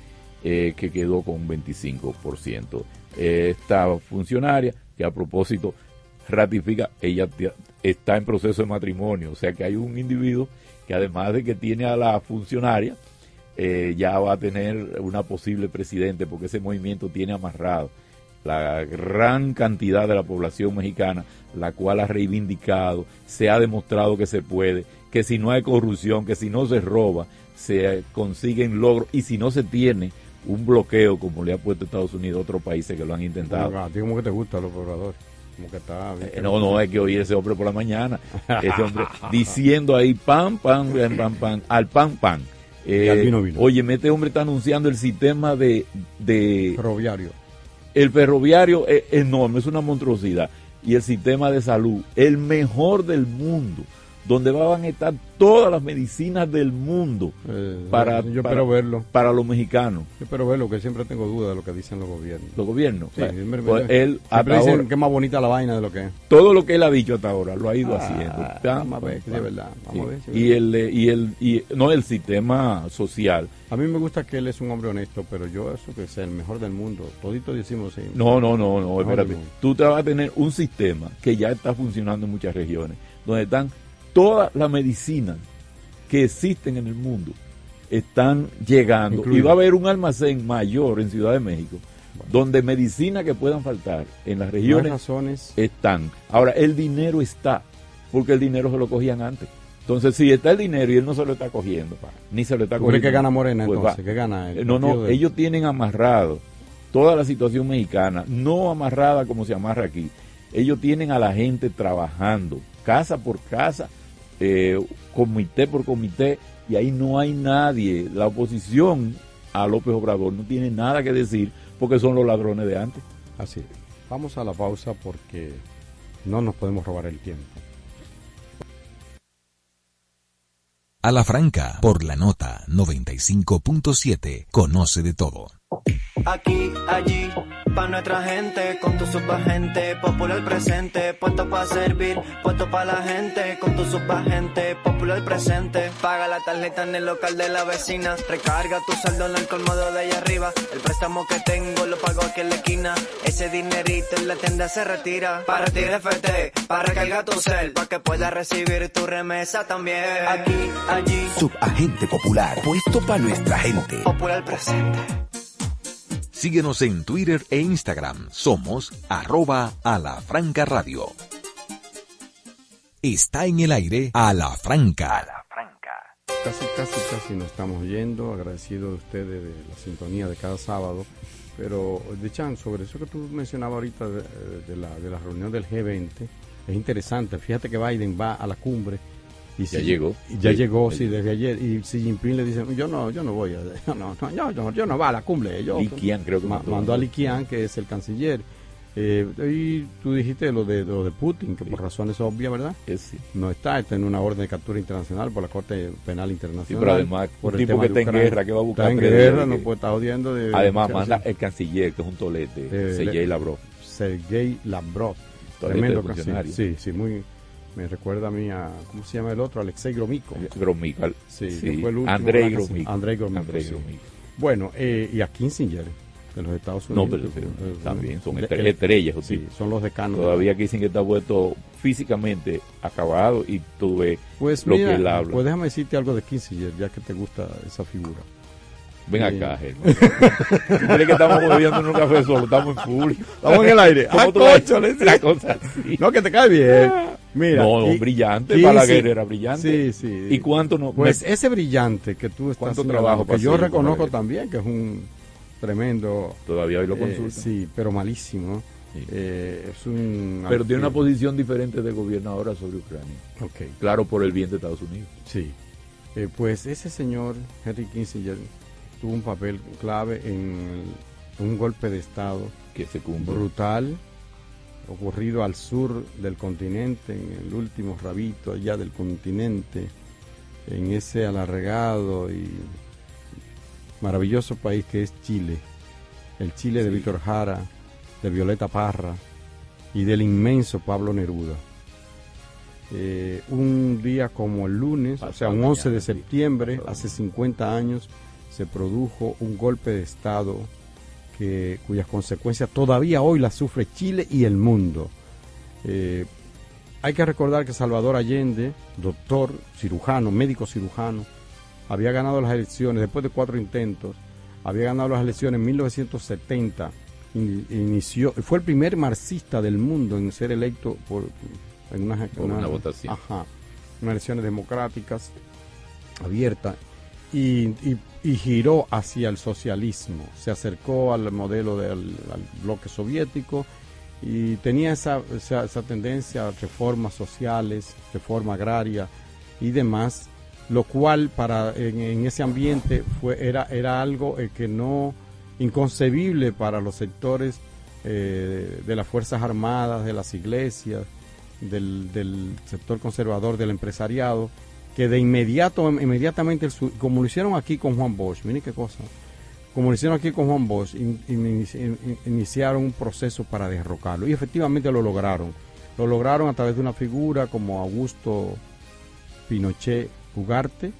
eh, que quedó con 25%. esta funcionaria, que a propósito ratifica, ella está en proceso de matrimonio, o sea que hay un individuo que además de que tiene a la funcionaria, eh, ya va a tener una posible presidente, porque ese movimiento tiene amarrado la gran cantidad de la población mexicana, la cual ha reivindicado, se ha demostrado que se puede, que si no hay corrupción, que si no se roba, se consiguen logros y si no se tiene un bloqueo como le ha puesto Estados Unidos a otros países que lo han intentado. A ti como que te gusta los pobladores. Como que está eh, no, no, es que oír ese hombre por la mañana, ese hombre *laughs* diciendo ahí pam, pam, pam, pam, al pan, pan. Eh, oye, este hombre está anunciando el sistema de, de ferroviario el ferroviario es enorme, es una monstruosidad. Y el sistema de salud, el mejor del mundo, donde van a estar todas las medicinas del mundo eh, para, yo espero verlo. para los mexicanos. Yo espero verlo, que siempre tengo dudas de lo que dicen los gobiernos. Los gobiernos. Sí, pues él dicen que es más bonita la vaina de lo que es. Todo lo que él ha dicho hasta ahora lo ha ido ah, haciendo. Vamos a ver, si es verdad. Vamos a ver, y, el, y, el, y no el sistema social. A mí me gusta que él es un hombre honesto, pero yo eso que sea el mejor del mundo. Todito decimos sí. No, no, no, no, espérate. Tú te vas a tener un sistema que ya está funcionando en muchas regiones, donde están todas las medicinas que existen en el mundo están llegando y va a haber un almacén mayor en Ciudad de México donde medicinas que puedan faltar en las regiones están. Ahora, el dinero está, porque el dinero se lo cogían antes. Entonces, si está el dinero y él no se lo está cogiendo, ni se lo está cogiendo. que gana Morena pues entonces? ¿Qué gana él? No, no, ellos tienen amarrado toda la situación mexicana, no amarrada como se amarra aquí. Ellos tienen a la gente trabajando, casa por casa, eh, comité por comité, y ahí no hay nadie. La oposición a López Obrador no tiene nada que decir porque son los ladrones de antes. Así. Vamos a la pausa porque no nos podemos robar el tiempo. A la franca, por la nota 95.7, conoce de todo. Aquí, allí, pa' nuestra gente, con tu subagente, popular presente, puesto para servir, puesto para la gente, con tu subagente, popular presente. Paga la tarjeta en el local de la vecina, recarga tu saldo en el colmado de allá arriba, el préstamo que tengo lo pago aquí en la esquina, ese dinerito en la tienda se retira, para ti de FT para recargar tu cel, para que puedas recibir tu remesa también. Aquí, allí, Subagente Popular, puesto para nuestra gente. popular presente. Síguenos en Twitter e Instagram. Somos arroba a la franca radio. Está en el aire a la franca. Casi, casi, casi nos estamos yendo. Agradecido de ustedes de la sintonía de cada sábado. Pero, de Chan, sobre eso que tú mencionabas ahorita de, de la, de la reunión del G20, es interesante. Fíjate que Biden va a la cumbre. Y Ya llegó. Ya Sí. llegó, sí, desde ayer. Y Xi Jinping le dice, yo no, yo no voy a, yo *laughs* no, no, yo, yo, yo no va a la cumbre. Yo, Li Qian creo que Ma- mandó. mandó a Li Qian, que es el canciller. Eh, y tú dijiste lo de, lo de Putin, que por razones obvias, ¿verdad? No está, está en una orden de captura internacional por la Corte Penal Internacional. Sí, pero además, por un el tipo que está en guerra, que va a buscar Está en guerra, no puede estar odiando de... Además, de- manda el canciller, que es un tolete, Eh, Sergei Lavrov. Sergei Lavrov. Tremendo canciller. Sí, sí, muy... Me recuerda a mí a... ¿Cómo se llama el otro? Alexei Gromiko. Gromyko, Sí, sí. que fue el último. Andrei. Gromyko. Andrei sí. Gromyko. Bueno, eh, y a Kissinger, de los Estados No, Unidos. pero, pero Eh, también son de- estre- el- estrellas. Sí, sí. son los decanos. Todavía Kissinger está vuelto físicamente acabado y tuve Pues lo mira, que él habla. pues déjame decirte algo de Kissinger, ya que te gusta esa figura. Ven Eh, acá, Germán. *laughs* ¿Tú crees que estamos bebiendo en un café solo? Estamos en público. Estamos en el aire. ¿Cómo Ah, tú ves sí. la cosa así? No, que te cae bien. Mira. No, y- brillante. Balaguer sí, era brillante. Sí, sí. ¿Y cuánto no? Pues me- ese brillante que tú estás ¿Cuánto trabajo que yo yo con reconozco también que es un tremendo. Todavía hoy lo eh, consultan. sí, pero malísimo. Eh, es un. Pero tiene una posición diferente de gobierno ahora sobre Ucrania. Ok. Claro, por el bien de Estados Unidos. Sí. Eh, pues ese señor, Henry Kissinger, tuvo un papel clave en el- un golpe de Estado que se cumple. brutal ocurrido al sur del continente, en el último rabito allá del continente, en ese alargado y maravilloso país que es Chile, el Chile de Víctor Jara, de Violeta Parra y del inmenso Pablo Neruda. Eh, un día como el lunes, o sea, un 11 de septiembre, hace 50 años, se produjo un golpe de Estado que, cuyas consecuencias todavía hoy las sufre Chile y el mundo. Eh, hay que recordar que Salvador Allende, doctor, cirujano, médico cirujano, había ganado las elecciones después de cuatro intentos, había ganado las elecciones en 1970, in- inició, fue el primer marxista del mundo en ser electo por, en Por una votación. Ajá, unas elecciones democráticas abiertas y, y- y giró hacia el socialismo, se acercó al modelo del bloque soviético y tenía esa, esa, tendencia a reformas sociales, reforma agraria y demás, lo cual para en, ese ambiente fue era era algo eh, que no inconcebible para los sectores eh, de las fuerzas armadas, de las iglesias, del sector conservador, del empresariado, que de inmediato, inmediatamente, el como lo hicieron aquí con Juan Bosch, miren qué cosa, como lo hicieron aquí con Juan Bosch, in- in- in- iniciaron un proceso para derrocarlo y efectivamente lo lograron. Lo lograron a través de una figura como Augusto Pinochet Ugarte,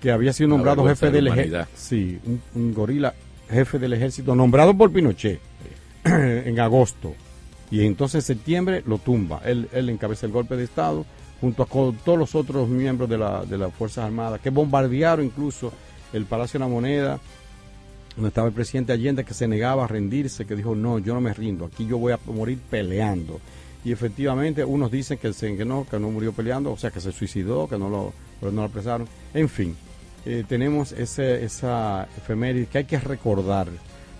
que había sido nombrado jefe de del ejército. Sí, un, un gorila jefe del ejército, nombrado por Pinochet *clears throat* en agosto. Y entonces en septiembre lo tumba. Él, él encabeza el golpe de Estado junto con todos los otros miembros de, la, de las Fuerzas Armadas, que bombardearon incluso el Palacio de la Moneda, donde estaba el presidente Allende, que se negaba a rendirse, que dijo, no, yo no me rindo, aquí yo voy a morir peleando. Y efectivamente, unos dicen que, que no, que no murió peleando, o sea, que se suicidó, que no lo, pero no lo apresaron. En fin, eh, tenemos ese, esa efeméride que hay que recordar,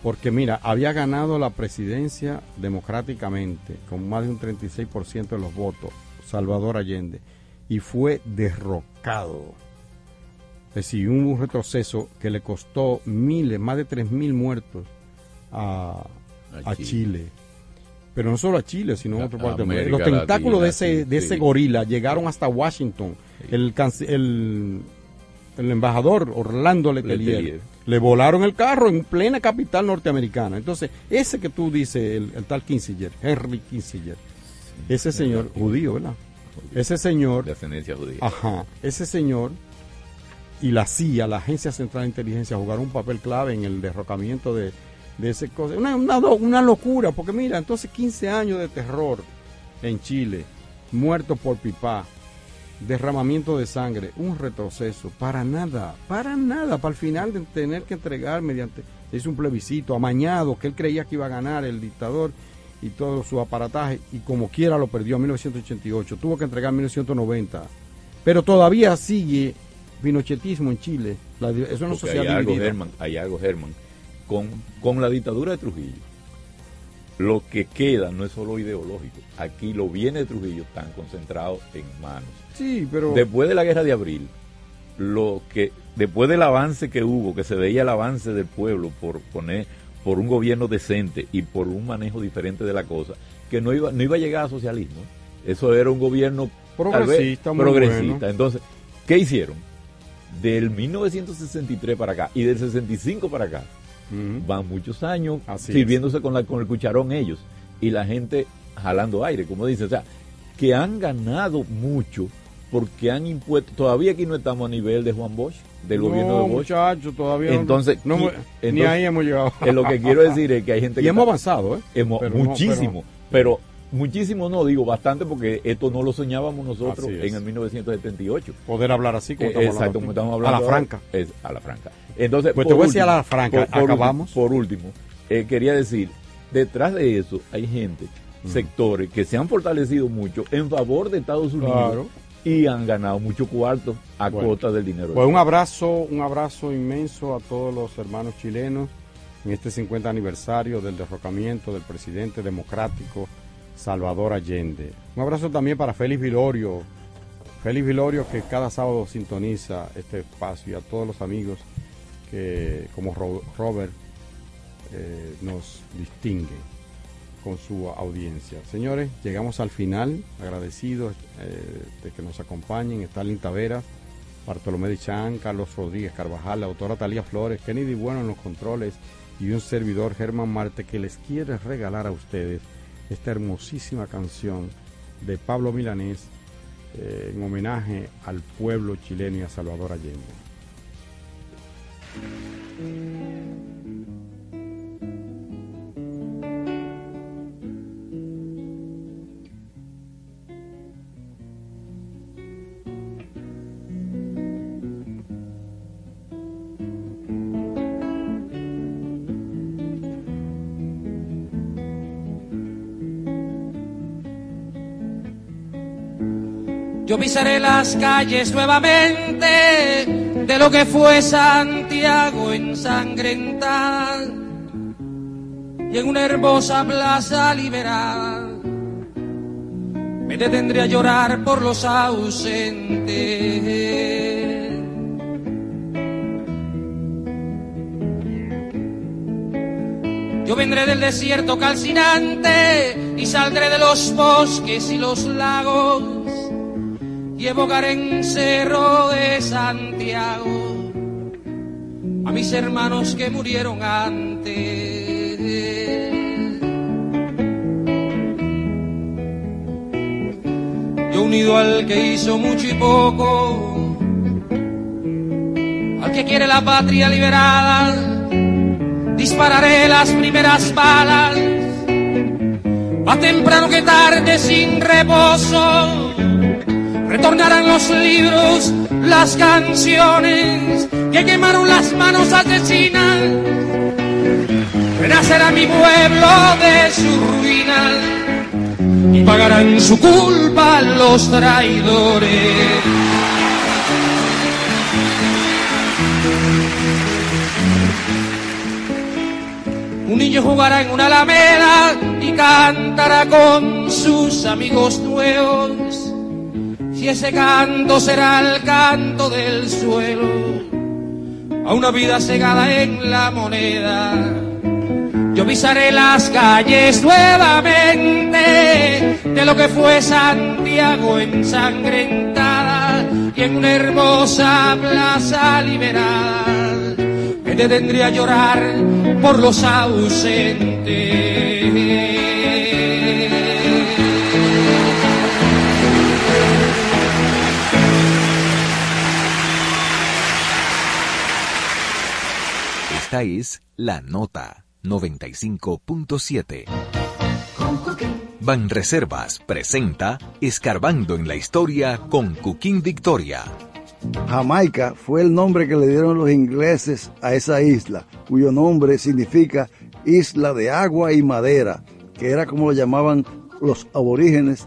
porque mira, había ganado la presidencia democráticamente, con más de un 36% de los votos, Salvador Allende, y fue derrocado. Es decir, hubo un retroceso que le costó miles, más de 3.000 muertos a, A a Chile. Chile. Pero no solo a Chile, sino a otra parte del mundo. Los tentáculos de ese, sí, de sí. ese gorila llegaron hasta Washington. El, el, el embajador Orlando Letelier, Letelier. le volaron el carro en plena capital norteamericana. Entonces, ese que tú dices, el, el tal Kissinger, Henry Kissinger, ese señor judío, ¿verdad? Ese señor De ascendencia judía. Ajá, ese señor y la CIA, la Agencia Central de Inteligencia, jugaron un papel clave en el derrocamiento de, de ese cosa. Una, una, lo- una locura, porque mira, entonces 15 años de terror en Chile, muertos por pipa, derramamiento de sangre, un retroceso, para nada, para nada, para el final de tener que entregar mediante, es un plebiscito amañado que él creía que iba a ganar el dictador y todo su aparataje y como quiera lo perdió en 1988, tuvo que entregar en 1990, pero todavía sigue pinochetismo en Chile, la, eso no hay algo, German, hay algo, Germán, con, con la dictadura de Trujillo lo que queda no es solo ideológico. Aquí los bienes de Trujillo están concentrados en manos. Sí, pero después de la guerra de abril, lo que después del avance que hubo, que se veía el avance del pueblo por poner por un gobierno decente y por un manejo diferente de la cosa, que no iba no iba a llegar a socialismo. Eso era un gobierno progresista, progresista. Entonces, ¿qué hicieron? Del 1963 para acá y del 65 para acá, van muchos años sirviéndose con, la, con el cucharón ellos y la gente jalando aire, como dice, o sea, que han ganado mucho porque han impuesto, todavía aquí no estamos a nivel de Juan Bosch, del gobierno de Bosch. Muchachos, todavía entonces, no, ni ahí hemos llegado. lo que quiero decir es que hay gente *laughs* y que... hemos avanzado, ¿eh? muchísimo, pero Muchísimo no, digo bastante porque esto no lo soñábamos nosotros en el 1978. Poder hablar así como, estamos, Exacto, como estamos hablando. A la franca. Es, a la franca. Entonces, pues te voy a decir a la franca, por, acabamos. Por último, eh, quería decir, detrás de eso hay gente, sectores que se han fortalecido mucho en favor de Estados Unidos. Y han ganado mucho cuarto a costa del dinero. Pues un abrazo, un abrazo inmenso a todos los hermanos chilenos en este 50 aniversario del derrocamiento del presidente democrático Salvador Allende. Un abrazo también para Félix Vilorio, Félix Vilorio que cada sábado sintoniza este espacio y a todos los amigos que como Robert eh, nos distingue con su audiencia. Señores, llegamos al final, agradecidos eh, de que nos acompañen, Stalin Taveras, Bartolomé Dichan, Carlos Rodríguez Carvajal, la autora Talía Flores, Kennedy Bueno en los controles y un servidor Germán Marte que les quiere regalar a ustedes esta hermosísima canción de Pablo Milanés eh, en homenaje al pueblo chileno y a Salvador Allende. Yo pisaré las calles nuevamente de lo que fue Santiago ensangrentada y en una hermosa plaza liberada me detendré a llorar por los ausentes. Yo vendré del desierto calcinante y saldré de los bosques y los lagos evocar en Cerro de Santiago a mis hermanos que murieron antes. Yo unido al que hizo mucho y poco, al que quiere la patria liberada, dispararé las primeras balas, más temprano que tarde sin reposo Retornarán los libros, las canciones que quemaron las manos asesinas. Renacerá mi pueblo de su ruina y pagarán su culpa los traidores. Un niño jugará en una alameda y cantará con sus amigos nuevos y ese canto será el canto del suelo a una vida cegada en la moneda. Yo pisaré las calles nuevamente de lo que fue Santiago ensangrentada y en una hermosa plaza liberada me detendría a llorar por los ausentes. Esta es La Nota 95.7. Banreservas presenta Escarbando en la Historia con Cuquín Victoria. Jamaica fue el nombre que le dieron los ingleses a esa isla, cuyo nombre significa isla de agua y madera, que era como lo llamaban los aborígenes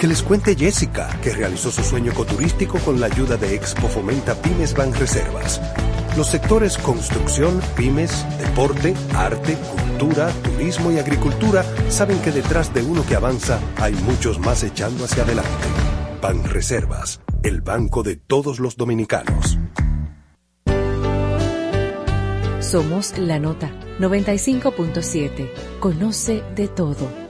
Que les cuente Jessica, que realizó su sueño ecoturístico con la ayuda de Expo Fomenta Pymes Ban Reservas. Los sectores construcción, pymes, deporte, arte, cultura, turismo y agricultura saben que detrás de uno que avanza hay muchos más echando hacia adelante. Ban Reservas, el banco de todos los dominicanos. Somos la nota 95.7. Conoce de todo.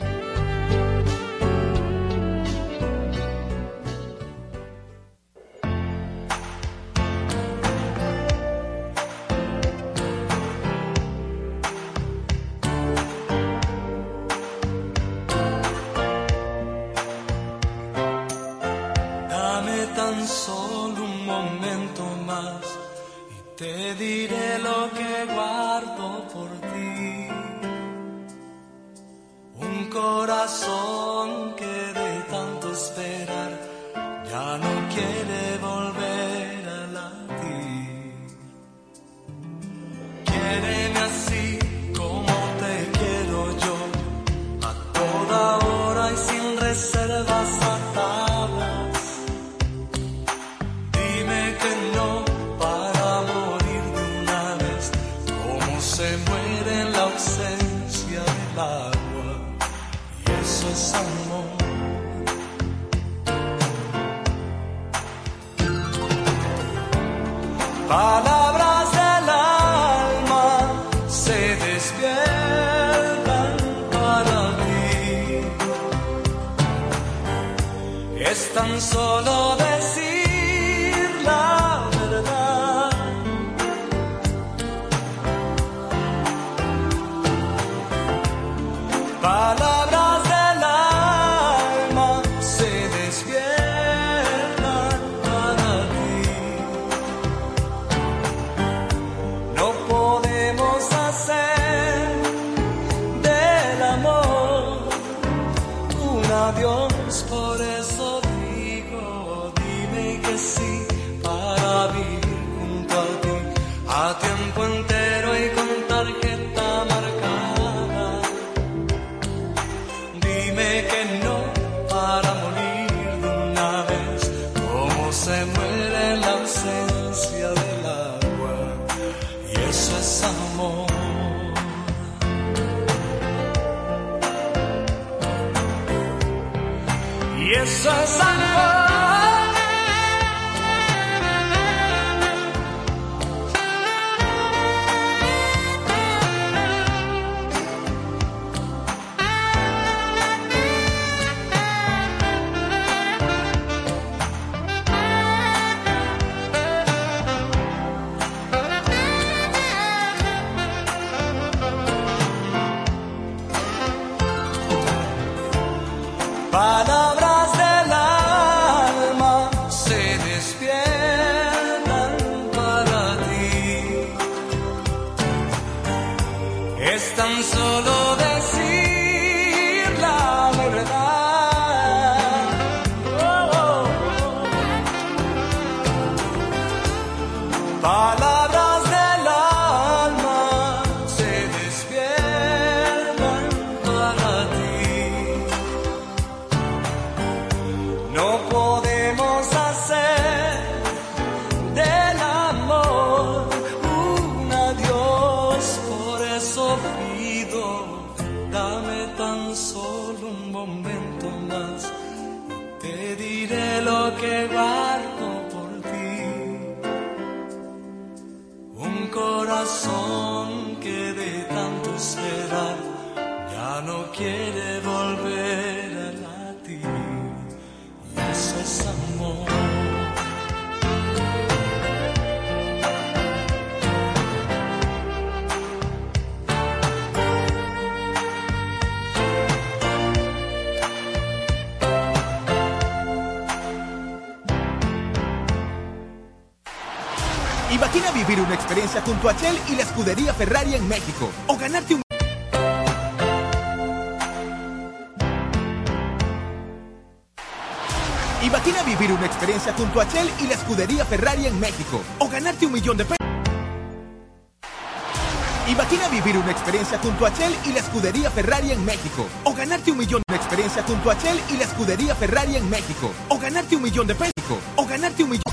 Palabras del alma se despiertan para ti. Es tan solo México. O ganarte un millón de pesos. Imagina vivir una experiencia junto a Shell y la escudería Ferrari en México. O ganarte un millón de experiencia junto a Shell y la escudería Ferrari en México. O ganarte un millón de pesos. O ganarte un millón